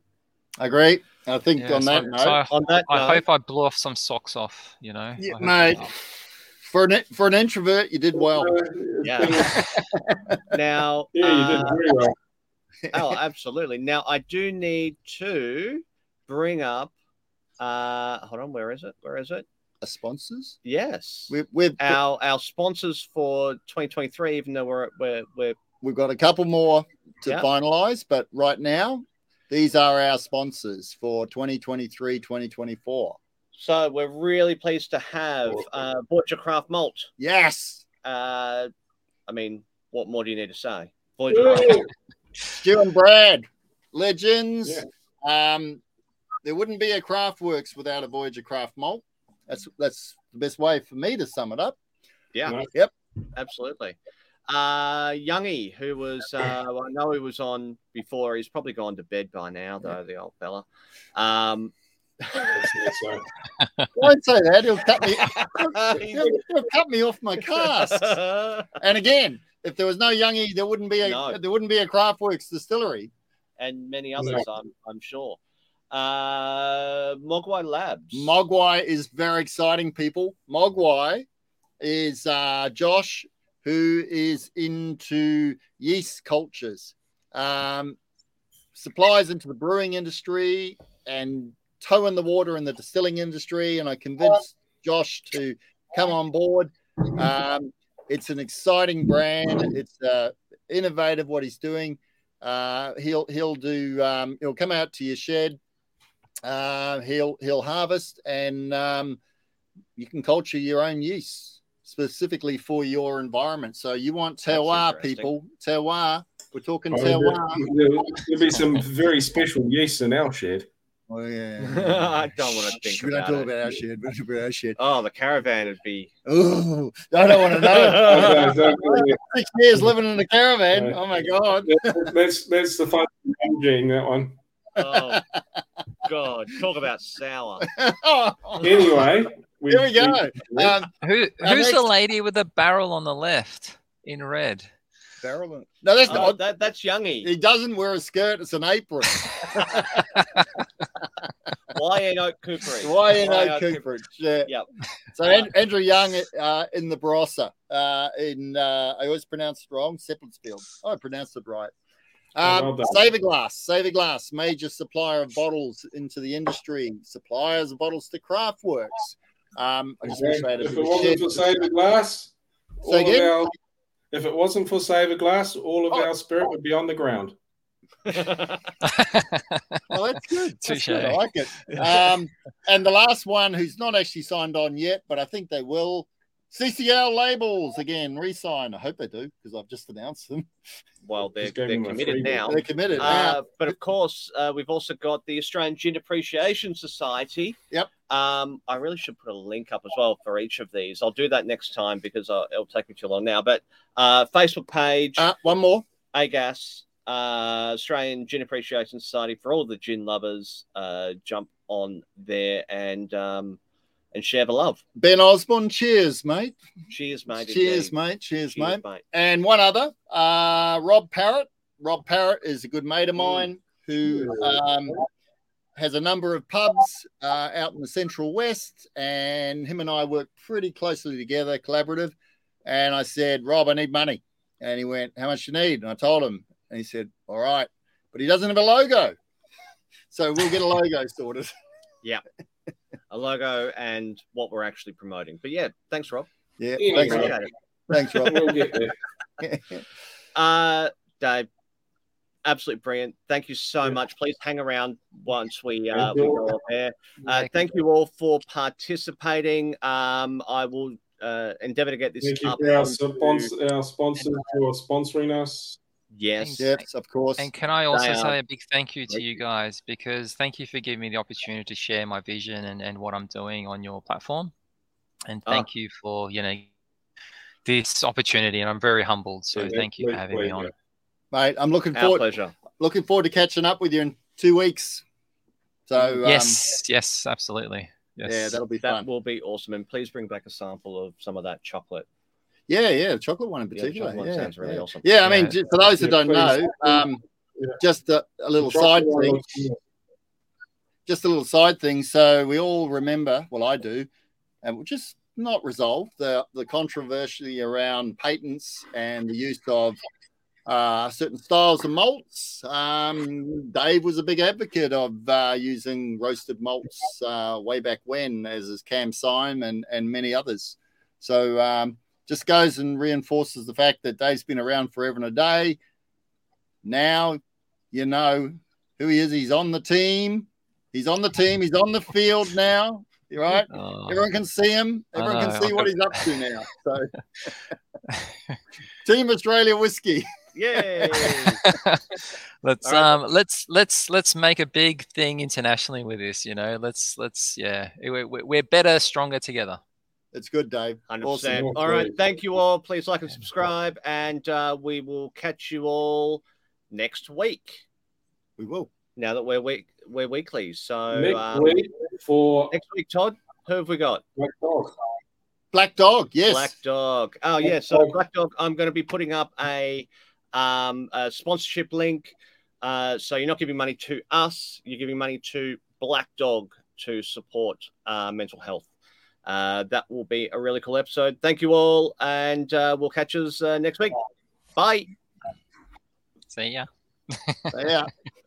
I agree. I think Yeah, on so- that note, so I, On that I note, hope I blew off some socks off, you know. Yeah, mate. for an for an introvert, you did well. Yeah. now, yeah, you did uh, very well. oh, absolutely. Now, I do need to bring up. Uh, hold on. Where is it? Where is it? Are sponsors. Yes. We, we've our our sponsors for 2023, even though we're we're, we're we've got a couple more to Yeah. finalize, but right now, these are our sponsors for 2023 2024. so we're really pleased to have uh, Voyager Craft Malt. Yes, Uh, I mean, what more do you need to say? Voyager Craft Malt. Stu and Brad, legends. Yeah. Um, there wouldn't be a Craftworks without a Voyager Craft malt. That's that's the best way for me to sum it up. Yeah. Nice. Yep. Absolutely. Uh, Youngie, who was, uh, I know he was on before. He's probably gone to bed by now, though, the old fella. Um, So, Don't say that. He'll cut me. He'll, he'll cut me off my cast. And again, if there was no Youngie, there wouldn't be a No. there wouldn't be a Craftworks distillery. and many others, I'm, I'm sure. Uh, Mogwai Labs. Mogwai is very exciting, people. Mogwai is uh, Josh, who is into yeast cultures, um, supplies into the brewing industry and toe in the water in the distilling industry. And I convinced Josh to come on board. Um, it's an exciting brand. It's uh, innovative what he's doing. Uh, he'll he'll do um, he'll come out to your shed uh, he'll he'll harvest and um, you can culture your own yeast specifically for your environment. So you want terroir, people. Terroir. We're talking oh, terroir. there, there'll be some very special yeast in our shed. Oh yeah. I don't want to think Shh, We don't talk it. about our shit. We don't talk about our shit. Oh, the caravan would be. Oh, I don't want to know. Okay, so, Six years living in a caravan. Right. Oh my god. that's that's the fun gene that one. Oh, God. Talk about sour. Anyway, we, Here we go. Um, Who Our who's the lady with the barrel on the left in red? barrel. No, that's Oh, not. that, that's Youngie. He doesn't wear a skirt. It's an apron. YN Oak Cooperage. Why in YN Oak Oak Cooperage? Yeah. Yep. So An- Andrew Young uh, in the Barossa, uh, in uh, I always pronounce it wrong, Seppeltsfield. Oh, I pronounced it right. Oh, Um, well done. Saverglass, Saver Glass, major supplier of bottles into the industry, suppliers of bottles to Craftworks. Um, I just wish I had a if it wasn't shed. for Saverglass, all Say of our, if it wasn't for Saverglass, all of Oh. our spirit would be on the ground. well, that's good. That's Touche. good. I like it. Um, and the last one, who's not actually signed on yet, but I think they will. CCL labels again, re-sign. I hope they do because I've just announced them. well, they're, they're committed now. They're committed now. Uh, but of course, uh, we've also got the Australian Gin Appreciation Society. Yep. Um, I really should put a link up as well for each of these. I'll do that next time because uh, it'll take me too long now. But uh, Facebook page, Uh, one more. AGAS, uh, Australian Gin Appreciation Society for all the gin lovers. Uh, jump on there and um, and share the love. Ben Osborne, cheers, mate. Cheers, mate. cheers, indeed. mate. Cheers, Cheers, mate. And one other, uh, Rob Parrott. Rob Parrott is a good mate of mine who um, has a number of pubs uh, out in the Central West, and him and I work pretty closely together, collaborative. And I said, Rob, I need money. And he went, How much you need? And I told him, and he said, All right, but he doesn't have a logo. So we'll get a logo sorted. A logo and what we're actually promoting. But yeah, thanks, Rob. Yeah, Yeah, thanks. Rob. It. Thanks, Rob. We'll get there. Uh, Dave, absolutely brilliant. Thank you so Yeah. much. Please hang around once we uh, we you. go off air. Uh, thank you all for participating. Um, I will uh, endeavor to get this Thank you up. for our, onto- sponsor, our sponsors for sponsoring us. Yes. yes, of course. And can I also say a big thank you to Thank you you. guys because thank you for giving me the opportunity to share my vision and, and what I'm doing on your platform. And Ah. thank you for, you know, this opportunity. And I'm very humbled. So Yeah, thank you for pleasure, having me on. pleasure. Mate, I'm looking Our forward pleasure. looking forward to catching up with you in two weeks. So um, yes, yes, absolutely. Yes. yeah, that'll be That will be awesome. And please bring back a sample of some of that chocolate. Yeah, yeah, the chocolate one in Yeah, the particular. chocolate one Yeah, sounds really yeah. awesome. Yeah, I mean, Yeah. ju- for those who Yeah, don't know, um, Yeah. just a, a little side thing. Just a little side thing. So we all remember, well, I do, and we're just not resolved the the controversy around patents and the use of uh, certain styles of malts. Um, Dave was a big advocate of uh, using roasted malts uh, way back when, as is Cam Syme and, and many others. So um, just goes and reinforces the fact that Dave's been around forever and a day. Now you know who he is. He's on the team. He's on the team. He's on the field now. Right? Oh, Everyone can see him. Everyone can see what he's up to now. So, Team Australia whiskey. Yay! let's right. um let's let's let's make a big thing internationally with this. You know, let's let's yeah, we're we're better, stronger together. It's good, Dave. Hundred Awesome. percent. Awesome. All right. Thank you all. Please like and subscribe, and uh, we will catch you all next week. We will. Now that we're week we're weekly. So Next um, week for next week, Todd, who have we got? Black Dog. Black Dog. Yes. Black Dog. Oh Black yeah. So Dog. Black Dog. I'm going to be putting up a um a sponsorship link. Uh, so you're not giving money to us. You're giving money to Black Dog to support uh, mental health. Uh, that will be a really cool episode. Thank you all, and uh, we'll catch us uh, next week. Bye. See ya. yeah.